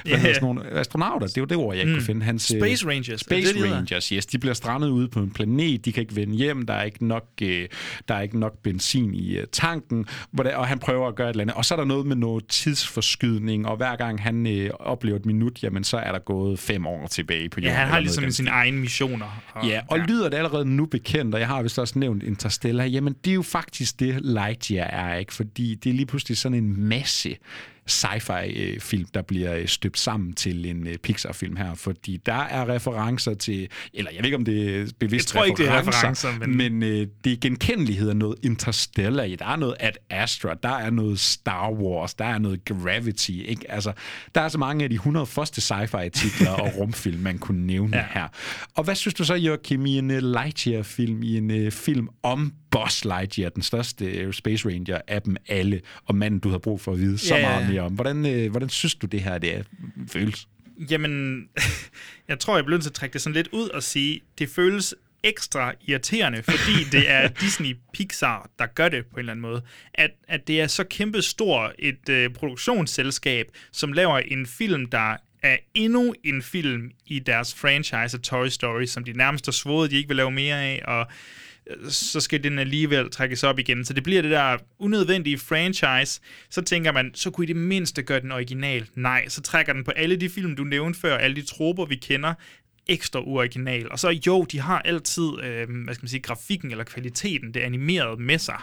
hvad hedder sådan nogle astronauter, det er jo det ord, jeg ikke Mm. kunne finde. Hans, øh, Space Rangers, er Space det? Rangers, yes. De bliver strandet ude på en planet, de kan ikke vende hjem, der er ikke nok, øh, der er ikke nok benzin i øh, tanken, hvor der, og han prøver at gøre et eller andet. Og så er der noget med noget tidsforskydning, og hver gang han øh, oplever et minut, jamen så er der gået fem år tilbage på Ja, jorden. han har noget ligesom sine egne missioner. Og, Ja, og ja. lyder det allerede nu bekendt, og jeg har vist også nævnt Interstellar, jamen det er jo faktisk det, Lightyear er, ikke? Fordi det er lige pludselig sådan en masse sci-fi-film, der bliver øh, støbt sammen til en øh, Pixar-film her, fordi der er referencer til, eller jeg ved ikke, om det er bevidst Jeg tror ikke, det er referencer, men- men øh, det er genkendelighed af noget Interstellar i. Der er noget Ad Astra, der er noget Star Wars, der er noget Gravity, ikke? Altså, der er så mange af de 100 første sci-fi-titler og rumfilm, man kunne nævne ja. her. Og hvad synes du så, Joachim, i en uh, Lightyear-film, i en uh, film om Buzz Lightyear, den største uh, Space Ranger af dem alle, og manden, du har brug for at vide så Ja, ja, meget mere om. Hvordan, uh, hvordan synes du, det her det er, føles? Jamen, jeg tror, jeg bliver nødt til at trække det sådan lidt ud og sige, det føles ekstra irriterende, fordi det er Disney Pixar, der gør det på en eller anden måde. At, at det er så kæmpe stor et øh, produktionsselskab, som laver en film, der er endnu en film i deres franchise af Toy Story, som de nærmest har svoret, de ikke vil lave mere af, og øh, så skal den alligevel trækkes op igen. Så det bliver det der unødvendige franchise. Så tænker man, så kunne I det mindste gøre den original. Nej, så trækker den på alle de film, du nævnte før, alle de troper, vi kender, ekstra uoriginal. Og så jo, de har altid, øh, hvad skal man sige, grafikken eller kvaliteten, det animerede med sig.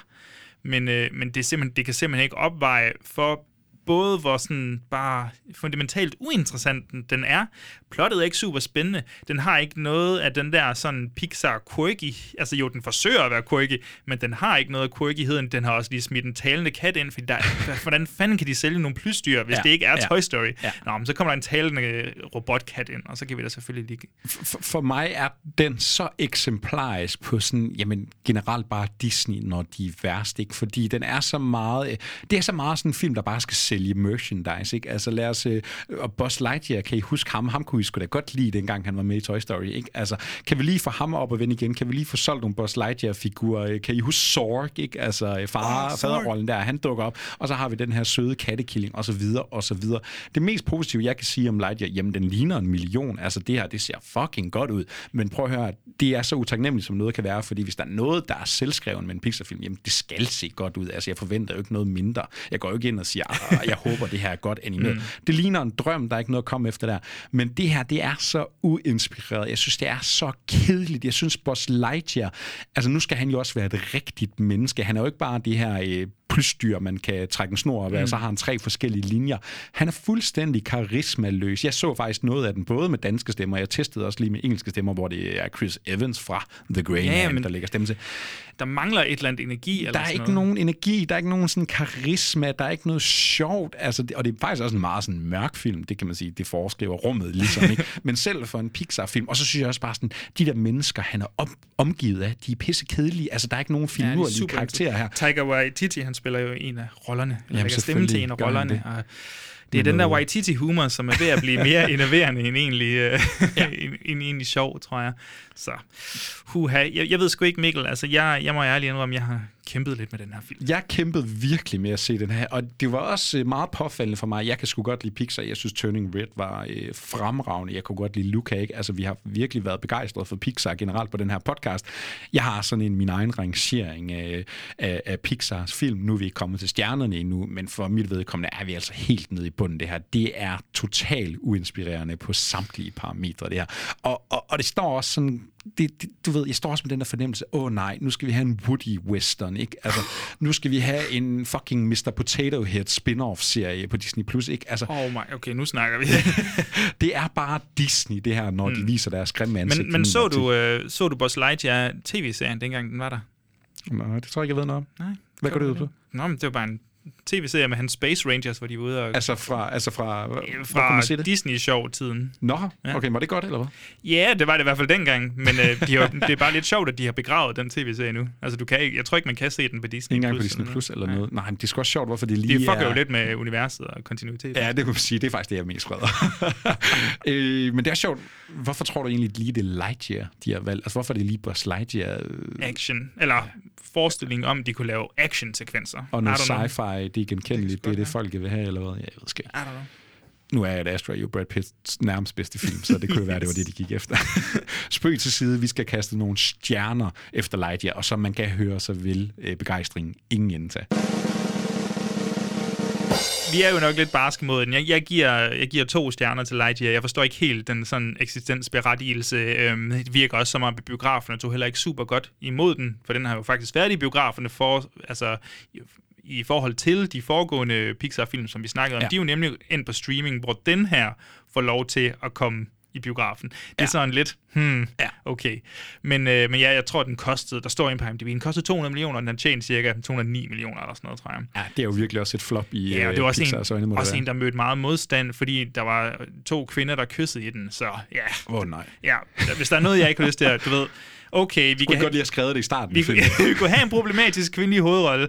Men, øh, men det, er simpelthen, det kan simpelthen ikke opveje for både hvor sådan bare fundamentalt uinteressant den, den er. Plottet er ikke super spændende. Den har ikke noget af den der sådan Pixar quirky. Altså jo, den forsøger at være quirky, men den har ikke noget af quirkyheden. Den har også lige smidt en talende kat ind, fordi der, hvordan fanden kan de sælge nogle plysdyr, hvis ja, det ikke er ja, Toy Story? Ja. Nå, men så kommer der en talende robotkat ind, og så kan vi da selvfølgelig lige... For, for mig er den så eksemplarisk på sådan, jamen generelt bare Disney, når de er værst, ikke? Fordi den er så meget... Det er så meget sådan en film, der bare skal sælge merchandise, ikke? Altså lad os... Øh, og Buzz Lightyear, kan I huske ham? Ham kunne I sgu da godt lide, dengang han var med i Toy Story, ikke? Altså, kan vi lige få ham op og vende igen? Kan vi lige få solgt nogle Buzz Lightyear-figurer? Kan I huske Zorg, ikke? Altså far, oh, faderrollen der, han dukker op, og så har vi den her søde kattekilling, og så videre, og så videre. Det mest positive, jeg kan sige om Lightyear, jamen den ligner en million. Altså det her, det ser fucking godt ud. Men prøv at høre, det er så utaknemmeligt, som noget kan være, fordi hvis der er noget, der er selvskrevet med en Pixar-film, jamen det skal se godt ud. Altså jeg forventer jo ikke noget mindre. Jeg går jo ikke ind og siger, jeg håber, det her er godt animeret. Mm. Det ligner en drøm, der er ikke noget at komme efter der. Men det her, det er så uinspireret. Jeg synes, det er så kedeligt. Jeg synes, Buzz Lightyear, altså nu skal han jo også være et rigtigt menneske. Han er jo ikke bare det her øh, plysdyr, man kan trække en snor op af, mm. og så har han tre forskellige linjer. Han er fuldstændig karismaløs. Jeg så faktisk noget af den, både med danske stemmer, jeg testede også lige med engelske stemmer, hvor det er Chris Evans fra The Grey ja, Man, der lægger stemme til. Der mangler et eller andet energi. Eller der er ikke noget. nogen energi, der er ikke nogen sådan karisma, der er ikke noget sjovt. Altså, og det er faktisk også en meget sådan mørk film, det kan man sige, det foreskriver rummet ligesom. Ikke? Men selv for en Pixar-film, og så synes jeg også bare sådan, de der mennesker, han er op, omgivet af, de er pisse kedelige. Altså, der er ikke nogen finurlige ja, karakterer her. Tiger Waititi, han spiller jo en af rollerne. Eller Jamen, stemme til en af rollerne. Og det er den der Waititi-humor, som er ved at blive mere innoverende end egentlig, øh, ja. end egentlig sjov, tror jeg. Så, huha. Jeg, jeg ved sgu ikke, Mikkel. Altså, jeg, jeg må ærligt indrømme, jeg har kæmpet lidt med den her film. Jeg kæmpede virkelig med at se den her, og det var også øh, meget påfaldende for mig. Jeg kan sgu godt lide Pixar. Jeg synes, Turning Red var øh, fremragende. Jeg kunne godt lide Luca, ikke? Altså, vi har virkelig været begejstrede for Pixar generelt på den her podcast. Jeg har sådan en min egen rangering af, af, af Pixars film. Nu er vi ikke kommet til stjernerne endnu, men for mit vedkommende er vi altså helt nede i bunden det her. Det er totalt uinspirerende på samtlige parametre, det her. Og, og, og det står også sådan det, det, du ved, jeg står også med den der fornemmelse, åh oh, nej, nu skal vi have en Woody Western, ikke? Altså, nu skal vi have en fucking Mr. Potato Head spin-off-serie på Disney+, Plus, ikke? Altså, oh my, okay, nu snakker vi. det er bare Disney, det her, når mm. de viser deres grimme ansigt. Men, men så, du, øh, så du Buzz Lightyear tv-serien, dengang den var der? Nej, det tror jeg ikke, jeg ved noget om. Nej. Hvad går det ud på? Nå, men det var bare en tv-serie med hans Space Rangers, hvor de var ude og... Altså fra, altså fra, fra Disney-show-tiden. Nå, ja. okay, var det godt, eller hvad? Ja, det var det i hvert fald dengang, men øh, de har, det er bare lidt sjovt, at de har begravet den tv-serie nu. Altså, du kan ikke, jeg tror ikke, man kan se den på Disney Ingen Plus. på Disney Plus eller noget. Nej, men det er sgu også sjovt, hvorfor det lige De fucker er... jo lidt med universet og kontinuitet. Ja, det kan man sige. Det er faktisk det, jeg mest freder. øh, men det er sjovt. Hvorfor tror du egentlig lige, det Lightyear, de har valgt? Altså, hvorfor er det lige Buzz Lightyear? Action. Eller forestilling om, de kunne lave action-sekvenser. Og noget sci-fi, det er genkendeligt, det er det, folk vil have, eller hvad? Jeg ved ikke. I don't know. Nu er jeg Astra jo Brad Pitts nærmest bedste film, så det kunne være, det var det, de gik efter. Spøg til side, vi skal kaste nogle stjerner efter Lightyear, og som man kan høre, så vil øh, begejstringen ingen indtage vi er jo nok lidt barske mod den. Jeg, jeg, giver, jeg giver to stjerner til Lightyear. Jeg forstår ikke helt den sådan eksistensberettigelse. Øhm, det virker også som om, at biograferne tog heller ikke super godt imod den, for den har jo faktisk været i biograferne for, altså, i forhold til de foregående Pixar-film, som vi snakkede om. Ja. De er jo nemlig ind på streaming, hvor den her får lov til at komme i biografen. Det er ja. sådan lidt, hmm, ja. okay. Men, øh, men ja, jeg tror, den kostede, der står inde på IMDb, den kostede 200 millioner, og den har tjent cirka 209 millioner eller sådan noget, tror jeg. Ja, det er jo virkelig også et flop i Ja, og det var også, Pixar, en, også en, der mødte meget modstand, fordi der var to kvinder, der kyssede i den, så ja. Åh oh, nej. Ja, hvis der er noget, jeg ikke har lyst til at, du ved, okay, vi kan... godt lige have skrevet det i starten. Vi, vi kunne have en problematisk kvindelig hovedrolle.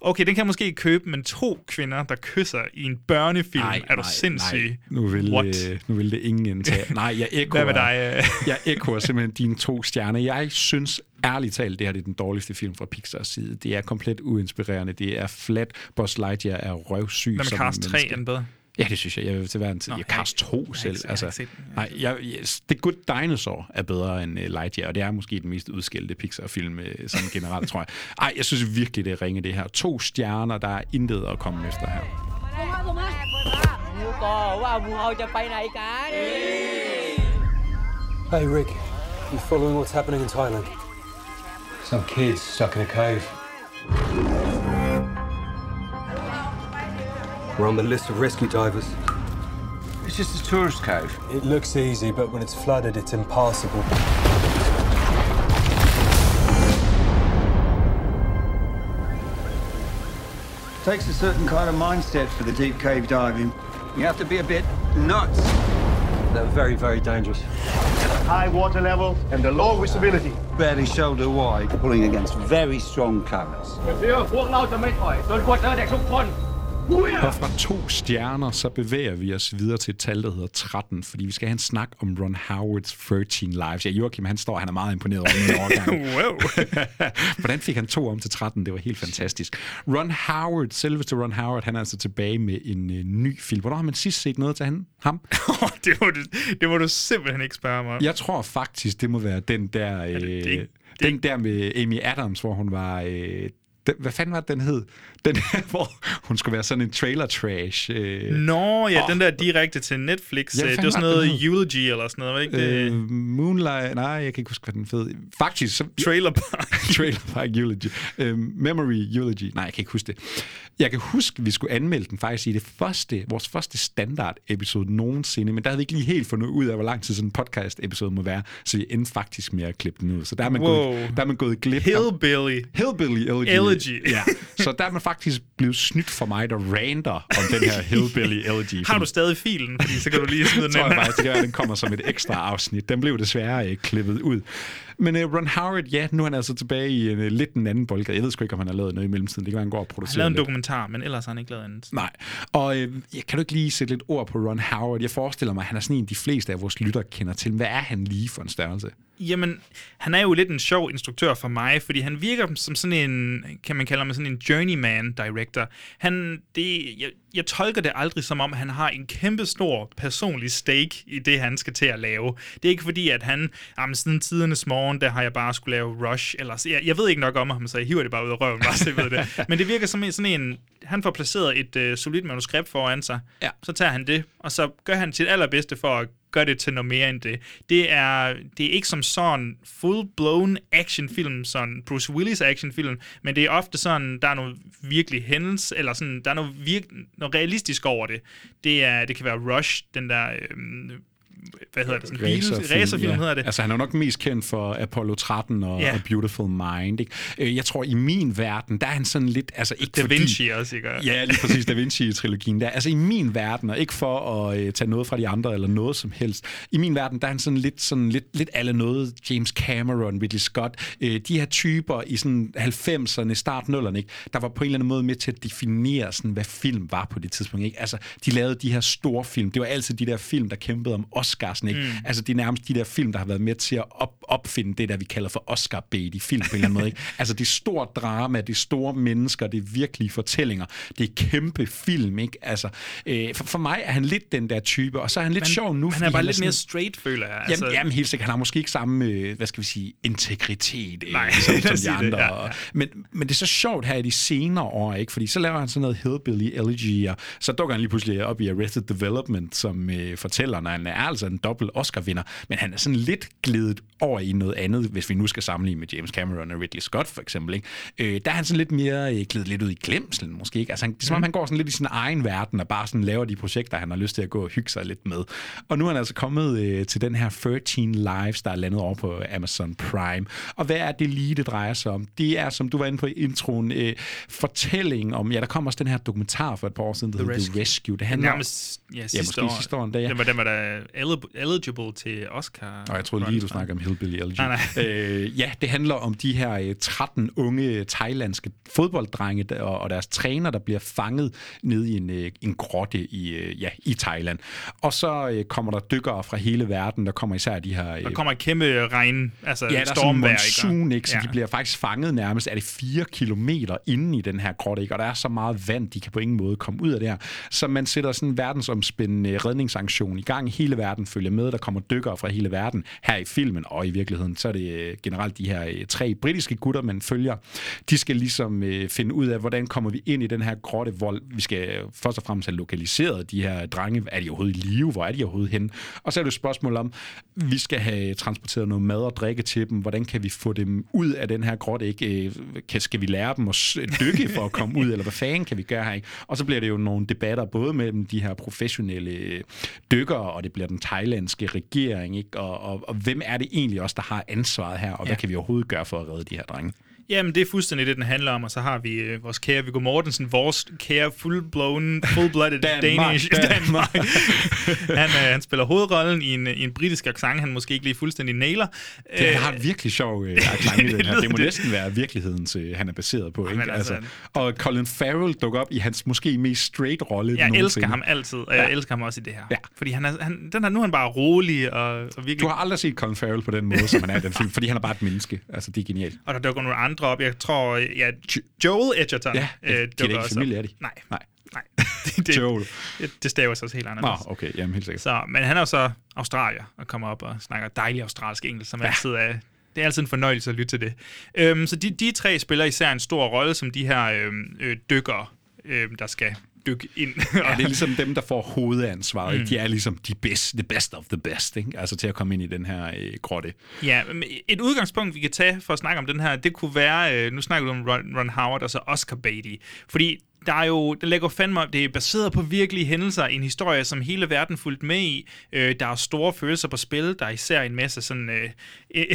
Okay, den kan jeg måske købe, men to kvinder, der kysser i en børnefilm, Ej, er du nej, sindssyg? Nej. Nu, vil, What? Øh, nu vil det ingen indtage. Nej, jeg ekkoer, Hvad dig? jeg Echo er simpelthen dine to stjerner. Jeg synes ærligt talt, det her det er den dårligste film fra Pixars side. Det er komplet uinspirerende. Det er flat. Buzz Lightyear er røvsyg Hvad med Cars 3 menneske. er bedre? Ja, det synes jeg. Jeg vil til hver en tid. Nå, jeg Cars 2 jeg, selv. Jeg, altså, nej, jeg, yes, The Good Dinosaur er bedre end uh, Lightyear, og det er måske den mest udskældte Pixar-film øh, som generelt, tror jeg. Ej, jeg synes virkelig, det ringer det her. To stjerner, der er intet at komme efter her. Hey Rick, you following what's happening in Thailand? Some kids stuck in a cave. We're on the list of rescue divers. It's just a tourist cave. It looks easy, but when it's flooded, it's impassable. Takes a certain kind of mindset for the deep cave diving. You have to be a bit nuts. They're very, very dangerous. High water level and the low visibility. Barely shoulder wide, pulling against very strong currents. เ Og fra to stjerner, så bevæger vi os videre til et tal, der hedder 13, fordi vi skal have en snak om Ron Howards 13 Lives. Ja, Joachim, han står, han er meget imponeret over den overgang. wow! Hvordan fik han to om til 13? Det var helt fantastisk. Ron Howard, selveste Ron Howard, han er altså tilbage med en øh, ny film. Hvornår har man sidst set noget til han, ham? det, må du, det må du simpelthen ikke spørge mig Jeg tror faktisk, det må være den der... Øh, ja, det, det, øh, den der med Amy Adams, hvor hun var øh, den, hvad fanden var den hed? Den der, hvor hun skulle være sådan en trailer trash. Øh, Nå, ja, Åh. den der direkte til Netflix. Ja, hvad det var sådan noget Eulogy eller sådan noget, ikke? Øh, Moonlight, nej, jeg kan ikke huske, hvad den fed. Faktisk, så, Trailer Park. Trailer Park Eulogy. Øh, Memory Eulogy. Nej, jeg kan ikke huske det. Jeg kan huske, at vi skulle anmelde den faktisk i det første, vores første standard-episode nogensinde, men der havde vi ikke lige helt fundet ud af, hvor lang tid sådan en podcast-episode må være, så vi endte faktisk med at klippe den ud. Så der er man, Wow. gået, der er man gået glip af... Hillbilly. Hillbilly Elegy. Elegy. Ja. Så der er man faktisk blevet snydt for mig, der ranter om den her Hillbilly Elegy. Har du stadig filen? Fordi så kan du lige smide den tror jeg faktisk, at den kommer som et ekstra afsnit. Den blev desværre øh, klippet ud. Men øh, Ron Howard, ja, nu er han altså tilbage i en, øh, lidt en anden boldgade. Jeg ved sgu ikke, om han har lavet noget i mellemtiden. Det kan være, han går og Han producerer lavede en lidt. dokumentar, men ellers har han ikke lavet andet. Nej. Og øh, jeg kan du ikke lige sætte lidt ord på Ron Howard? Jeg forestiller mig, at han er sådan en, de fleste af vores lytter kender til. Hvad er han lige for en størrelse? Jamen, han er jo lidt en sjov instruktør for mig, fordi han virker som sådan en, kan man kalde ham sådan en journeyman director. Han, det, jeg, jeg tolker det aldrig som om, han har en kæmpe stor personlig stake i det, han skal til at lave. Det er ikke fordi, at han, jamen siden tidernes morgen, der har jeg bare skulle lave Rush, eller jeg, jeg ved ikke nok om ham, så jeg hiver det bare ud af røven, bare så jeg ved det. Men det virker som en, sådan en, han får placeret et øh, solidt manuskript foran sig, ja. så tager han det, og så gør han sit allerbedste for at gør det til noget mere end det. Det er, det er ikke som sådan full-blown actionfilm, sådan Bruce Willis actionfilm, men det er ofte sådan, der er noget virkelig hændelse, eller sådan, der er noget, virk- noget realistisk over det. Det, er, det kan være Rush, den der, øhm, hvad hedder det, sådan bil, racerfilm ja. hedder det. Altså, han er nok mest kendt for Apollo 13 og, Ja. og Beautiful Mind. Ikke? Øh, Jeg tror, i min verden, der er han sådan lidt... Altså, ikke Da fordi, Vinci også, ikke? Ja, lige præcis, Da Vinci-trilogien. Der. Altså i min verden, og ikke for at øh, tage noget fra de andre eller noget som helst, i min verden, der er han sådan lidt, sådan lidt, lidt alle noget James Cameron, Ridley Scott, øh, de her typer i sådan 90'erne, start 0'erne, ikke? der var på en eller anden måde med til at definere, sådan, hvad film var på det tidspunkt. Ikke? Altså, de lavede de her store film. Det var altid de der film, der kæmpede om Oscarsen. Ikke? Mm. Altså, det er nærmest de der film, der har været med til at op, opfinde det, der vi kalder for Oscar-bait i film på en eller anden måde. Ikke? Altså, det er stort drama, det er store mennesker, det er virkelige fortællinger, det er kæmpe film, ikke? Altså, øh, for, for mig er han lidt den der type, og så er han lidt Men sjov nu, han er bare lidt sådan, mere straight, føler jeg. Altså- Jamen, jamen, helt sikkert. Han har måske ikke samme, øh, hvad skal vi sige, integritet øh, Nej, som, som de sige det, andre. ja. Og, men, men det er så sjovt her i de senere år, ikke? Fordi så laver han sådan noget Hillbilly Elegy, og så dukker han lige pludselig op i Arrested Development, som øh, fortæller, når han er altså en dobbelt Oscar-vinder, men han er sådan lidt glidet over i noget andet, hvis vi nu skal sammenligne med James Cameron og Ridley Scott for eksempel. Ikke? Øh, der er han sådan lidt mere øh, glidet lidt ud i glemselen måske. Ikke? Altså, han, det er som om, Mm. han går sådan lidt i sin egen verden og bare sådan laver de projekter, han har lyst til at gå og hygge sig lidt med. Og nu er han altså kommet øh, til den her 13 Lives, der er landet over på Amazon Prime. Og hvad er det lige, det drejer sig om? Det er, som du var inde på i introen, øh, fortælling om, ja, der kom også den her dokumentar for et par år siden, der The hedder The Rescue. Rescue. Det handler Nærmest, ja, ja, sidste måske år. sidste år endda, ja. Den var, den var der eli- eligible til Oscar. Og jeg troede lige, du snakker om Hillbilly Elegy. Nej, nej. Øh, ja, det handler om de her øh, 13 unge thailandske fodbolddrenge og, deres træner, der bliver fanget ned i en, øh, en grotte i, øh, ja, i Thailand. Og så øh, kommer der dykkere fra hele verden. Der kommer især de her... Øh, Der kommer et kæmpe regn, altså Ja, der er sådan stormvejr. monsun, ikke? Så Ja. de bliver faktisk fanget nærmest, er det fire kilometer inde i den her grotte, ikke? Og der er så meget vand, de kan på ingen måde komme ud af det her. Så man sætter sådan en verdensomspændende redningsaktion i gang. Hele verden følger med, der kommer dykkere fra hele verden her i filmen, og i virkeligheden, så er det øh, generelt de her øh, tre britiske gutter, man følger. De skal ligesom øh, finde ud af, hvordan kommer vi ind i den her grotte, vold. vi skal øh, først og fremmest have lokaliseret de her drenge. Er de overhovedet i live? Hvor er de overhovedet henne? Og så er det et spørgsmål om, vi skal have transporteret noget mad og drikke til dem. Hvordan kan vi få dem ud af den her grotte? Ikke? Kan, skal vi lære dem at dykke for at komme ud, eller hvad fanden kan vi gøre her? Ikke? Og så bliver det jo nogle debatter, både mellem de her professionelle dykkere, og det bliver den thailandske regering, ikke? Og, og, og hvem er det egentlig også, der har ansvaret her, og hvad Ja. kan vi overhovedet gøre for at redde de her drenge? Jamen, det er fuldstændig det, den handler om, og så har vi øh, vores kære Viggo Mortensen, vores kære full-blown, full-blooded Danish Danmark. han, øh, han spiller hovedrollen i en, i en britisk accent, han måske ikke lige fuldstændig nailer. Det Øh, har virkelig sjov øh, accent i den det her. Det må lyder- næsten være virkeligheden, han er baseret på. Ikke? men altså- og Colin Farrell dukker op i hans måske mest straight rolle Jeg elsker ham altid, og jeg Ja. elsker ham også i det her. Ja. Fordi han er, han, den her, nu er han bare rolig og, og virkelig... Du har aldrig set Colin Farrell på den måde, som han er i den film, fordi han er bare et menneske. Altså, det er genialt. Og der dukker nogle andre op. Jeg tror, ja, Joel Edgerton Ja, øh, de er ikke familie, er de? Nej, Nej. nej. det, det, Joel. Det, det staver sig også helt Nå, anderledes. okay, jamen helt sikkert. Så, men han er jo så australier og kommer op og snakker dejlig australsk engelsk, som ja. altid er... Det er altid en fornøjelse at lytte til det. Øhm, så de, de tre spiller især en stor rolle som de her øhm, øh, dykkere, øhm, der skal dykke ind. Ja, det er ligesom dem, der får hovedansvaret. Mm. De er ligesom de best, the best of the best, ikke? Altså til at komme ind i den her øh, grotte. Ja, et udgangspunkt, vi kan tage for at snakke om den her, det kunne være, øh, nu snakker du om Ron, Ron Howard og så Oscar Beatty, fordi der er jo, det lægger fandme det er baseret på virkelige hændelser, en historie, som hele verden fulgt med i. Øh, der er store følelser på spil, der er især en masse sådan øh,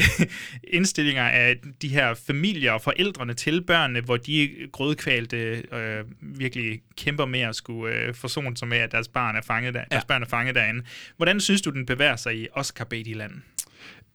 indstillinger af de her familier og forældrene til børnene, hvor de grødkvalte øh, virkelig kæmper med at skulle øh, forsone sig med, at deres barn er fanget der, deres børn er fanget derinde. Hvordan synes du, den bevæger sig i Oscar Beatty-land?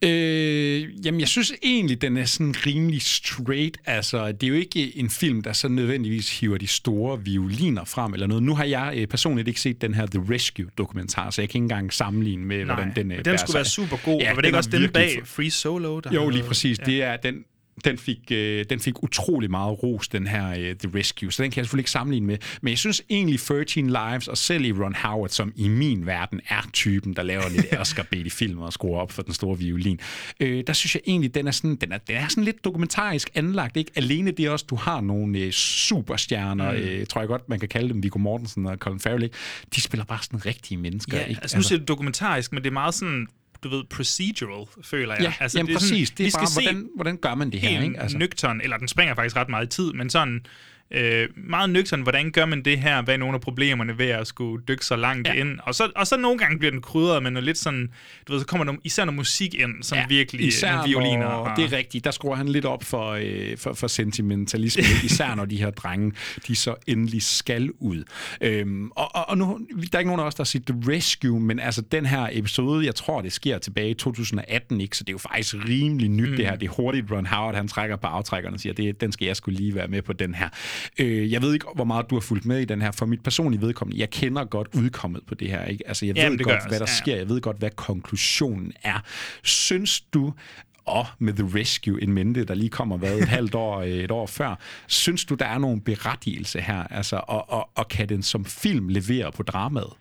Øh, jamen, jeg synes egentlig, den er sådan rimelig straight. Altså, det er jo ikke en film, der så nødvendigvis hiver de store violiner frem eller noget. Nu har jeg øh, personligt ikke set den her The Rescue-dokumentar, så jeg kan ikke engang sammenligne med, Nej, hvordan den men øh, den bærer skulle sig. være super god. Ja, og var det ikke er også dem virkelig bag Free Solo? Der Jo, lige præcis. Ja. Det er den, den fik, øh, den fik utrolig meget ros, den her øh, The Rescue, så den kan jeg selvfølgelig ikke sammenligne med. Men jeg synes egentlig 13 Lives, og selv i Ron Howard, som i min verden er typen, der laver lidt Oscar Beatty film og skruer op for den store violin, øh, der synes jeg egentlig, den er sådan, den er, den er sådan lidt dokumentarisk anlagt. Ikke? Alene det også, du har nogle øh, superstjerner, Mm. mm. øh, tror jeg godt, man kan kalde dem, Viggo Mortensen og Colin Farrell, ikke? de spiller bare sådan rigtige mennesker. Ja, ikke? altså nu siger du dokumentarisk, men det er meget sådan, du ved, procedural, føler jeg. Ja, altså, jamen præcis. Det er vi bare, skal hvordan, hvordan gør man det her? Ikke? Altså. nøgtern, eller den springer faktisk ret meget i tid, men sådan øh, meget nøgtern, hvordan gør man det her? Hvad er nogle af problemerne ved at skulle dykke så langt ja. ind? Og så, og så nogle gange bliver den krydret med noget lidt sådan, du ved, så kommer der især noget musik ind, som ja, virkelig især nogle violiner. Når, og, det er rigtigt, der skruer han lidt op for, øh, for, for sentimentalisme, især når de her drenge, de så endelig skal ud. Øhm, og, og, og nu, der er ikke nogen af os, der har set The Rescue, men altså den her episode, jeg tror, det sker tilbage i 2018, ikke? så det er jo faktisk rimelig nyt mm. det her. Det er hurtigt, Ron Howard, han trækker på aftrækkerne og siger, det, den skal jeg skulle lige være med på den her. Øh, jeg ved ikke, hvor meget du har fulgt med i den her. For mit personlige vedkommende, jeg kender godt udkommet på det her. Ikke? Altså, jeg Jamen, ved gør godt, hvad der. Ja, sker. Jeg ved godt, hvad konklusionen er. Synes du, og med The Rescue in mente, der lige kommer hvad, et halvt år, øh, et år før, synes du, der er nogen berettigelse her? Altså, og, og, og kan den som film levere på dramaet?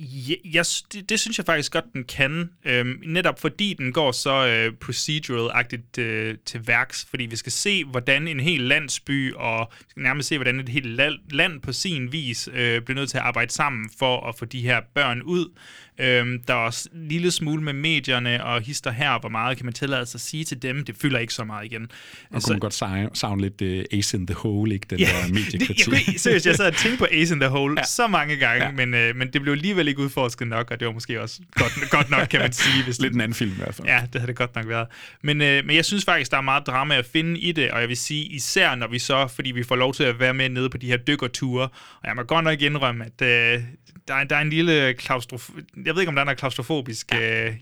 Ja, jeg, det, det synes jeg faktisk godt, den kan. Øhm, netop fordi den går så øh, procedural-agtigt øh, til værks. Fordi vi skal se, hvordan en hel landsby, og vi skal nærmest se, hvordan et helt land, på sin vis øh, bliver nødt til at arbejde sammen for at få de her børn ud. Øhm, der er også en lille smule med medierne og hister her, hvor meget kan man tillade sig at sige til dem. Det fylder ikke så meget igen. Og kunne man godt savne, lidt uh, Ace in the Hole, ikke? Den Ja, der det, mediekritik. jeg, kunne, seriøst, jeg sad og tænkte på Ace in the Hole ja. så mange gange, ja. men, øh, men det blev alligevel ikke udforsket nok, og det var måske også godt, godt nok, kan man sige. Hvis lidt en anden film i hvert fald. Ja, det havde det godt nok været. Men, øh, men jeg synes faktisk, der er meget drama at finde i det, og jeg vil sige, især når vi så, fordi vi får lov til at være med nede på de her dykkerture, og jeg må godt nok indrømme, at øh, der, er, der er en lille klaustrof... jeg ved ikke, om der er noget klaustrofobisk, ja. øh,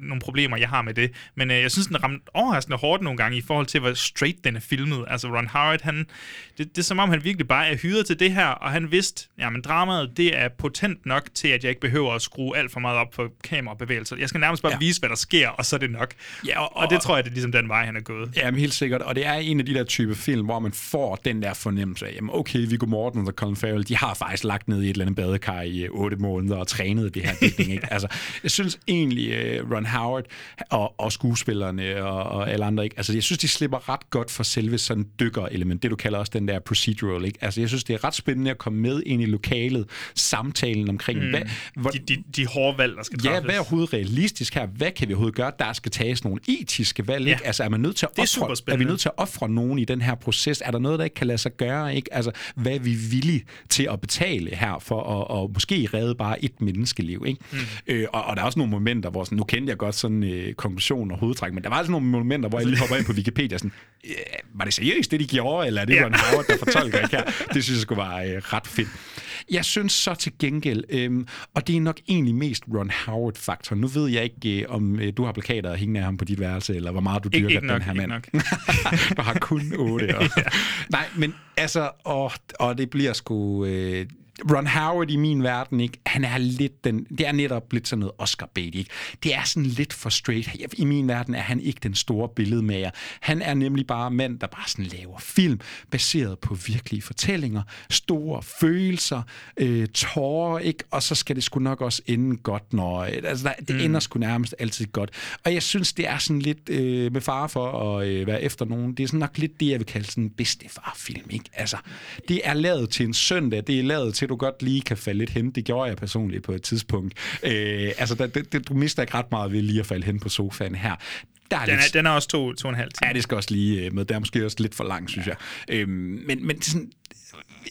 nogle problemer, jeg har med det, men øh, jeg synes, den ramte overraskende hårdt nogle gange i forhold til, hvor straight den er filmet. Altså Ron Howard, han, det, det er som om, han virkelig bare er hyret til det her, og han vidste, jamen dramaet, det er potent nok til, at jeg ikke behøver at skrue alt for meget op for kamerabevægelser. Jeg skal nærmest bare ja. vise, hvad der sker, og så er det nok. Ja, og, og, og det tror jeg, det er ligesom den vej, han er gået. Ja, men helt sikkert. Og det er en af de der type film, hvor man får den der fornemmelse af, jamen okay, Viggo Mortensen og Colin Farrell, de har faktisk lagt ned i et eller andet badekar i otte måneder og trænet det her dækning. Ikke? Altså, jeg synes egentlig, uh, Ron Howard og, og skuespillerne og, og alle andre, ikke? Altså, jeg synes, de slipper ret godt for selve sådan dykker-element, det du kalder også den der procedural. Ikke? Altså, jeg synes, det er ret spændende at komme med ind i lokalet, samtalen omkring, mm. hvad, hvor, de, de, de hårde valg, der skal træffes. Ja, hvad er overhovedet realistisk her? Hvad kan vi overhovedet gøre? Der skal tages nogle etiske valg, ikke? Ja. Altså, er man nødt til at ofre, er vi nødt til at ofre nogen i den her proces? Er der noget, der ikke kan lade sig gøre? Ikke? Altså, hvad er vi villige til at betale her for at, at måske redde bare et menneskeliv? Ikke? Mm. Øh, og, og, der er også nogle momenter, hvor sådan, nu kendte jeg godt sådan øh, konklusion og hovedtræk, men der var altså nogle momenter, hvor jeg lige hopper ind på Wikipedia sådan, øh, var det seriøst, det de gjorde, eller er det ja. Ron Howard, der fortolker ikke her? Det synes jeg skulle være øh, ret fedt. Jeg synes så til gengæld, øhm, og det er nok egentlig mest Ron Howard-faktor. Nu ved jeg ikke, øh, om øh, du har plakater hængende af ham på dit værelse, eller hvor meget du dyrker ikke, ikke den nok, her mand. Nok. du har kun otte. Og... ja. Nej, men altså, og, og det bliver sgu... Øh, Ron Howard i min verden, ikke? han er lidt den, det er netop lidt sådan noget oscar bait ikke? Det er sådan lidt for straight. I min verden er han ikke den store billedmager. Han er nemlig bare mand, der bare sådan laver film, baseret på virkelige fortællinger, store følelser, øh, tårer, ikke? Og så skal det sgu nok også ende godt, når... Altså, der, det mm. ender sgu nærmest altid godt. Og jeg synes, det er sådan lidt øh, med far for at øh, være efter nogen. Det er sådan nok lidt det, jeg vil kalde sådan en bedstefarfilm, ikke? Altså, det er lavet til en søndag, det er lavet til, du godt lige kan falde lidt hen. Det gjorde jeg personligt på et tidspunkt. Øh, altså, det, det, du mister ikke ret meget ved lige at falde hen på sofaen her. Der er den, lidt... er, den er også to, to og en halv time. Ja, det skal også lige med. Det er måske også lidt for lang, synes ja. jeg. Øhm, men, men sådan,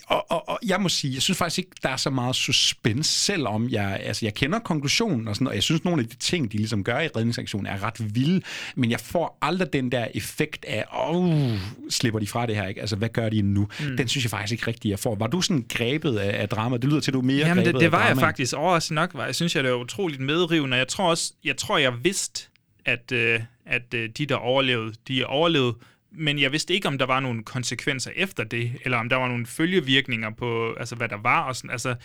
og, og, og jeg må sige, jeg synes faktisk ikke, der er så meget suspense, selvom jeg, altså, jeg kender konklusionen og sådan, og jeg synes, nogle af de ting, de ligesom gør i redningsaktionen, er ret vilde, men jeg får aldrig den der effekt af, åh, oh, slipper de fra det her, ikke? Altså, hvad gør de nu? Mm. Den synes jeg faktisk ikke rigtigt, jeg får. Var du sådan grebet af, af drama? Det lyder til, at du er mere Jamen, grebet det, det var af jeg faktisk overraskende nok. Var. Jeg synes, jeg det var utroligt medrivende. Jeg tror også, jeg tror, jeg vidste, at, øh, at øh, de, der overlevede, de overlevede, men jeg vidste ikke, om der var nogle konsekvenser efter det, eller om der var nogle følgevirkninger på, altså hvad der var. Og sådan. Altså,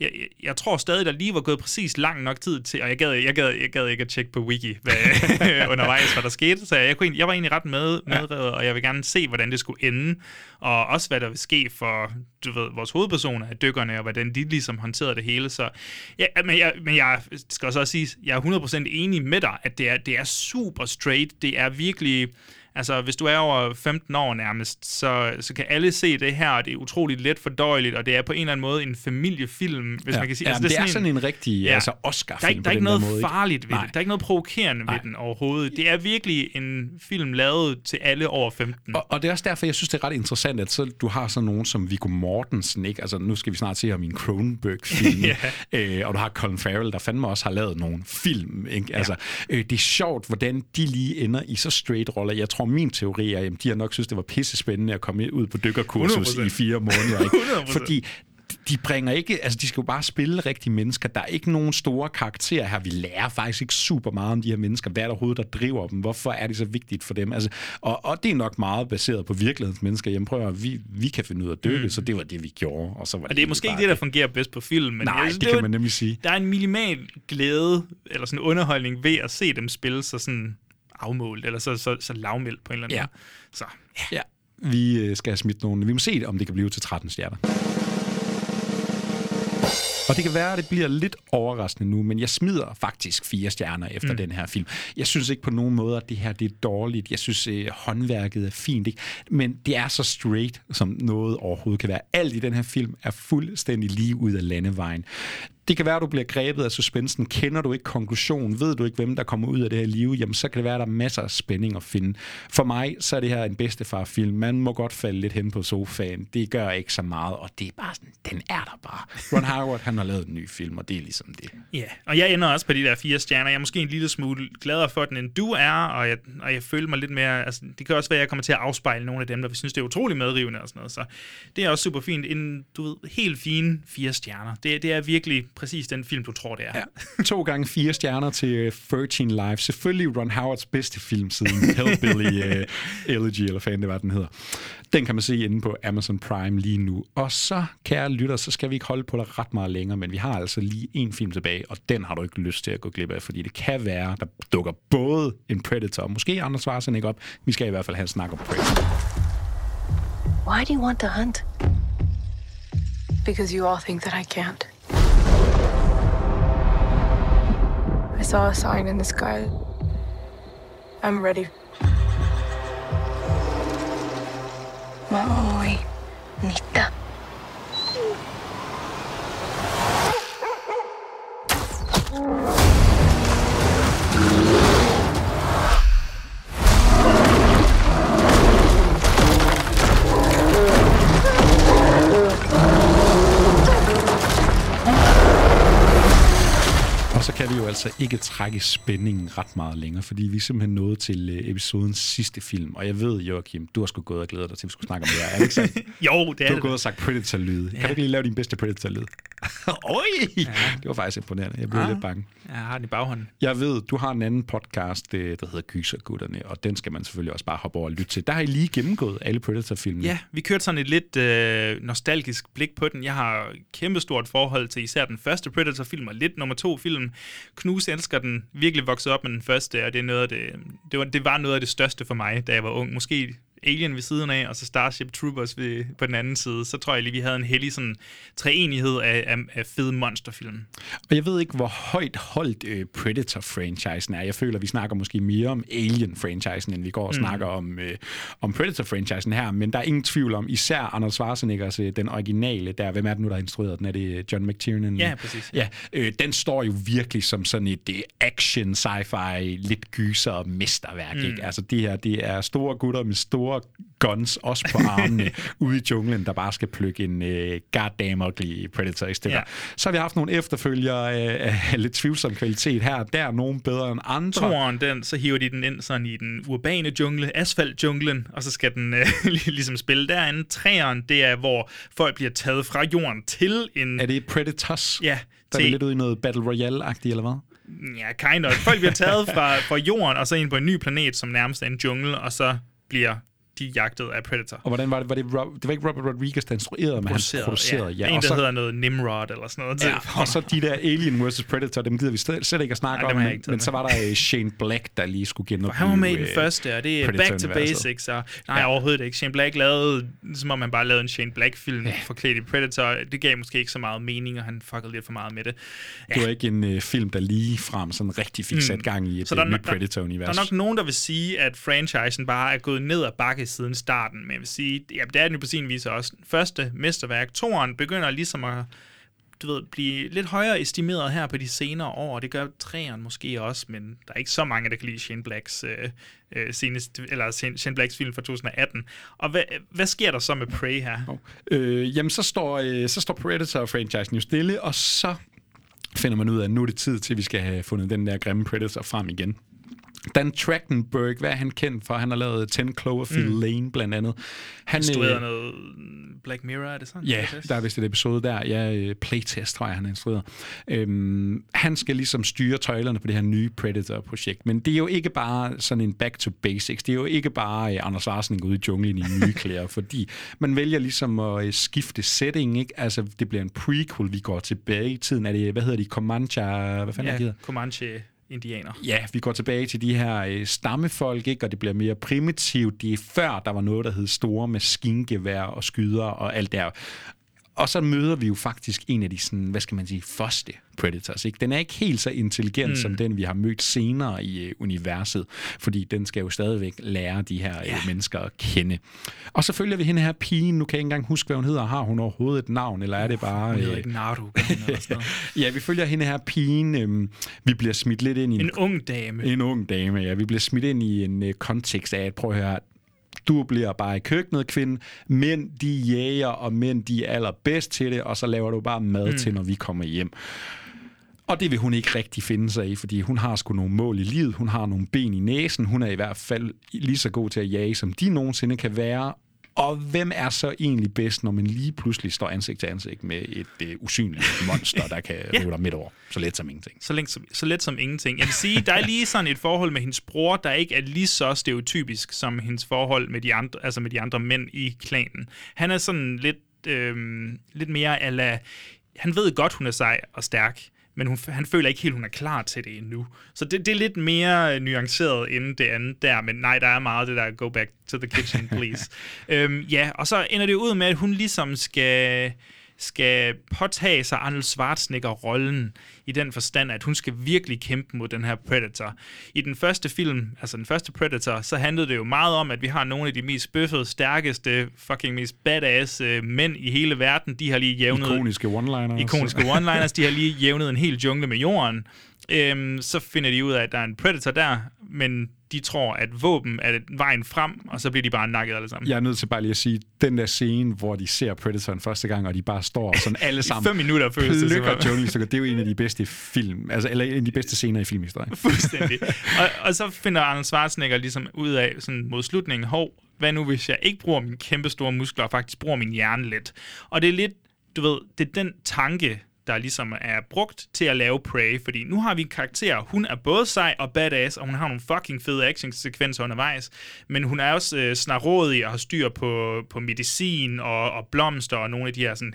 jeg, jeg tror stadig, der lige var gået præcis lang nok tid til, og jeg gad, jeg gad, jeg gad ikke at tjekke på wiki hvad, undervejs, hvad der skete, så jeg, kunne, jeg var egentlig ret med, medrevet, og jeg vil gerne se, hvordan det skulle ende, og også hvad der vil ske for du ved, vores hovedpersoner af dykkerne, og hvordan de ligesom håndterede det hele. Så, ja, men, jeg, men jeg skal også sige, jeg er 100% enig med dig, at det er, det er super straight, det er virkelig Altså, hvis du er over 15 år nærmest, så, så kan alle se det her, og det er utroligt let fordøjeligt, og det er på en eller anden måde en familiefilm, hvis ja. man kan sige. Ja, altså, det, det er sådan en, en rigtig ja. altså Oscar-film Der er, der er ikke noget måde, farligt ikke? ved det. Der er ikke noget provokerende Nej. ved den overhovedet. Det er virkelig en film lavet til alle over 15. Og, og det er også derfor, jeg synes, det er ret interessant, at så, du har sådan nogen som Viggo Mortensen, ikke? Altså, nu skal vi snart se ham i en Cronenberg-film, ja. øh, og du har Colin Farrell, der fandme også har lavet nogle film, ikke? Altså, ja. øh, det er sjovt, hvordan de lige ender i så straight roller. Jeg tror, min teori er, at de har nok synes, det var pisse spændende at komme ud på dykkerkursus 100%. i fire måneder. Ikke? Fordi de bringer ikke, altså de skal jo bare spille rigtige mennesker. Der er ikke nogen store karakterer her. Vi lærer faktisk ikke super meget om de her mennesker. Hvad er der overhovedet, der driver dem? Hvorfor er det så vigtigt for dem? Altså, og, og det er nok meget baseret på virkelighedens mennesker. Jamen prøv at, vi, vi kan finde ud af at dykke, mm. så det var det, vi gjorde. Og, så var det, og det er måske ikke det, der fungerer bedst på film. Men Nej, jeg, det, det kan man nemlig sige. Der er en minimal glæde, eller sådan underholdning ved at se dem spille så sådan afmålt, eller så, så, så lavmældt på en eller anden ja. måde. Så, ja. ja. Vi skal have smidt nogle... Vi må se, om det kan blive til 13 stjerner. Og det kan være, at det bliver lidt overraskende nu, men jeg smider faktisk fire stjerner efter mm. den her film. Jeg synes ikke på nogen måde, at det her det er dårligt. Jeg synes, at håndværket er fint. Ikke? Men det er så straight, som noget overhovedet kan være. Alt i den her film er fuldstændig lige ud af landevejen. Det kan være, at du bliver grebet af suspensen. Kender du ikke konklusionen? Ved du ikke, hvem der kommer ud af det her liv? Jamen, så kan det være, at der er masser af spænding at finde. For mig, så er det her en bedstefarfilm. Man må godt falde lidt hen på sofaen. Det gør ikke så meget, og det er bare sådan, den er der bare. Ron Howard, han har lavet en ny film, og det er ligesom det. Ja, yeah. og jeg ender også på de der fire stjerner. Jeg er måske en lille smule gladere for den, end du er, og jeg, og jeg føler mig lidt mere... Altså, det kan også være, at jeg kommer til at afspejle nogle af dem, der vi synes, det er utrolig medrivende og sådan noget. Så det er også super fint. En, du ved, helt fine fire stjerner. Det, det er virkelig præcis den film, du tror, det er. Ja. To gange fire stjerner til 13 Live. Selvfølgelig Ron Howards bedste film siden Hellbilly uh, Elegy, eller hvad det var, den hedder. Den kan man se inde på Amazon Prime lige nu. Og så, kære lytter, så skal vi ikke holde på dig ret meget længere, men vi har altså lige en film tilbage, og den har du ikke lyst til at gå glip af, fordi det kan være, der dukker både en Predator, og måske Anders Schwarzenegger op. Vi skal i hvert fald have en snak om Predator. Why do you want to hunt? Because you all think that I can't. I saw a sign in the sky. I'm ready. Maui Nita. Og så kan vi jo altså ikke trække spændingen ret meget længere, fordi vi er simpelthen nået til øh, episodens sidste film. Og jeg ved, Joachim, du har sgu gået og glædet dig til, at vi skulle snakke om det her. Er det ikke sandt? jo, det er Du har gået og sagt Predator-lyd. Ja. Kan du ikke lige lave din bedste Predator-lyd? Oj! Ja. Det var faktisk imponerende. Jeg blev Ja. lidt bange. Jeg har den i baghånden. Jeg ved, du har en anden podcast, øh, der hedder Gysergutterne, og den skal man selvfølgelig også bare hoppe over og lytte til. Der har I lige gennemgået alle Predator-filmene. Ja, vi kørte sådan et lidt øh, nostalgisk blik på den. Jeg har kæmpestort forhold til især den første Predator-film og lidt nummer to film. Knus elsker den, virkelig vokset op med den første, og det, er noget af det, det, var, det var noget af det største for mig, da jeg var ung. Måske Alien ved siden af, og så Starship Troopers ved, på den anden side. Så tror jeg lige, vi havde en heldig sådan, treenighed af, af, af fede monsterfilm. Og jeg ved ikke, hvor højt holdt øh, Predator-franchisen er. Jeg føler, vi snakker måske mere om Alien-franchisen, end vi går og Mm. snakker om, øh, om Predator-franchisen her. Men der er ingen tvivl om, især Arnold Schwarzeneggers, øh, den originale der. Hvem er det nu, der har instrueret den? Er det John McTiernan? Ja, præcis. Ja, øh, den står jo virkelig som sådan et øh, action, sci-fi, lidt gyser mesterværk. Mm. Ikke? Altså det her, det er store gutter med store guns, også på armene, ude i junglen, der bare skal plukke en øh, goddamn ugly Predator i stykker. Ja. Så har vi haft nogle efterfølgere af, af lidt tvivlsom kvalitet her. Der er nogen bedre end andre. Toren, den, så hiver de den ind sådan i den urbane jungle, asfaltjunglen, og så skal den øh, ligesom spille derinde. Træeren, det er, hvor folk bliver taget fra jorden til en... Er det Predators? Ja, Der er til, lidt ude i noget Battle Royale-agtigt, eller hvad? ja, kind of. Folk bliver taget fra, fra jorden, og så ind på en ny planet, som nærmest er en jungle, og så bliver de jagtet af Predator. Og hvordan var det? Var det, Rob, det var ikke Robert Rodriguez, der instruerede, men han producerede. ja. En, og der så, hedder noget Nimrod eller sådan noget. til. Ja, og så de der Alien vs. Predator, dem gider vi slet, slet ikke at snakke Nej, om. Men, men med. så var der øh, Shane Black, der lige skulle genopleve Han var med i den øh, første, og det er Back to. Basics. Og, nej, ja. overhovedet ikke. Shane Black lavede, som om han bare lavede en Shane Black-film ja. forklædt i Predator. Det gav måske ikke så meget mening, og han fuckede lidt for meget med det. Det var ikke en øh, film, der lige frem sådan rigtig fik sat gang i et Mm. Så der er nyt no- der- Predator-univers. Der er nok nogen, der vil sige, at franchisen bare er gået ned ad bakke siden starten. Men jeg vil sige, ja, det er den jo på sin vis også. Første mesterværk, toren, begynder ligesom at du ved, blive lidt højere estimeret her på de senere år. Det gør træerne måske også, men der er ikke så mange, der kan lide Shane Blacks, øh, øh, seneste, eller Shane Blacks film fra 2018. Og hvad, hvad sker der så med Prey her? Øh, jamen, så står, øh, så står Predator-franchisen jo stille, og så finder man ud af, at nu er det tid til, at vi skal have fundet den der grimme Predator frem igen. Dan Trachtenberg, hvad er han kendt for? Han har lavet 10 Cloverfield Mm. mm. Lane, blandt andet. Han, Instrueret øh, noget Black Mirror, er det sådan? Ja, der er vist et episode der. Ja, øh, Playtest, tror jeg, han har instrueret. Øhm, han skal ligesom styre tøjlerne på det her nye Predator-projekt. Men det er jo ikke bare sådan en back to basics. Det er jo ikke bare øh, Anders Schwarzenegger ude i junglen i nye klæder, fordi man vælger ligesom at øh, skifte setting, ikke? Altså, det bliver en prequel, vi går tilbage i tiden. Er det, hvad hedder de, Comanche, hvad fanden er ja, det hedder? Comanche indianer. Ja, vi går tilbage til de her øh, stammefolk, ikke? og det bliver mere primitivt. Det er før, der var noget, der hed store maskingevær og skyder og alt der. Og så møder vi jo faktisk en af de, sådan, hvad skal man sige, første Predators. Ikke? Den er ikke helt så intelligent Mm. som den, vi har mødt senere i øh, universet, fordi den skal jo stadigvæk lære de her ja. øh, mennesker at kende. Og så følger vi hende her pigen, nu kan jeg ikke engang huske, hvad hun hedder. Har hun overhovedet et navn, eller er det bare... Hun hedder øh, ikke Naru, ja, vi følger hende her pigen. Øhm, vi bliver smidt lidt ind i En ung dame. En ung dame, ja. Vi bliver smidt ind i en øh, kontekst af, at prøv at høre, du bliver bare i køkkenet, kvinde. Mænd, de jæger, og mænd, de er allerbedst til det, og så laver du bare mad Mm. til, når vi kommer hjem. Og det vil hun ikke rigtig finde sig i, fordi hun har sgu nogle mål i livet, hun har nogle ben i næsen, hun er i hvert fald lige så god til at jage, som de nogensinde kan være, Og hvem er så egentlig bedst, når man lige pludselig står ansigt til ansigt med et øh, usynligt monster, der kan ja. dig midt over? Så let som ingenting. Så, længe, så, så let som ingenting. Jeg vil sige, der er lige sådan et forhold med hendes bror, der ikke er lige så stereotypisk som hendes forhold med de andre, altså med de andre mænd i klanen. Han er sådan lidt, øh, lidt mere ala... Han ved godt, hun er sej og stærk, men hun, han føler ikke helt, hun er klar til det endnu. Så det, det er lidt mere nuanceret end det andet der, men nej, der er meget det der, go back to the kitchen, please. øhm, ja, og så ender det ud med, at hun ligesom skal skal påtage sig Arnold Schwarzenegger-rollen i den forstand, at hun skal virkelig kæmpe mod den her Predator. I den første film, altså den første Predator, så handlede det jo meget om, at vi har nogle af de mest bøffede, stærkeste, fucking mest badass øh, mænd i hele verden. De har lige jævnet... Ikoniske one-liners. Ikoniske one-liners. De har lige jævnet en hel jungle med jorden. Øhm, så finder de ud af, at der er en Predator der, men de tror, at våben er vejen frem, og så bliver de bare nakket alle sammen. Jeg er nødt til bare lige at sige, den der scene, hvor de ser Predatoren første gang, og de bare står sådan alle sammen. I fem minutter føles det Lykker så det er jo en af de bedste film, altså, eller en af de bedste scener i filmhistorien. Fuldstændig. og, og, så finder Arnold Schwarzenegger ligesom ud af sådan mod slutningen, hov, hvad nu hvis jeg ikke bruger mine kæmpe store muskler, og faktisk bruger min hjerne lidt? Og det er lidt, du ved, det er den tanke, der ligesom er brugt til at lave Prey, fordi nu har vi en karakter, hun er både sej og badass, og hun har nogle fucking fede action-sekvenser undervejs, men hun er også øh, snarådig og har styr på, på medicin og, og blomster og nogle af de her sådan,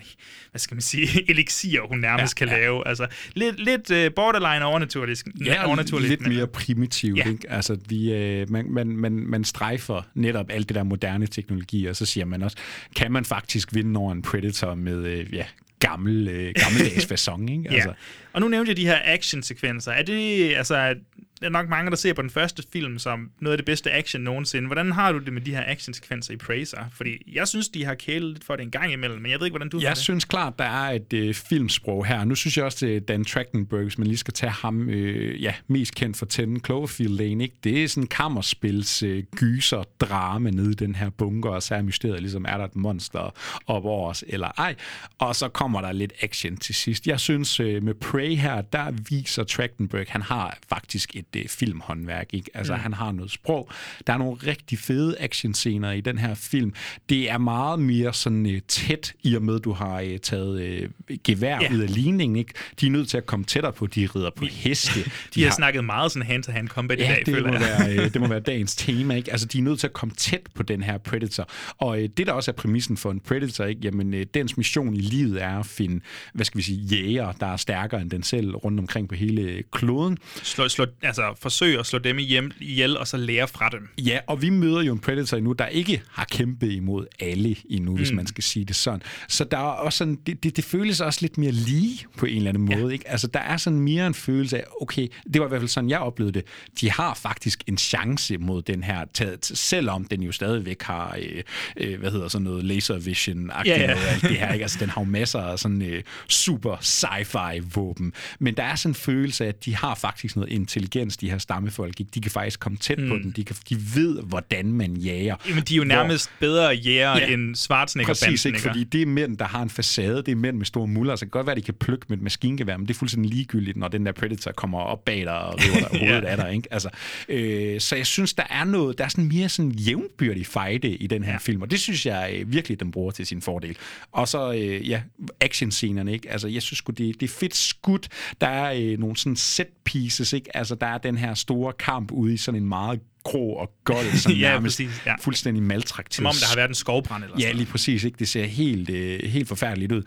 hvad skal man sige, elixier, hun nærmest ja, kan ja. lave. Altså lidt, lidt uh, borderline overnaturligt. Ja, overnaturligt, lidt mere primitivt. Ja. Ikke? Altså, vi, øh, man, man, man, man strejfer netop alt det der moderne teknologi, og så siger man også, kan man faktisk vinde over en Predator med øh, ja, gammel, øh, gammeldags fasong, ikke? Altså. ja. Og nu nævnte jeg de her action-sekvenser. Er det, altså, der er nok mange, der ser på den første film som noget af det bedste action nogensinde. Hvordan har du det med de her actionsekvenser i Praiser? Fordi jeg synes, de har kælet lidt for det en gang imellem, men jeg ved ikke, hvordan du Jeg synes klart, der er et øh, filmsprog her. Nu synes jeg også, at Dan Trachtenberg, hvis man lige skal tage ham øh, ja, mest kendt for 10 Cloverfield Lane, ikke? det er sådan kammerspils øh, gyser drama nede i den her bunker, og så er mysteriet ligesom, er der et monster op over os eller ej? Og så kommer der lidt action til sidst. Jeg synes, øh, med Prey her, der viser Trachtenberg, han har faktisk et øh, filmhåndværk. Ikke? Altså, mm. han har noget sprog. Der er nogle rigtig fede actionscener i den her film. Det er meget mere sådan øh, tæt, i og med, du har øh, taget øh, gevær yeah. ud af ligningen. Ikke? De er nødt til at komme tættere på. De rider på heste. De, de har, har snakket meget sådan hand-to-hand combat ja, i dag, det føler må være, øh, det må være dagens tema. Ikke? Altså, de er nødt til at komme tæt på den her Predator. Og øh, det, der også er præmissen for en Predator, ikke? Jamen, øh, dens mission i livet er at finde, hvad skal vi sige, jæger, der er stærkere end den selv rundt omkring på hele kloden. Slå, slå, altså, forsøge at slå dem ihjel, og så lære fra dem. Ja, og vi møder jo en Predator nu, der ikke har kæmpet imod alle endnu, mm. hvis man skal sige det sådan. Så der er også sådan, det, det, det føles også lidt mere lige på en eller anden måde. Ja. Ikke? Altså, der er sådan mere en følelse af, okay, det var i hvert fald sådan, jeg oplevede det. De har faktisk en chance mod den her, taget, selvom den jo stadigvæk har, øh, øh, hvad hedder sådan noget, laser vision-agtigt ja, ja. noget, alt det her. Ikke? Altså, den har jo masser af sådan øh, super sci-fi våben. Men der er sådan en følelse af, at de har faktisk noget intelligens, de her stammefolk. Ikke? De kan faktisk komme tæt mm. på den. De, kan, de ved, hvordan man jager. Jamen, de er jo nærmest Hvor, bedre jæger ja, end Schwarzenegger Præcis, ikke? Fordi det er mænd, der har en facade. Det er mænd med store muller. Så det kan godt være, at de kan plukke med et maskingevær, men det er fuldstændig ligegyldigt, når den der Predator kommer op bag dig og river dig hovedet ja. af dig. Ikke? Altså, øh, så jeg synes, der er noget, der er sådan mere sådan jævnbyrdig fejde i den her ja. film, og det synes jeg øh, virkelig, den bruger til sin fordel. Og så, øh, ja, actionscenerne, ikke? Altså, jeg synes det, det er fedt skudt. Der er øh, nogle sådan set pieces, ikke? Altså, der er den her store kamp ude i sådan en meget grå og gold, som ja, nærmest præcis, ja. fuldstændig maltrakteret. Som om der har været en skovbrand eller Ja, lige præcis. Ikke? Det ser helt, øh, helt forfærdeligt ud.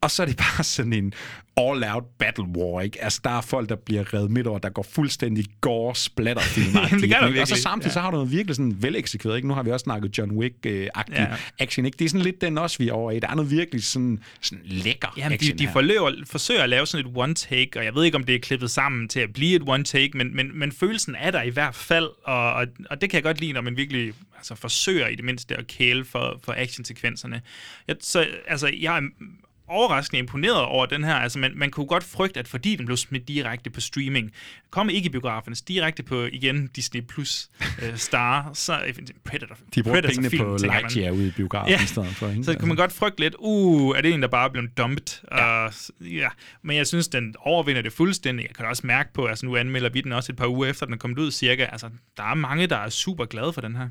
Og så er det bare sådan en all-out battle war, ikke? Altså, der er folk, der bliver reddet midt over, der går fuldstændig gore splatter film det gør der Og så samtidig ja. så har du noget virkelig sådan veleksekveret, ikke? Nu har vi også snakket John Wick-agtig ja. action, ikke? Det er sådan lidt den også, vi er over i. Der er noget virkelig sådan, sådan lækker Jamen, action de, de forløber, forsøger at lave sådan et one-take, og jeg ved ikke, om det er klippet sammen til at blive et one-take, men, men, men følelsen er der i hvert fald, og, og, og det kan jeg godt lide, når man virkelig altså, forsøger i det mindste at kæle for, for actionsekvenserne. Jeg, så, altså, jeg er overraskende imponeret over den her. Altså, man, man kunne godt frygte, at fordi den blev smidt direkte på streaming, kom ikke i biograferne, direkte på, igen, Disney Plus uh, Star, så Predator. De bruger Predator pengene film, på Lightyear ude i biografen ja. i stedet for. Ikke? Så kan man godt frygte lidt, uh, er det en, der bare er blevet dumpet? Ja. Uh, ja. Men jeg synes, den overvinder det fuldstændig. Jeg kan også mærke på, altså nu anmelder vi den også et par uger efter, den er kommet ud cirka. Altså, der er mange, der er super glade for den her.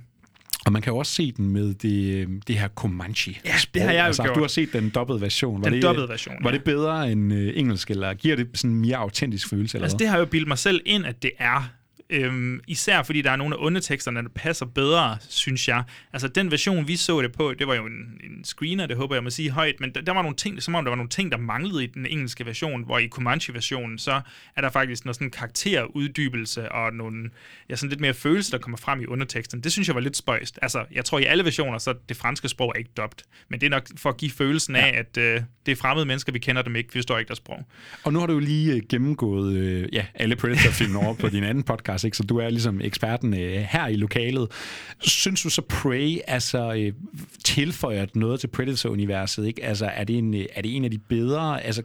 Og man kan jo også se den med det, det her Comanche. Ja, det har jeg jo altså, gjort. Du har set den dobbelt version. Var Den det, dobbelt version, Var ja. det bedre end øh, engelsk, eller giver det sådan en mere autentisk følelse? Eller Altså, hvad? det har jeg jo bildet mig selv ind, at det er. Øhm, især fordi der er nogle af underteksterne, der passer bedre, synes jeg. Altså, den version, vi så det på, det var jo en, en screener, det håber jeg må sige højt, men der, der var nogle ting, som om der var nogle ting, der manglede i den engelske version, hvor i Comanche-versionen, så er der faktisk noget sådan karakteruddybelse og nogle, ja, sådan lidt mere følelse, der kommer frem i underteksten. Det synes jeg var lidt spøjst. Altså, jeg tror i alle versioner, så det franske sprog er ikke dobt, men det er nok for at give følelsen af, at øh, det er fremmede mennesker, vi kender dem ikke, vi forstår ikke deres sprog. Og nu har du jo lige øh, gennemgået øh, ja, alle Predator-film over på din anden podcast, ikke? så du er ligesom eksperten øh, her i lokalet. Synes du så Prey altså, øh, tilføjer noget til Predator-universet? Ikke? Altså, er, det en, øh, er det en af de bedre? Altså,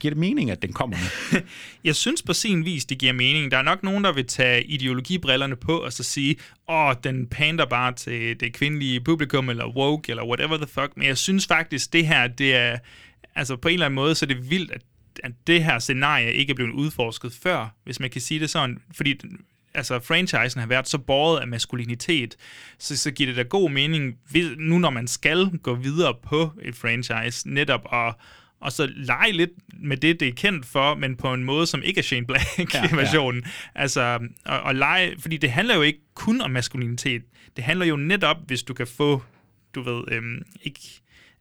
giver det mening, at den kommer med? Jeg synes på sin vis, det giver mening. Der er nok nogen, der vil tage ideologibrillerne på og så sige, åh, den pander bare til det kvindelige publikum, eller woke, eller whatever the fuck. Men jeg synes faktisk, det her, det er, altså på en eller anden måde, så er det vildt, at, at det her scenarie ikke er blevet udforsket før, hvis man kan sige det sådan. Fordi altså franchisen har været så båret af maskulinitet, så, så giver det da god mening, nu når man skal gå videre på et franchise, netop at og så lege lidt med det, det er kendt for, men på en måde, som ikke er Shane Black-versionen. Ja, ja. Altså, og, og lege, fordi det handler jo ikke kun om maskulinitet. Det handler jo netop, hvis du kan få, du ved, øhm, ikke,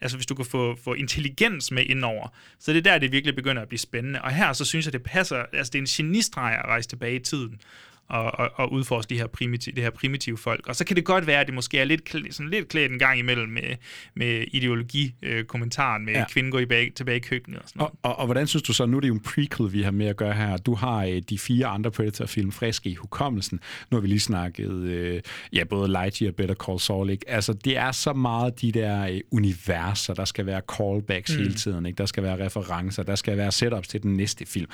altså hvis du kan få, få intelligens med indover. Så det er der, det virkelig begynder at blive spændende. Og her, så synes jeg, det passer, altså det er en genistreg at rejse tilbage i tiden og, og, og udforske de her primitive, det her primitive folk. Og så kan det godt være, at det måske er lidt, sådan lidt klædt en gang imellem med, med ideologi-kommentaren med Ja. kvinden går i bag, tilbage i køkkenet og sådan noget. Og, og, og hvordan synes du så, nu er det jo en prequel, vi har med at gøre her. Du har øh, de fire andre Predator-film friske i hukommelsen. Nu har vi lige snakket, øh, ja, både Lightyear og Better Call Saul, ikke? Altså, det er så meget de der øh, universer, der skal være callbacks mm. hele tiden, ikke? Der skal være referencer, der skal være setups til den næste film.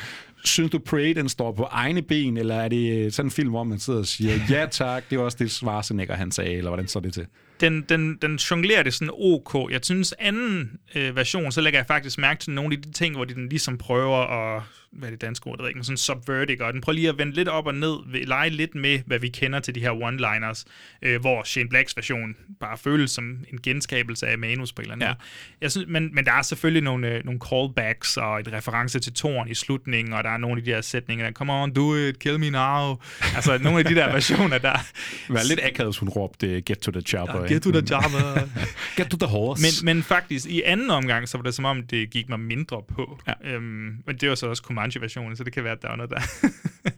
Synes du, Prey, den står på egne ben, eller er det øh, sådan en film, hvor man sidder og siger, ja tak, det er også det Schwarzenegger, han sagde, eller hvordan så det til? den, den, den jonglerer det sådan ok. Jeg synes, anden øh, version, så lægger jeg faktisk mærke til nogle af de ting, hvor de den ligesom prøver at, hvad er det danske ord, det ved ikke, men sådan subvertig, og den prøver lige at vende lidt op og ned, ved- lege lidt med, hvad vi kender til de her one-liners, øh, hvor Shane Blacks version bare føles som en genskabelse af manus på en eller anden Ja. Jeg synes, men, men der er selvfølgelig nogle, øh, nogle callbacks og et reference til toren i slutningen, og der er nogle af de der sætninger, der, come on, do it, kill me now. Altså nogle af de der versioner, der... Det var lidt akavet, hun råbte, get to the chopper. Ja, get to the chopper. get to the horse. Men, men faktisk, i anden omgang, så var det som om, det gik mig mindre på. Ja. Øhm, men det var så også Comanche-versionen, så det kan være, at der er noget der.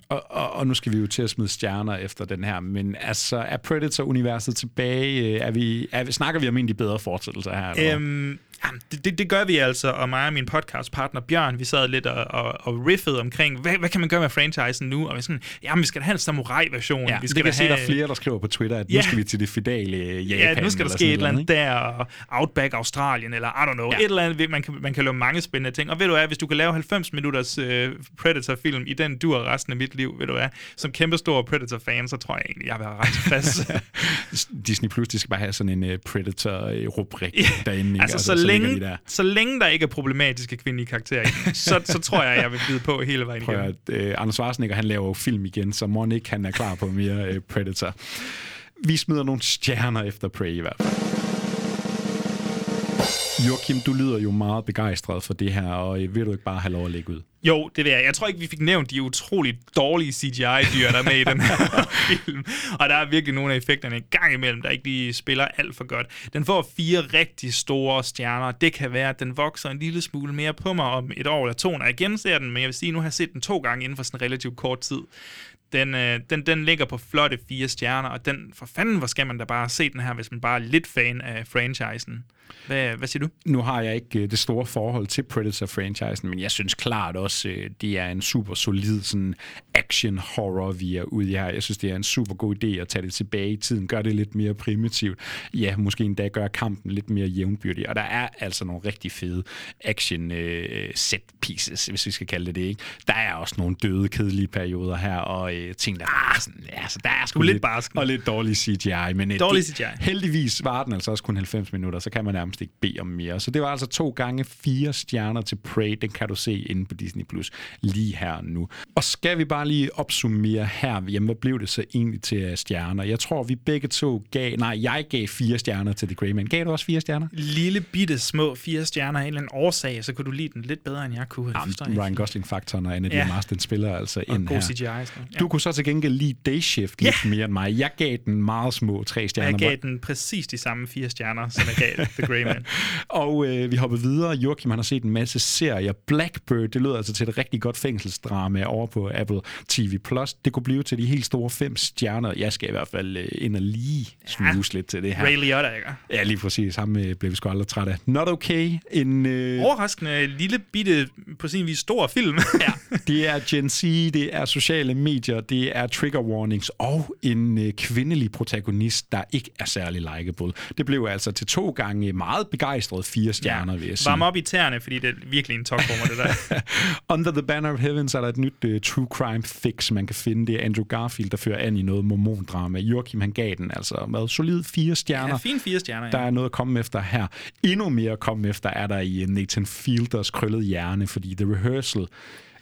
Og, og, og nu skal vi jo til at smide stjerner efter den her, men altså, er Predator-universet tilbage? Er vi, er, vi- snakker vi om de bedre fortsættelser her? Eller? øhm, jamen, det, det, det gør vi altså, og mig og min podcastpartner Bjørn, vi sad lidt og, og, og riffede omkring, hvad, hvad kan man gøre med franchisen nu? Og vi sådan, jamen, vi skal da have en samurai-version. Ja, vi det skal kan da se, have... der er flere, der skriver på Twitter, at Ja. nu skal vi til det fidale øh, Japan. Ja, nu skal der ske et eller andet der, og Outback Australien, eller I don't know, Ja. et eller andet, man kan, man kan lave mange spændende ting. Og ved du hvad, hvis du kan lave 90 minutters uh, Predator-film i den dur resten af mit liv, ved du hvad, som kæmpestor Predator-fan, så tror jeg egentlig, jeg vil være ret tilfreds. Disney Plus, de skal bare have sådan en uh, Predator-rubrik derinde. ikke? altså, Og så, ligger længe, de der. så længe der ikke er problematiske kvindelige karakterer så, så tror jeg, jeg vil bide på hele vejen Prøv at, uh, Anders Schwarzenegger, han laver jo film igen, så må ikke han er klar på mere uh, Predator. Vi smider nogle stjerner efter Prey i hvert fald. Joachim, du lyder jo meget begejstret for det her, og øh, vil du ikke bare have lov at lægge ud? Jo, det vil jeg. Jeg tror ikke, vi fik nævnt de utroligt dårlige CGI-dyr, der er med i den her film. Og der er virkelig nogle af effekterne en gang imellem, der ikke lige spiller alt for godt. Den får fire rigtig store stjerner. Det kan være, at den vokser en lille smule mere på mig om et år eller to, når jeg genser den. Men jeg vil sige, nu har jeg set den to gange inden for sådan en relativt kort tid. Den, øh, den, den ligger på flotte fire stjerner, og den, for fanden, hvor skal man da bare se den her, hvis man bare er lidt fan af franchisen. Hvad, hvad siger du? Nu har jeg ikke øh, det store forhold til Predator-franchisen, men jeg synes klart også, øh, det er en super solid sådan action-horror, vi er ude i her. Jeg synes, det er en super god idé at tage det tilbage i tiden, gøre det lidt mere primitivt. Ja, måske endda gøre kampen lidt mere jævnbyrdig. Og der er altså nogle rigtig fede action øh, hvis vi skal kalde det det. Ikke? Der er også nogle døde, kedelige perioder her, og øh, ting, der er sådan, ja, så der er sgu er lidt barsk. Og lidt dårlig CGI. Men Dårlig det- CGI. Heldigvis var den altså også kun 90 minutter, så kan man nærmest ikke bede om mere. Så det var altså to gange fire stjerner til Prey. Den kan du se inde på Disney Plus lige her nu. Og skal vi bare lige opsummere her, jamen hvad blev det så egentlig til af stjerner? Jeg tror, vi begge to gav, nej, jeg gav fire stjerner til The Grey Man. Gav du også fire stjerner? Lille bitte små fire stjerner af en eller anden årsag, så kunne du lide den lidt bedre, end jeg kunne. Ikke. Ryan Gosling-faktoren og Anna Ja. Diarmas, den spiller altså Og ind her. CGI. Ja. Du kunne så til gengæld lide Day Shift lidt mere end mig. Jeg gav den meget små tre stjerner. jeg gav den præcis de samme fire stjerner, som jeg gav The Grey Man. Og øh, vi hopper videre. Joachim han har set en masse serier. Blackbird, det lyder altså til et rigtig godt fængselsdrama over på Apple TV+. Det kunne blive til de helt store fem stjerner. Jeg skal i hvert fald øh, ind og lige snuse lidt til det her. Ray Liotta, ikke? Ja, lige præcis. Ham øh, blev vi sgu aldrig træt af. Not Okay. En, øh, Overraskende lille bitte, på sin vis stor film. ja. det er Gen Z, det er sociale medier, det er trigger warnings og en øh, kvindelig protagonist, der ikke er særlig likeable. Det blev altså til to gange meget begejstret fire stjerner, vil jeg sige. Varm op i tæerne, fordi det er virkelig en topformer, det der. Under the Banner of Heaven, så er der et nyt uh, true crime fix, man kan finde. Det er Andrew Garfield, der fører an i noget mormondrama. Joachim, han gav den altså med solid fire stjerner. Ja, fine fire stjerner, ja. Der er noget at komme efter her. Endnu mere at komme efter er der i Nathan Fielders krøllede hjerne, fordi The Rehearsal,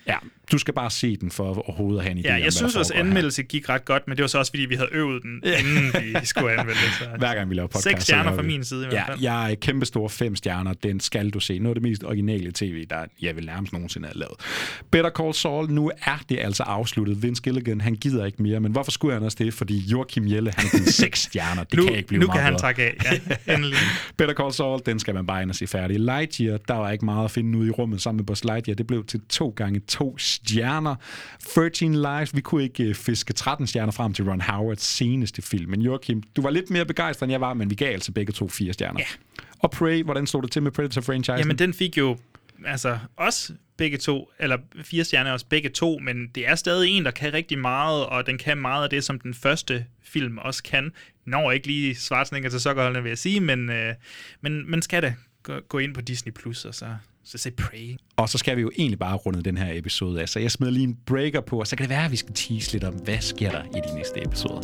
ja, du skal bare se den for overhovedet at have en idé Ja, om, jeg synes der vores foregår her. anmeldelse gik ret godt, men det var så også, fordi vi havde øvet den, inden vi skulle anmelde det. Så. Hver gang vi laver podcast. Seks stjerner fra min side i hvert ja, fald. jeg er kæmpe store fem stjerner. Den skal du se. Noget af det mest originale tv, der jeg vil nærmest nogensinde have lavet. Better Call Saul, nu er det altså afsluttet. Vince Gilligan, han gider ikke mere. Men hvorfor skulle han også det? Fordi Joachim Jelle, han givet seks stjerner. Det nu, kan ikke blive nu meget kan han takke af, ja, endelig. Better Call Saul, den skal man bare ind og se færdig. Lightyear, der var ikke meget at finde ud i rummet sammen med Buzz Lightyear. Det blev til to gange to stjerner. 13 Lives, vi kunne ikke øh, fiske 13 stjerner frem til Ron Howards seneste film. Men Joachim, du var lidt mere begejstret, end jeg var, men vi gav altså begge to fire stjerner. Ja. Og Prey, hvordan stod det til med Predator-franchisen? Jamen, den fik jo altså også begge to, eller fire stjerner også begge to, men det er stadig en, der kan rigtig meget, og den kan meget af det, som den første film også kan. Når ikke lige Schwarzenegger til sokkerholdene, vil jeg sige, men, øh, men man skal da gå, gå ind på Disney Plus og så, så se Prey. Og så skal vi jo egentlig bare runde den her episode af. Så jeg smider lige en breaker på, og så kan det være, at vi skal tease lidt om, hvad sker der i de næste episoder.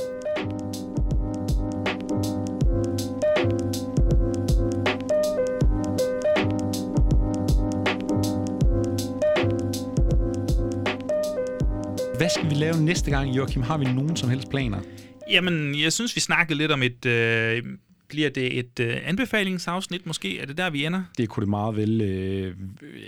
Hvad skal vi lave næste gang, Joachim? Har vi nogen som helst planer? Jamen, jeg synes, vi snakkede lidt om et... Øh, bliver det et øh, anbefalingsafsnit måske? Er det der, vi ender? Det kunne det meget vel øh,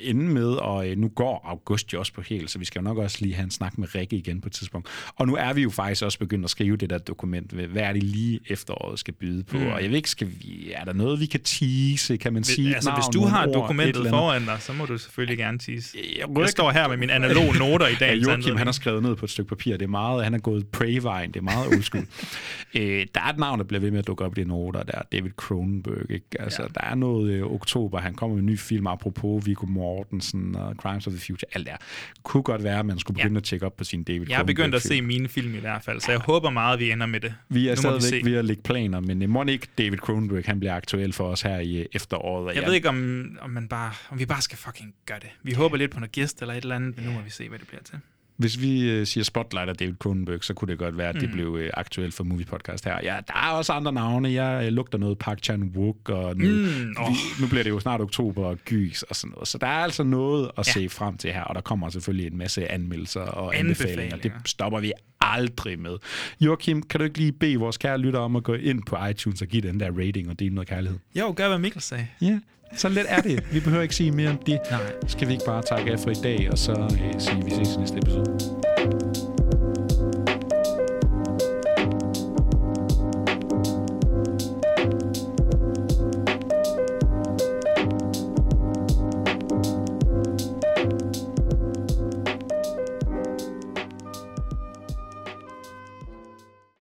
ende med, og øh, nu går august jo også på helt, så vi skal jo nok også lige have en snak med Rikke igen på et tidspunkt. Og nu er vi jo faktisk også begyndt at skrive det der dokument. Hvad er det lige efteråret skal byde på? Mm. Og jeg ved ikke, skal vi, er der noget, vi kan tease? Kan man sige altså, navn, hvis du har ord, et dokumentet foran dig, så må du selvfølgelig gerne tease. Jeg, Jeg står her med mine analoge noter i Ja, dagens Joachim, han har skrevet ned på et stykke papir. Det er meget, han er gået Prey-vejen. Det er meget old øh, der er et navn, der bliver ved med at dukke op i de noter der. David Cronenberg. Ikke? Altså, ja. Der er noget øh, oktober. Han kommer med en ny film, apropos Viggo Mortensen og Crimes of the Future. Alt der. Kunne godt være, at man skulle begynde ja. at tjekke op på sin David Jeg har begyndt at se mine film i hvert fald, så jeg håber meget, at vi ender med det. Vi er Nu vi stadigvæk se. ved at lægge planer, men øh, må ikke David Cronenberg han bliver aktuel for os her i øh, efteråret. Jeg ved ikke, om, om, man bare, om vi bare skal fucking gøre det. Vi håber lidt på noget gæst eller et eller andet, men nu må vi se, hvad det bliver til. Hvis vi øh, siger Spotlight og David Cronenberg, så kunne det godt være, at det Mm. blev øh, aktuelt for Movie Podcast her. Ja, der er også andre navne. Jeg øh, lugter noget Park Chan-wook, og nu, Mm, vi, nu bliver det jo snart oktober og gys og sådan noget. Så der er altså noget at Ja. se frem til her, og der kommer selvfølgelig en masse anmeldelser og Anbefalinger. anbefalinger. Det stopper vi aldrig med. Joachim, kan du ikke lige bede vores kære lytter om at gå ind på iTunes og give den der rating og dele noget kærlighed? Jo, gør hvad Mikkel sagde. Ja, så let er det. Vi behøver ikke sige mere om det. Nej. Skal vi ikke bare takke af for i dag, og så øh, sige, vi ses i næste episode?